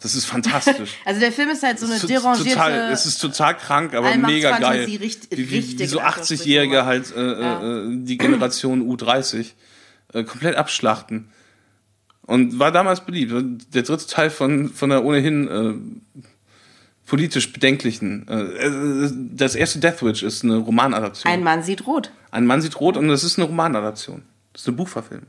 Das ist fantastisch. Also der Film ist halt so eine derangierte. total, es ist total krank, aber mega geil. richt- wie, wie, wie richtig so in 80-Jährige halt äh, Ja. äh, die Generation U30 äh, komplett abschlachten. Und war damals beliebt. Der dritte Teil von, von der ohnehin äh, politisch bedenklichen. Äh, äh, das erste Deathwitch ist eine Romanadaption. Ein Mann sieht rot. Ein Mann sieht rot und das ist eine Romanadaption. Das ist eine Buchverfilmung.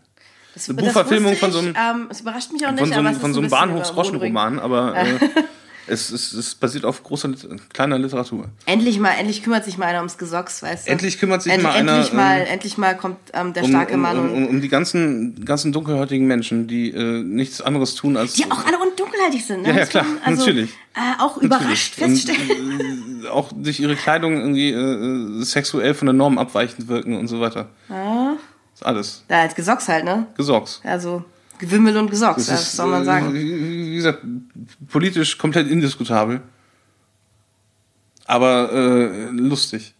Das, Eine Buchverfilmung von so einem- ähm, es überrascht mich auch nicht, Von so aber einem, es ist von so ein einem bisschen Bahnhofsgroschenroman, aber äh, es, es, es basiert auf großer, kleiner Literatur. Endlich mal, endlich kümmert sich mal einer ums Gesocks, weißt du? Endlich kümmert sich End, mal einer, Endlich mal, ähm, endlich mal kommt ähm, der um, starke Mann um, um, um die ganzen, ganzen dunkelhäutigen Menschen, die äh, nichts anderes tun als. die auch alle und dunkelhäutig sind. Ne? Ja, ja, klar, man also, natürlich. Äh, auch überrascht Natürlich. feststellen. Und, äh, auch durch ihre Kleidung irgendwie äh, sexuell von der Norm abweichend wirken und so weiter. Ist alles. Da als Gesocks halt, ne? Gesorgt. Also Gewimmel und Gesocks, Das ist, soll man äh, sagen? Wie gesagt, politisch komplett indiskutabel. Aber äh, lustig.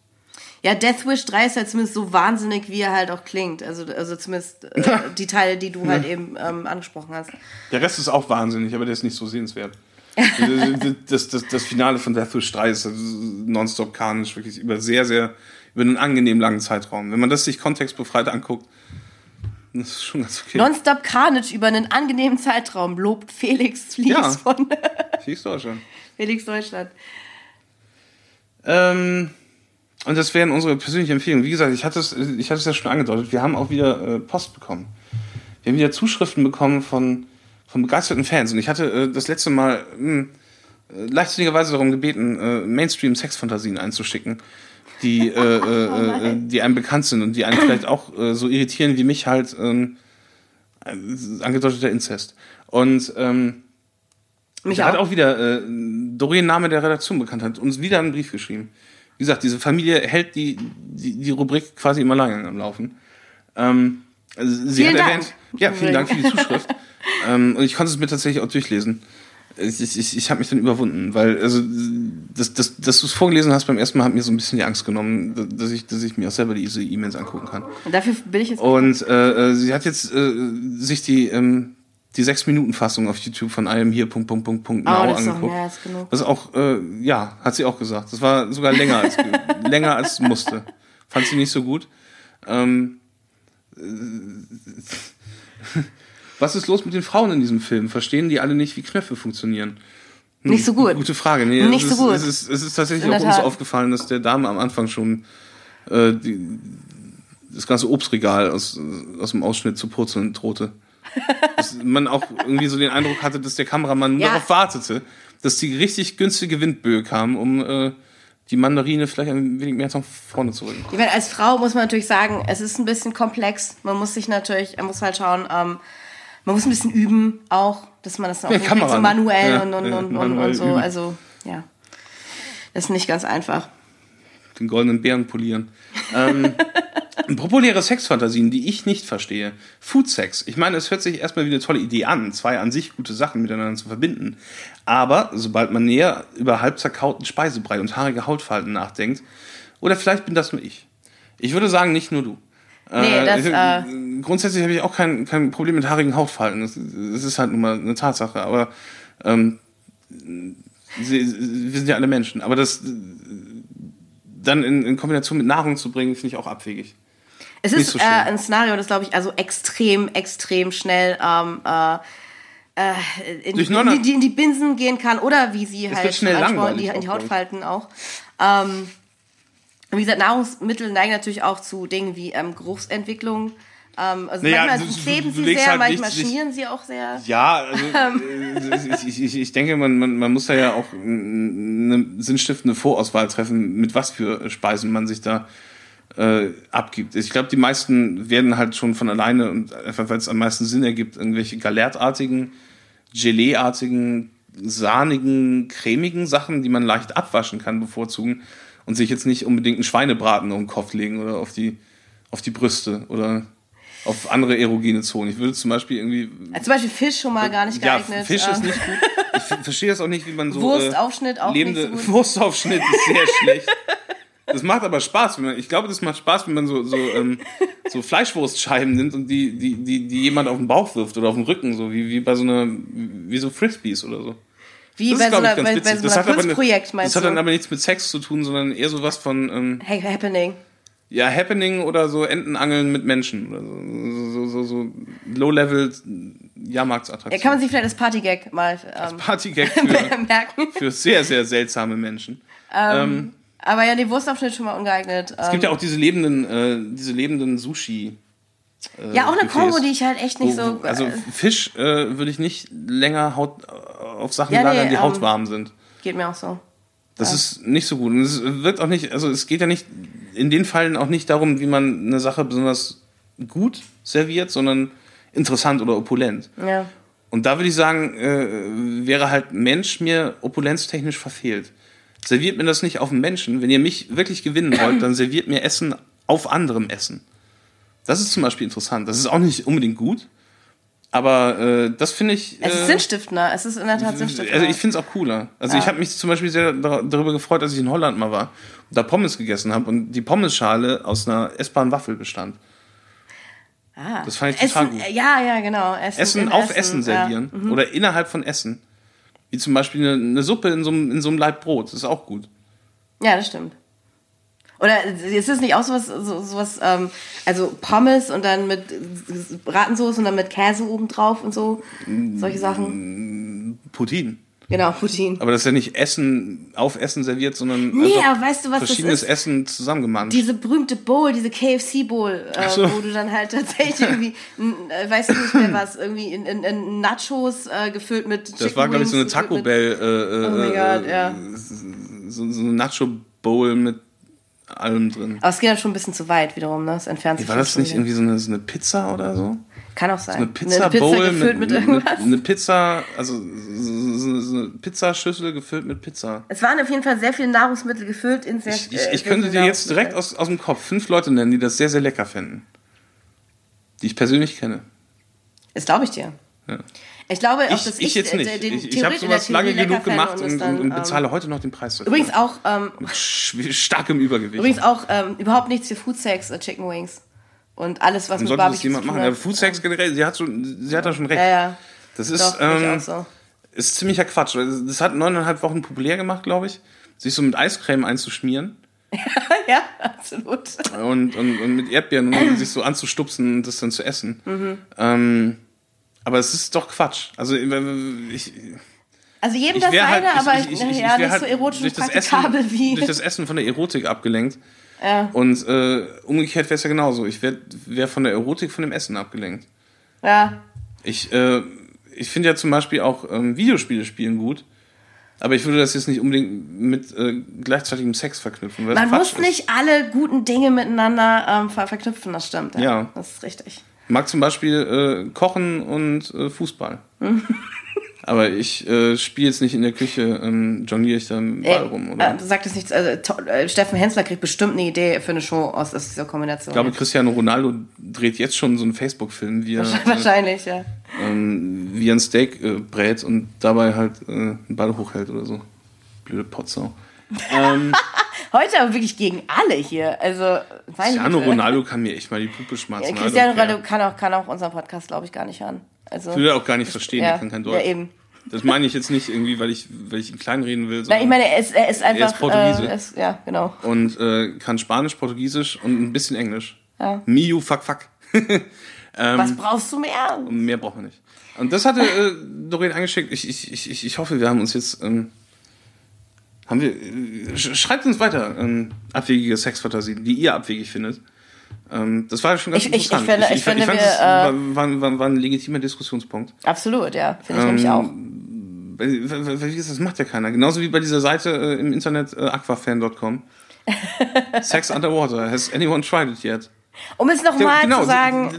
Ja, Death Wish 3 ist halt zumindest so wahnsinnig, wie er halt auch klingt. Also, also zumindest äh, die Teile, die du halt eben ähm, angesprochen hast. Der Rest ist auch wahnsinnig, aber der ist nicht so sehenswert. das, das, das Finale von Death Wish 3 ist nonstop carnage, wirklich über sehr, sehr, über einen angenehm langen Zeitraum. Wenn man das sich kontextbefreit anguckt, das ist schon ganz okay. Nonstop Carnage über einen angenehmen Zeitraum lobt Felix Flies Ja. von auch schon. Felix Deutschland. Ähm, und das wären unsere persönlichen Empfehlungen. Wie gesagt, ich hatte es, ich hatte es ja schon angedeutet, wir haben auch wieder äh, Post bekommen. Wir haben wieder Zuschriften bekommen von, von begeisterten Fans. Und ich hatte äh, das letzte Mal mh, äh, leichtsinnigerweise darum gebeten, äh, Mainstream-Sexfantasien einzuschicken, die, äh, äh, äh, die einem bekannt sind und die einen vielleicht auch äh, so irritieren wie mich halt ähm, äh, angedeuteter Inzest. Und ähm, Mich da hat auch. auch wieder äh, Doreen Name der Redaktion bekannt, hat uns wieder einen Brief geschrieben. Wie gesagt, diese Familie hält die, die, die Rubrik quasi immer lange am Laufen. Ähm, also sie Vielen hat Dank. erwähnt, ja, vielen Dank für die Zuschrift. ähm, und ich konnte es mir tatsächlich auch durchlesen. Ich, ich, ich, habe mich dann überwunden, weil also das, das, dass du es vorgelesen hast beim ersten Mal hat mir so ein bisschen die Angst genommen, dass ich, dass ich mir auch selber diese E-Mails angucken kann. Und dafür bin ich jetzt. Und äh, äh, sie hat jetzt äh, sich die ähm, die sechs Minuten Fassung auf YouTube von einem hier Punkt Punkt Punkt Punkt oh, now das ist angeguckt. mehr als genug. Das ist auch äh, ja, hat sie auch gesagt. Das war sogar länger als ge- länger als musste. Fand sie nicht so gut. Ähm, äh, was ist los mit den Frauen in diesem Film? Verstehen die alle nicht, wie Knöpfe funktionieren? Hm, Nicht so gut. Gute Frage. Nee, Nicht es so ist, gut. Es ist, es ist tatsächlich In auch uns Tat. aufgefallen, dass der Dame am Anfang schon äh, die, das ganze Obstregal aus, aus dem Ausschnitt zu purzeln drohte. Dass man auch irgendwie so den Eindruck hatte, dass der Kameramann nur Ja. darauf wartete, dass die richtig günstige Windböe kam, um äh, die Mandarine vielleicht ein wenig mehr nach vorne zu rücken. Ich meine, als Frau muss man natürlich sagen, es ist ein bisschen komplex. Man muss sich natürlich, man muss halt schauen, ähm, man muss ein bisschen üben auch, dass man das auch Ja, so manuell Ja, und, und, und, manuell und so. üben. Also, ja. Das ist nicht ganz einfach. Den goldenen Bären polieren. Ähm, populäre Sexfantasien, die ich nicht verstehe. Food Sex. Ich meine, es hört sich erstmal wie eine tolle Idee an, zwei an sich gute Sachen miteinander zu verbinden. Aber sobald man näher über halb zerkauten Speisebrei und haarige Hautfalten nachdenkt, oder vielleicht bin das nur ich. Ich würde sagen, nicht nur du. Nee, das, ich- äh, grundsätzlich habe ich auch kein, kein Problem mit haarigen Hautfalten. Das, das ist halt nun mal eine Tatsache. Aber ähm, sie, wir sind ja alle Menschen. Aber das dann in, in Kombination mit Nahrung zu bringen, finde ich auch abwegig. Es ist so äh, ein Szenario, das glaube ich also extrem, extrem schnell ähm, äh, äh, in, Durch in, die, in die Binsen gehen kann oder wie sie halt wird schnell langweilig die, in die. Hautfalten auch. Ähm, wie gesagt, Nahrungsmittel neigen natürlich auch zu Dingen wie ähm, Geruchsentwicklung. Ähm, also Naja, manchmal du- kleben sie sehr, halt manchmal nicht- schmieren sie auch sehr. Ja, also äh, ich, ich, ich denke, man, man, man muss da ja auch eine sinnstiftende Vorauswahl treffen, mit was für Speisen man sich da äh, abgibt. Ich glaube, die meisten werden halt schon von alleine und einfach, weil es am meisten Sinn ergibt, irgendwelche galertartigen, Gelee-artigen, sahnigen, cremigen Sachen, die man leicht abwaschen kann, bevorzugen und sich jetzt nicht unbedingt einen Schweinebraten um den Kopf legen oder auf die, auf die Brüste oder auf andere erogene Zonen. Ich würde zum Beispiel irgendwie Also zum Beispiel Fisch schon mal gar nicht ja, geeignet. Fisch ist ähm, nicht gut. Ich ver- verstehe das auch nicht, wie man so. Wurstaufschnitt auch nicht lebende, so gut. Wurstaufschnitt ist sehr schlecht. Das macht aber Spaß. Wenn man, ich glaube, das macht Spaß, wenn man so, so, ähm, so Fleischwurstscheiben nimmt und die, die, die, die jemand auf den Bauch wirft oder auf den Rücken, so wie, wie bei so einer, wie so Frisbees oder so. Wie Das bei ist, so ich, einer, ganz bei, bei so Das einem hat, aber, ne- Kunstprojekt, meinst das hat dann du? aber nichts mit Sex zu tun, sondern eher so was von, ähm, Hey, happening. Ja, Happening oder so Entenangeln mit Menschen. Oder so, so, so, so Low-Level Jahrmarktsattraktionen. Ja, kann man sich vielleicht als Partygag mal ähm, Partygag für, merken. für sehr, sehr seltsame Menschen. ähm, Aber ja, die Wurstaufschnitt schon mal ungeeignet. es gibt ja auch diese lebenden, äh, diese lebenden Sushi. Äh, ja, auch eine. Kombo, die ich halt echt nicht Wo- so. also Fisch äh, würde ich nicht länger Haut, äh, auf Sachen Ja, nee, lagern, die ähm, hautwarm sind. geht mir auch so. Das ist nicht so gut. Und es wird auch nicht, also es geht ja nicht, in den Fällen auch nicht darum, wie man eine Sache besonders gut serviert, sondern interessant oder opulent. Ja. Und da würde ich sagen, äh, wäre halt Mensch mir opulenztechnisch verfehlt. Serviert mir das nicht auf einen Menschen. Wenn ihr mich wirklich gewinnen wollt, dann serviert mir Essen auf anderem Essen. Das ist zum Beispiel interessant. Das ist auch nicht unbedingt gut, aber äh, das finde ich. Es ist äh, sinnstiftender. Es ist in der Tat sinnstiftender. also ich finde es auch cooler. Also ich habe mich zum Beispiel sehr dar- darüber gefreut, als ich in Holland mal war und da Pommes gegessen habe und die Pommesschale aus einer essbaren Waffel bestand. ah. das fand ich total Essen, gut. Ja, ja, genau. Essen, Essen auf Essen, ja. servieren oder innerhalb von Essen. Wie zum Beispiel eine, eine Suppe in so, einem, in so einem Laib Brot. Das ist auch gut. Ja, das stimmt. Oder ist es nicht auch sowas, so, sowas ähm, also Pommes und dann mit Bratensoße und dann mit Käse obendrauf und so? Solche Sachen? Poutine. Genau, Poutine. Aber das ist ja nicht Essen auf Essen serviert, sondern Nee, aber weißt du, was das verschiedenes? Essen zusammengemanscht. Diese berühmte Bowl, diese KFC-Bowl, äh, so. wo du dann halt tatsächlich irgendwie, äh, weiß ich nicht mehr was, irgendwie in, in, in Nachos äh, gefüllt mit Chicken das war, glaube ich, so eine Taco mit- Bell. Äh, Oh mein äh, Gott, ja. So, so eine Nacho Bowl mit allem drin. Aber es geht dann schon ein bisschen zu weit wiederum, ne? Es entfernt sich War das nicht irgendwie so eine, so eine Pizza oder so? Kann auch sein. Eine Pizza, Pizza Bowl gefüllt mit, mit, irgendwas. eine Pizza, also so, so, so eine Pizzaschüssel gefüllt mit Pizza. Es waren auf jeden Fall sehr viele Nahrungsmittel gefüllt in sehr Ich, ich, äh, ich könnte dir jetzt direkt aus, aus dem Kopf fünf Leute nennen, die das sehr, sehr lecker finden. Die ich persönlich kenne. Das glaube ich dir. Ja. Ich glaube auch, Ich, dass ich, ich, jetzt äh, nicht. den Ich, ich habe sowas lange genug gemacht und, dann, und, bezahle ähm, heute noch den Preis dafür. Übrigens auch, ähm, Sch- stark im Übergewicht. übrigens auch ähm, überhaupt nichts für Food Sex äh, Chicken Wings. Und alles, was Warum mit Barbecue jemand machen? Aber Food Sex generell, sie hat, schon, sie hat da schon recht. Ja, ja. Das ist, Doch, ähm, auch so. ist ziemlicher Quatsch. Das hat neuneinhalb Wochen populär gemacht, glaube ich, sich so mit Eiscreme einzuschmieren ja, absolut. und, und, und mit Erdbeeren und sich so anzustupsen und das dann zu essen. Mhm. Ähm, aber es ist doch Quatsch. Also ich, Also jedem das wäre seine, halt, aber ich, ich, ich, ja, nicht halt so erotisch durch und das, praktikabel Essen, wie. durch das Essen von der Erotik abgelenkt. ja. Und äh, umgekehrt wäre es ja genauso. Ich wäre wär von der Erotik von dem Essen abgelenkt. ja. Ich, äh, ich finde ja zum Beispiel auch ähm, Videospiele spielen gut. Aber ich würde das jetzt nicht unbedingt mit äh, gleichzeitigem Sex verknüpfen. Man muss ist. nicht alle guten Dinge miteinander ähm, ver verknüpfen, das stimmt. Ja. Das ist richtig. Mag zum Beispiel äh, Kochen und äh, Fußball. Aber ich äh, spiele jetzt nicht in der Küche, ähm, jongliere ich da im Ball rum. Oder? Äh, du sagtest nichts. Also, äh, Steffen Hensler kriegt bestimmt eine Idee für eine Show aus, aus dieser Kombination. ich glaube, Cristiano Ronaldo dreht jetzt schon so einen Facebook-Film, wie er, äh, Wahrscheinlich, ja. ähm, wie er ein Steak äh, brät und dabei halt äh, einen Ball hochhält oder so. Blöde Potsau. Ähm, Heute aber wirklich gegen alle hier. Also, Cristiano. Ronaldo kann mir echt mal die Puppe schmerzen. Ja, Cristiano. Ronaldo kann auch, kann auch unseren Podcast, glaube ich, gar nicht hören. Also, Ich will er auch gar nicht verstehen, ja, er kann kein ja, Deutsch. eben. Das meine ich jetzt nicht irgendwie, weil ich, weil ich ihn kleinreden will. Sondern- ich meine, er ist, er ist einfach. ist Portugiese. Äh, er ist, ja, genau. und äh, kann Spanisch, Portugiesisch und ein bisschen Englisch. Ja. Miu, fuck, fuck. Ähm, Was brauchst du mehr? Mehr braucht man nicht. Und das hatte äh, Doreen angeschickt. Ich, ich, ich, ich- ich hoffe, wir haben uns jetzt. Ähm, haben wir. Sch- schreibt uns weiter ähm, abwegige Sexfantasien, die ihr abwegig findet. Ähm, das war schon ganz Ich- ich- ich interessant. finde- ich finde, fand, wir, das äh, war, war, war, ein legitimer Diskussionspunkt. Absolut, ja. Finde ich Ähm, nämlich auch. Weil- weil Das macht ja keiner. Genauso wie bei dieser Seite äh, im Internet äh, aquafan.com. Sex underwater. Has anyone tried it yet? Um es nochmal genau, zu sagen,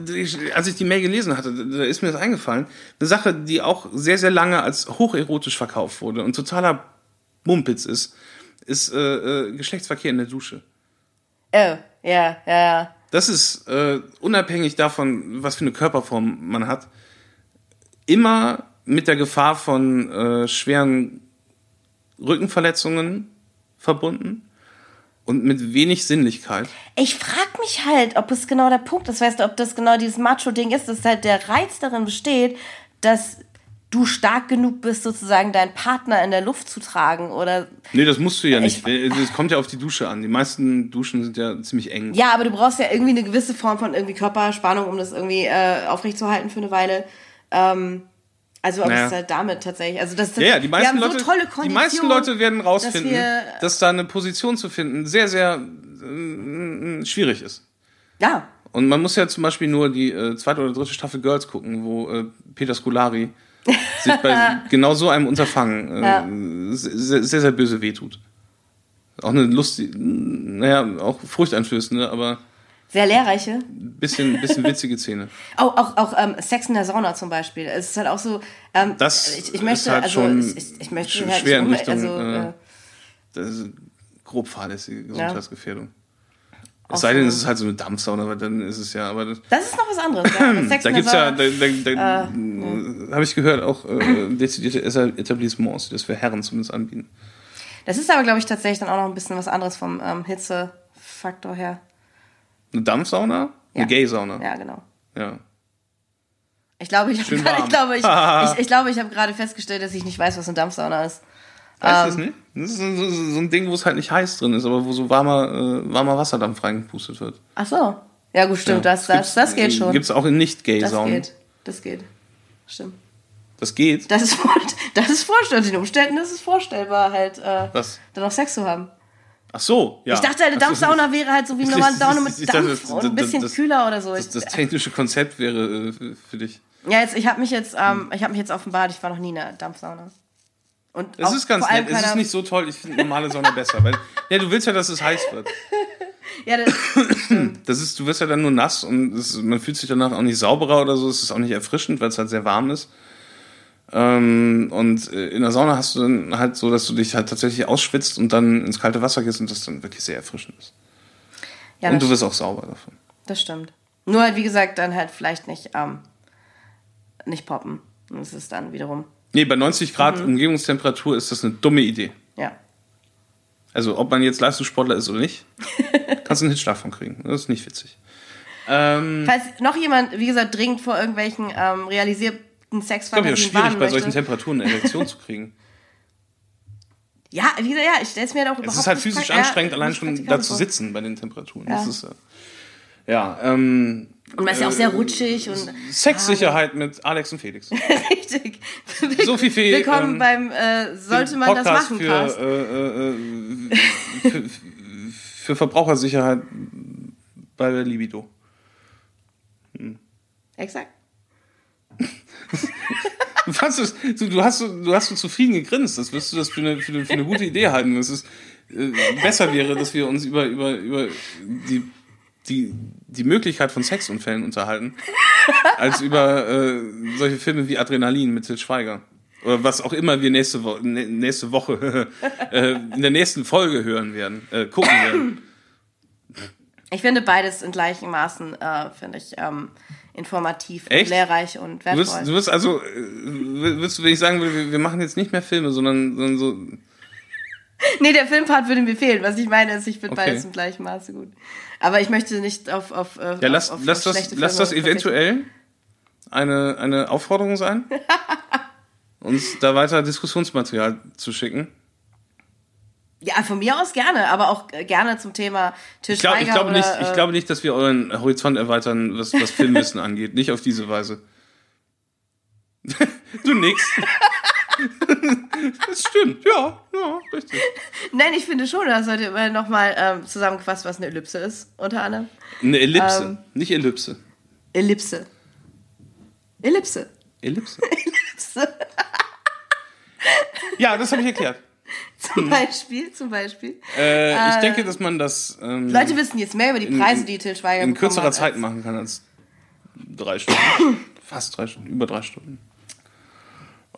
als ich die Mail gelesen hatte, da da ist mir das eingefallen. Eine Sache, die auch sehr, sehr lange als hocherotisch verkauft wurde und totaler Mumpitz ist, ist äh, äh, Geschlechtsverkehr in der Dusche. oh, ja, ja, ja. Das ist äh, unabhängig davon, was für eine Körperform man hat, immer mit der Gefahr von äh, schweren Rückenverletzungen verbunden und mit wenig Sinnlichkeit. Ich frage mich halt, ob es genau der Punkt ist, weißt du, ob das genau dieses Macho-Ding ist, dass halt der Reiz darin besteht, dass du stark genug bist, sozusagen deinen Partner in der Luft zu tragen oder Nee, das musst du ja nicht. Ich- Es kommt ja auf die Dusche an. Die meisten Duschen sind ja ziemlich eng. Ja, aber du brauchst ja irgendwie eine gewisse Form von irgendwie Körperspannung, um das irgendwie äh, aufrechtzuerhalten für eine Weile. Ähm, also ob Naja. es halt damit tatsächlich, also das, das Ja, ja, die meisten, wir haben Leute, so tolle die Konditionen. meisten Leute werden rausfinden, dass dass, wir- da eine Position zu finden sehr, sehr äh, schwierig ist. Ja, Und man muss ja zum Beispiel nur die äh, zweite oder dritte Staffel Girls gucken, wo äh, Peter Scolari sich bei genau so einem Unterfangen äh, Ja. sehr, sehr, sehr böse wehtut. Auch eine lustige, naja, auch furchteinflößende, aber sehr lehrreiche. bisschen, bisschen witzige Szene. Auch, auch, auch ähm, Sex in der Sauna zum Beispiel. Es ist halt auch so. Ähm, Das ich, ich möchte, ist halt also schon ich, ich, möchte sch- halt schwer in Richtung, also, äh, äh, Das ist grob fahrlässige Gesundheitsgefährdung. Auch Es sei denn, es ist halt so eine Dampfsauna, aber dann ist es ja, aber das, Das ist noch was anderes. Ja. Da gibt's ja, da, da, da habe ich gehört, auch äh, dezidierte Etablissements, die das für Herren zumindest anbieten. das ist aber, glaube ich, tatsächlich dann auch noch ein bisschen was anderes vom ähm, Hitzefaktor her. Eine Dampfsauna? Ja. Eine Gay-Sauna. Ja, genau. Ja. Ich glaube, ich habe gerade, ich glaube, ich, ich, ich, glaube, ich habe gerade festgestellt, dass ich nicht weiß, was eine Dampfsauna ist. Weißt du Ähm. das nicht? Das ist so, so, so ein Ding, wo es halt nicht heiß drin ist, aber wo so warmer, äh, warmer Wasserdampf reingepustet wird. Ach so. Ja, gut, stimmt. das, das, das geht schon. Gibt es auch in das Nicht-Gay-Saunen. geht. Das geht. Stimmt. Das geht. Das ist, das ist vorstellbar. Unter den Umständen ist es vorstellbar, halt äh, Was? dann noch Sex zu haben. Ach so, ja. Ich dachte, eine so, Dampfsauna wäre halt so wie eine normale Sauna mit Ich dachte, Dampf das- und ein das- bisschen das- kühler oder so. Das, das technische Konzept wäre äh, für- für dich. ja, jetzt, ich habe mich jetzt, ähm, ich habe mich jetzt offenbart, ich war noch nie in einer Dampfsauna. Und Es auch ist ganz nett. Es ist nicht so toll. Ich finde normale Sauna besser. Weil, ja, du willst ja, dass es heiß wird. Ja, das, Das ist, du wirst ja dann nur nass und es, man fühlt sich danach auch nicht sauberer oder so. Es ist auch nicht erfrischend, weil es halt sehr warm ist. Ähm, und äh, in der Sauna hast du dann halt so, dass du dich halt tatsächlich ausschwitzt und dann ins kalte Wasser gehst und das dann wirklich sehr erfrischend ist. ja, und das, du wirst auch sauber davon. das stimmt. Nur halt, wie gesagt, dann halt vielleicht nicht, ähm, nicht poppen. Und es ist dann wiederum, Nee, bei 90 Grad Mhm. Umgebungstemperatur ist das eine dumme Idee. ja. Also, ob man jetzt Leistungssportler ist oder nicht, kannst du einen Hitzschlag von kriegen. Das ist nicht witzig. Ähm, Falls noch jemand, wie gesagt, dringend vor irgendwelchen ähm, realisierten ich glaube, ja, Sexfantasien schwierig, bei solchen. Temperaturen eine Erektion zu kriegen. Ja, wie gesagt, ja, ich stelle es mir halt auch Es überhaupt ist halt physisch prakt- ja, anstrengend, allein schon da zu sitzen bei den Temperaturen. Ja. Das ist, äh, ja, ähm, Und man ist ja auch sehr rutschig und Sexsicherheit mit Alex und Felix. richtig. So viel für, Willkommen ähm, beim äh, Sollte man das Podcast machen, für, äh, äh, äh, für, für Verbrauchersicherheit bei der Libido. Exakt. Was ist, du, du, hast, so- du hast so zufrieden gegrinst. Das wirst du das für eine, für eine, für eine gute Idee halten. Das ist, äh, besser wäre, dass wir uns über, über, über die, die, die Möglichkeit von Sexunfällen unterhalten, als über äh, solche Filme wie Adrenalin mit Til Schweiger. Oder was auch immer wir nächste, Wo nä- nächste Woche äh, in der nächsten Folge hören werden, äh, gucken werden. Ich finde beides in gleichen Maßen, äh, finde ich, ähm, informativ Echt? und lehrreich und Du wirst, wertvoll. du wirst also, äh, wirst du, wenn ich sagen würde, wir- wir machen jetzt nicht mehr Filme, sondern, sondern so, Nee, der Filmpart würde mir fehlen. Was ich meine ist, ich finde Okay. beides im gleichen Maße gut. Aber ich möchte nicht auf, auf, äh, Ja, lass, auf, auf lass, das, schlechte lass Filme das eventuell eine, eine Aufforderung sein, uns da weiter Diskussionsmaterial zu schicken. Ja, von mir aus gerne, aber auch äh, gerne zum Thema Tisch Ich, glaub, ich, glaube nicht, ich äh, glaube nicht, dass wir euren Horizont erweitern, was, was Filmwissen angeht. Nicht auf diese Weise. du nix. das stimmt, ja, ja, richtig. Nein, ich finde schon, das sollte immer nochmal ähm, zusammengefasst, was eine Ellipse ist, unter anderem. Eine Ellipse, Ähm. nicht Ellipse. Ellipse. Ellipse. Ellipse. Ellipse. Ja, das habe ich erklärt. Zum Beispiel, zum Beispiel. Äh, ich denke, dass man das ähm, Leute wissen jetzt mehr über die in- Preise, die Til Schweiger in kürzerer Zeit machen kann als drei Stunden. Fast drei Stunden, über drei Stunden.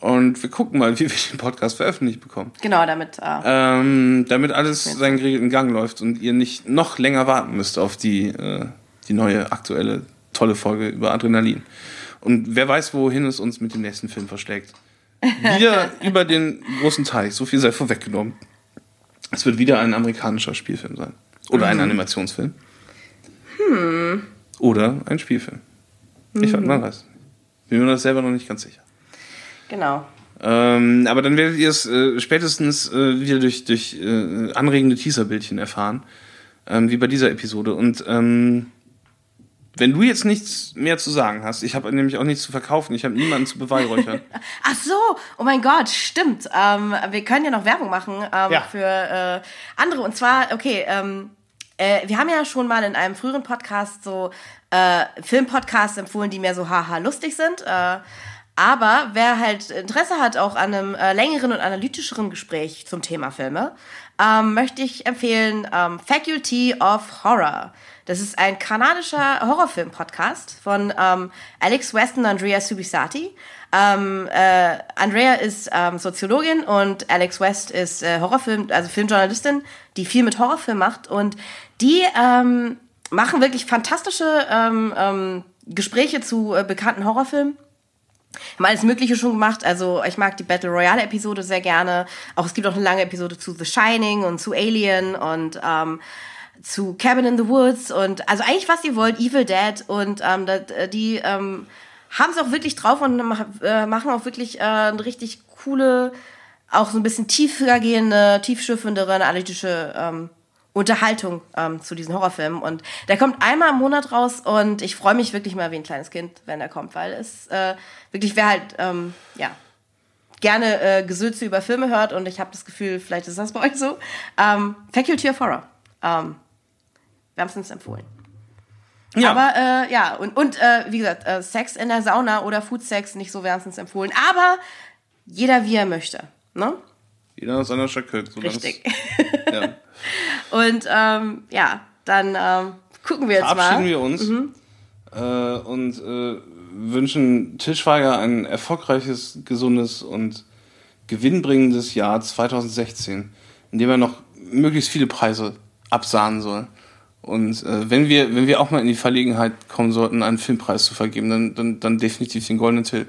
Und wir gucken mal, wie wir den Podcast veröffentlicht bekommen. Genau, damit. Äh, Ähm, damit alles seinen geregelten Gang läuft und ihr nicht noch länger warten müsst auf die, äh, die neue, aktuelle, tolle Folge über Adrenalin. Und wer weiß, wohin es uns mit dem nächsten Film verschlägt. Wieder über den großen Teich, so viel sei vorweggenommen. Es wird wieder ein amerikanischer Spielfilm sein. Oder ein Animationsfilm. Oder ein Spielfilm. Ich weiß, man weiß. Bin mir das selber noch nicht ganz sicher. Genau. Ähm, aber dann werdet ihr es äh, spätestens äh, wieder durch, durch äh, anregende Teaserbildchen erfahren, ähm, wie bei dieser Episode. Und ähm, wenn du jetzt nichts mehr zu sagen hast, ich habe nämlich auch nichts zu verkaufen, ich habe niemanden zu beweihräuchern. Ach so, oh mein Gott, stimmt. Ähm, wir können ja noch Werbung machen ähm, Ja. für äh, andere. Und zwar, okay, ähm, äh, wir haben ja schon mal in einem früheren Podcast so äh, Filmpodcasts empfohlen, die mehr so haha lustig sind. Äh, aber wer halt Interesse hat auch an einem äh, längeren und analytischeren Gespräch zum Thema Filme, ähm, möchte ich empfehlen ähm, Faculty of Horror. Das ist ein kanadischer Horrorfilm-Podcast von ähm, Alex West und Andrea Subisati. Ähm, äh, Andrea ist ähm, Soziologin und Alex West ist äh, Horrorfilm, also Filmjournalistin, die viel mit Horrorfilm macht und die ähm, machen wirklich fantastische ähm, ähm, Gespräche zu äh, bekannten Horrorfilmen haben alles Mögliche schon gemacht. Also ich mag die Battle Royale Episode sehr gerne. Auch es gibt auch eine lange Episode zu The Shining und zu Alien und ähm, zu Cabin in the Woods und also eigentlich was ihr wollt, Evil Dead und ähm, die ähm, haben es auch wirklich drauf und äh, machen auch wirklich äh, eine richtig coole, auch so ein bisschen tiefer gehende, tiefschürfendere, analytische ähm, Unterhaltung ähm, zu diesen Horrorfilmen. Und der kommt einmal im Monat raus und ich freue mich wirklich mal wie ein kleines Kind, wenn er kommt, weil es äh, wirklich, wer halt, ähm, ja, gerne äh, Gesülze über Filme hört und ich habe das Gefühl, vielleicht ist das bei euch so. Ähm, Faculty of Horror. Ähm, wärmstens empfohlen. Ja. Aber äh, ja, und, und äh, wie gesagt, äh, Sex in der Sauna oder Food Sex nicht so wärmstens empfohlen. Aber jeder wie er möchte. Ne? Jeder aus seiner Schacke. es- Richtig. Ja. Und ähm, ja, dann ähm, gucken wir jetzt Verabschieden mal. wir uns äh, und äh, wünschen Til Schweiger ein erfolgreiches, gesundes und gewinnbringendes Jahr 2016, in dem er noch möglichst viele Preise absahnen soll. Und äh, wenn wir wenn wir auch mal in die Verlegenheit kommen sollten, einen Filmpreis zu vergeben, dann dann, dann definitiv den Goldenen Till.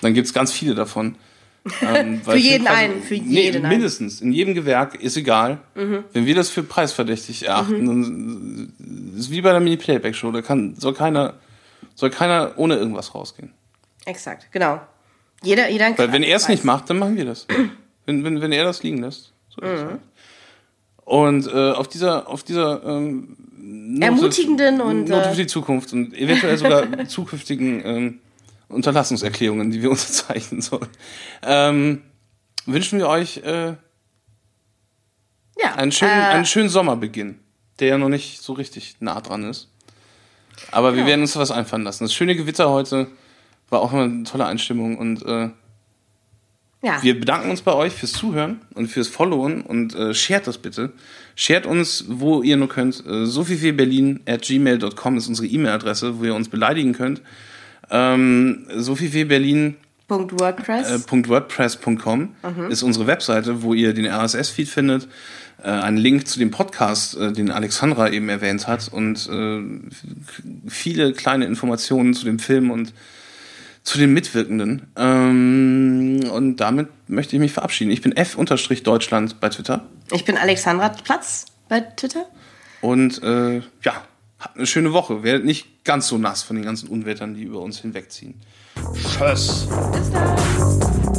Dann gibt's ganz viele davon. Ähm, Für jeden Filmpreise- einen, für nee, jeden einen. Mhm. mindestens. In jedem Gewerk ist egal. Wenn wir das für preisverdächtig erachten, dann ist wie bei der Mini-Playback-Show. Da kann, soll keiner, soll keiner ohne irgendwas rausgehen. Exakt, genau. Jeder, jeder Weil wenn er es nicht macht, dann machen wir das. wenn, wenn, wenn er das liegen lässt. So es halt. Und äh, auf dieser, auf dieser ähm, Note- Ermutigenden und, Note äh, für die Zukunft und eventuell sogar zukünftigen ähm, Unterlassungserklärungen, die wir unterzeichnen sollen, ähm, wünschen wir euch äh, ja, einen, schönen, äh, einen schönen Sommerbeginn, der ja noch nicht so richtig nah dran ist. Aber wir werden uns was einfallen lassen. Das schöne Gewitter heute war auch eine tolle Einstimmung und äh, Ja. Wir bedanken uns bei euch fürs Zuhören und fürs Followen und äh, shared das bitte. Shared uns, wo ihr nur könnt. Äh, sovielberlin at gmail.com ist unsere E-Mail-Adresse, wo ihr uns beleidigen könnt. Ähm, sovielberlin Punkt WordPress. äh, .wordpress.com ist unsere Webseite, wo ihr den RSS-Feed findet. Äh, einen Link zu dem Podcast, äh, den Alexandra eben erwähnt hat und äh, viele kleine Informationen zu dem Film und zu den Mitwirkenden. Ähm, und damit möchte ich mich verabschieden. Ich bin F-Deutschland bei Twitter. Ich bin Alexandra Platz bei Twitter. Und äh, ja, habt eine schöne Woche. Werdet nicht ganz so nass von den ganzen Unwettern, die über uns hinwegziehen. Tschüss. Bis dann.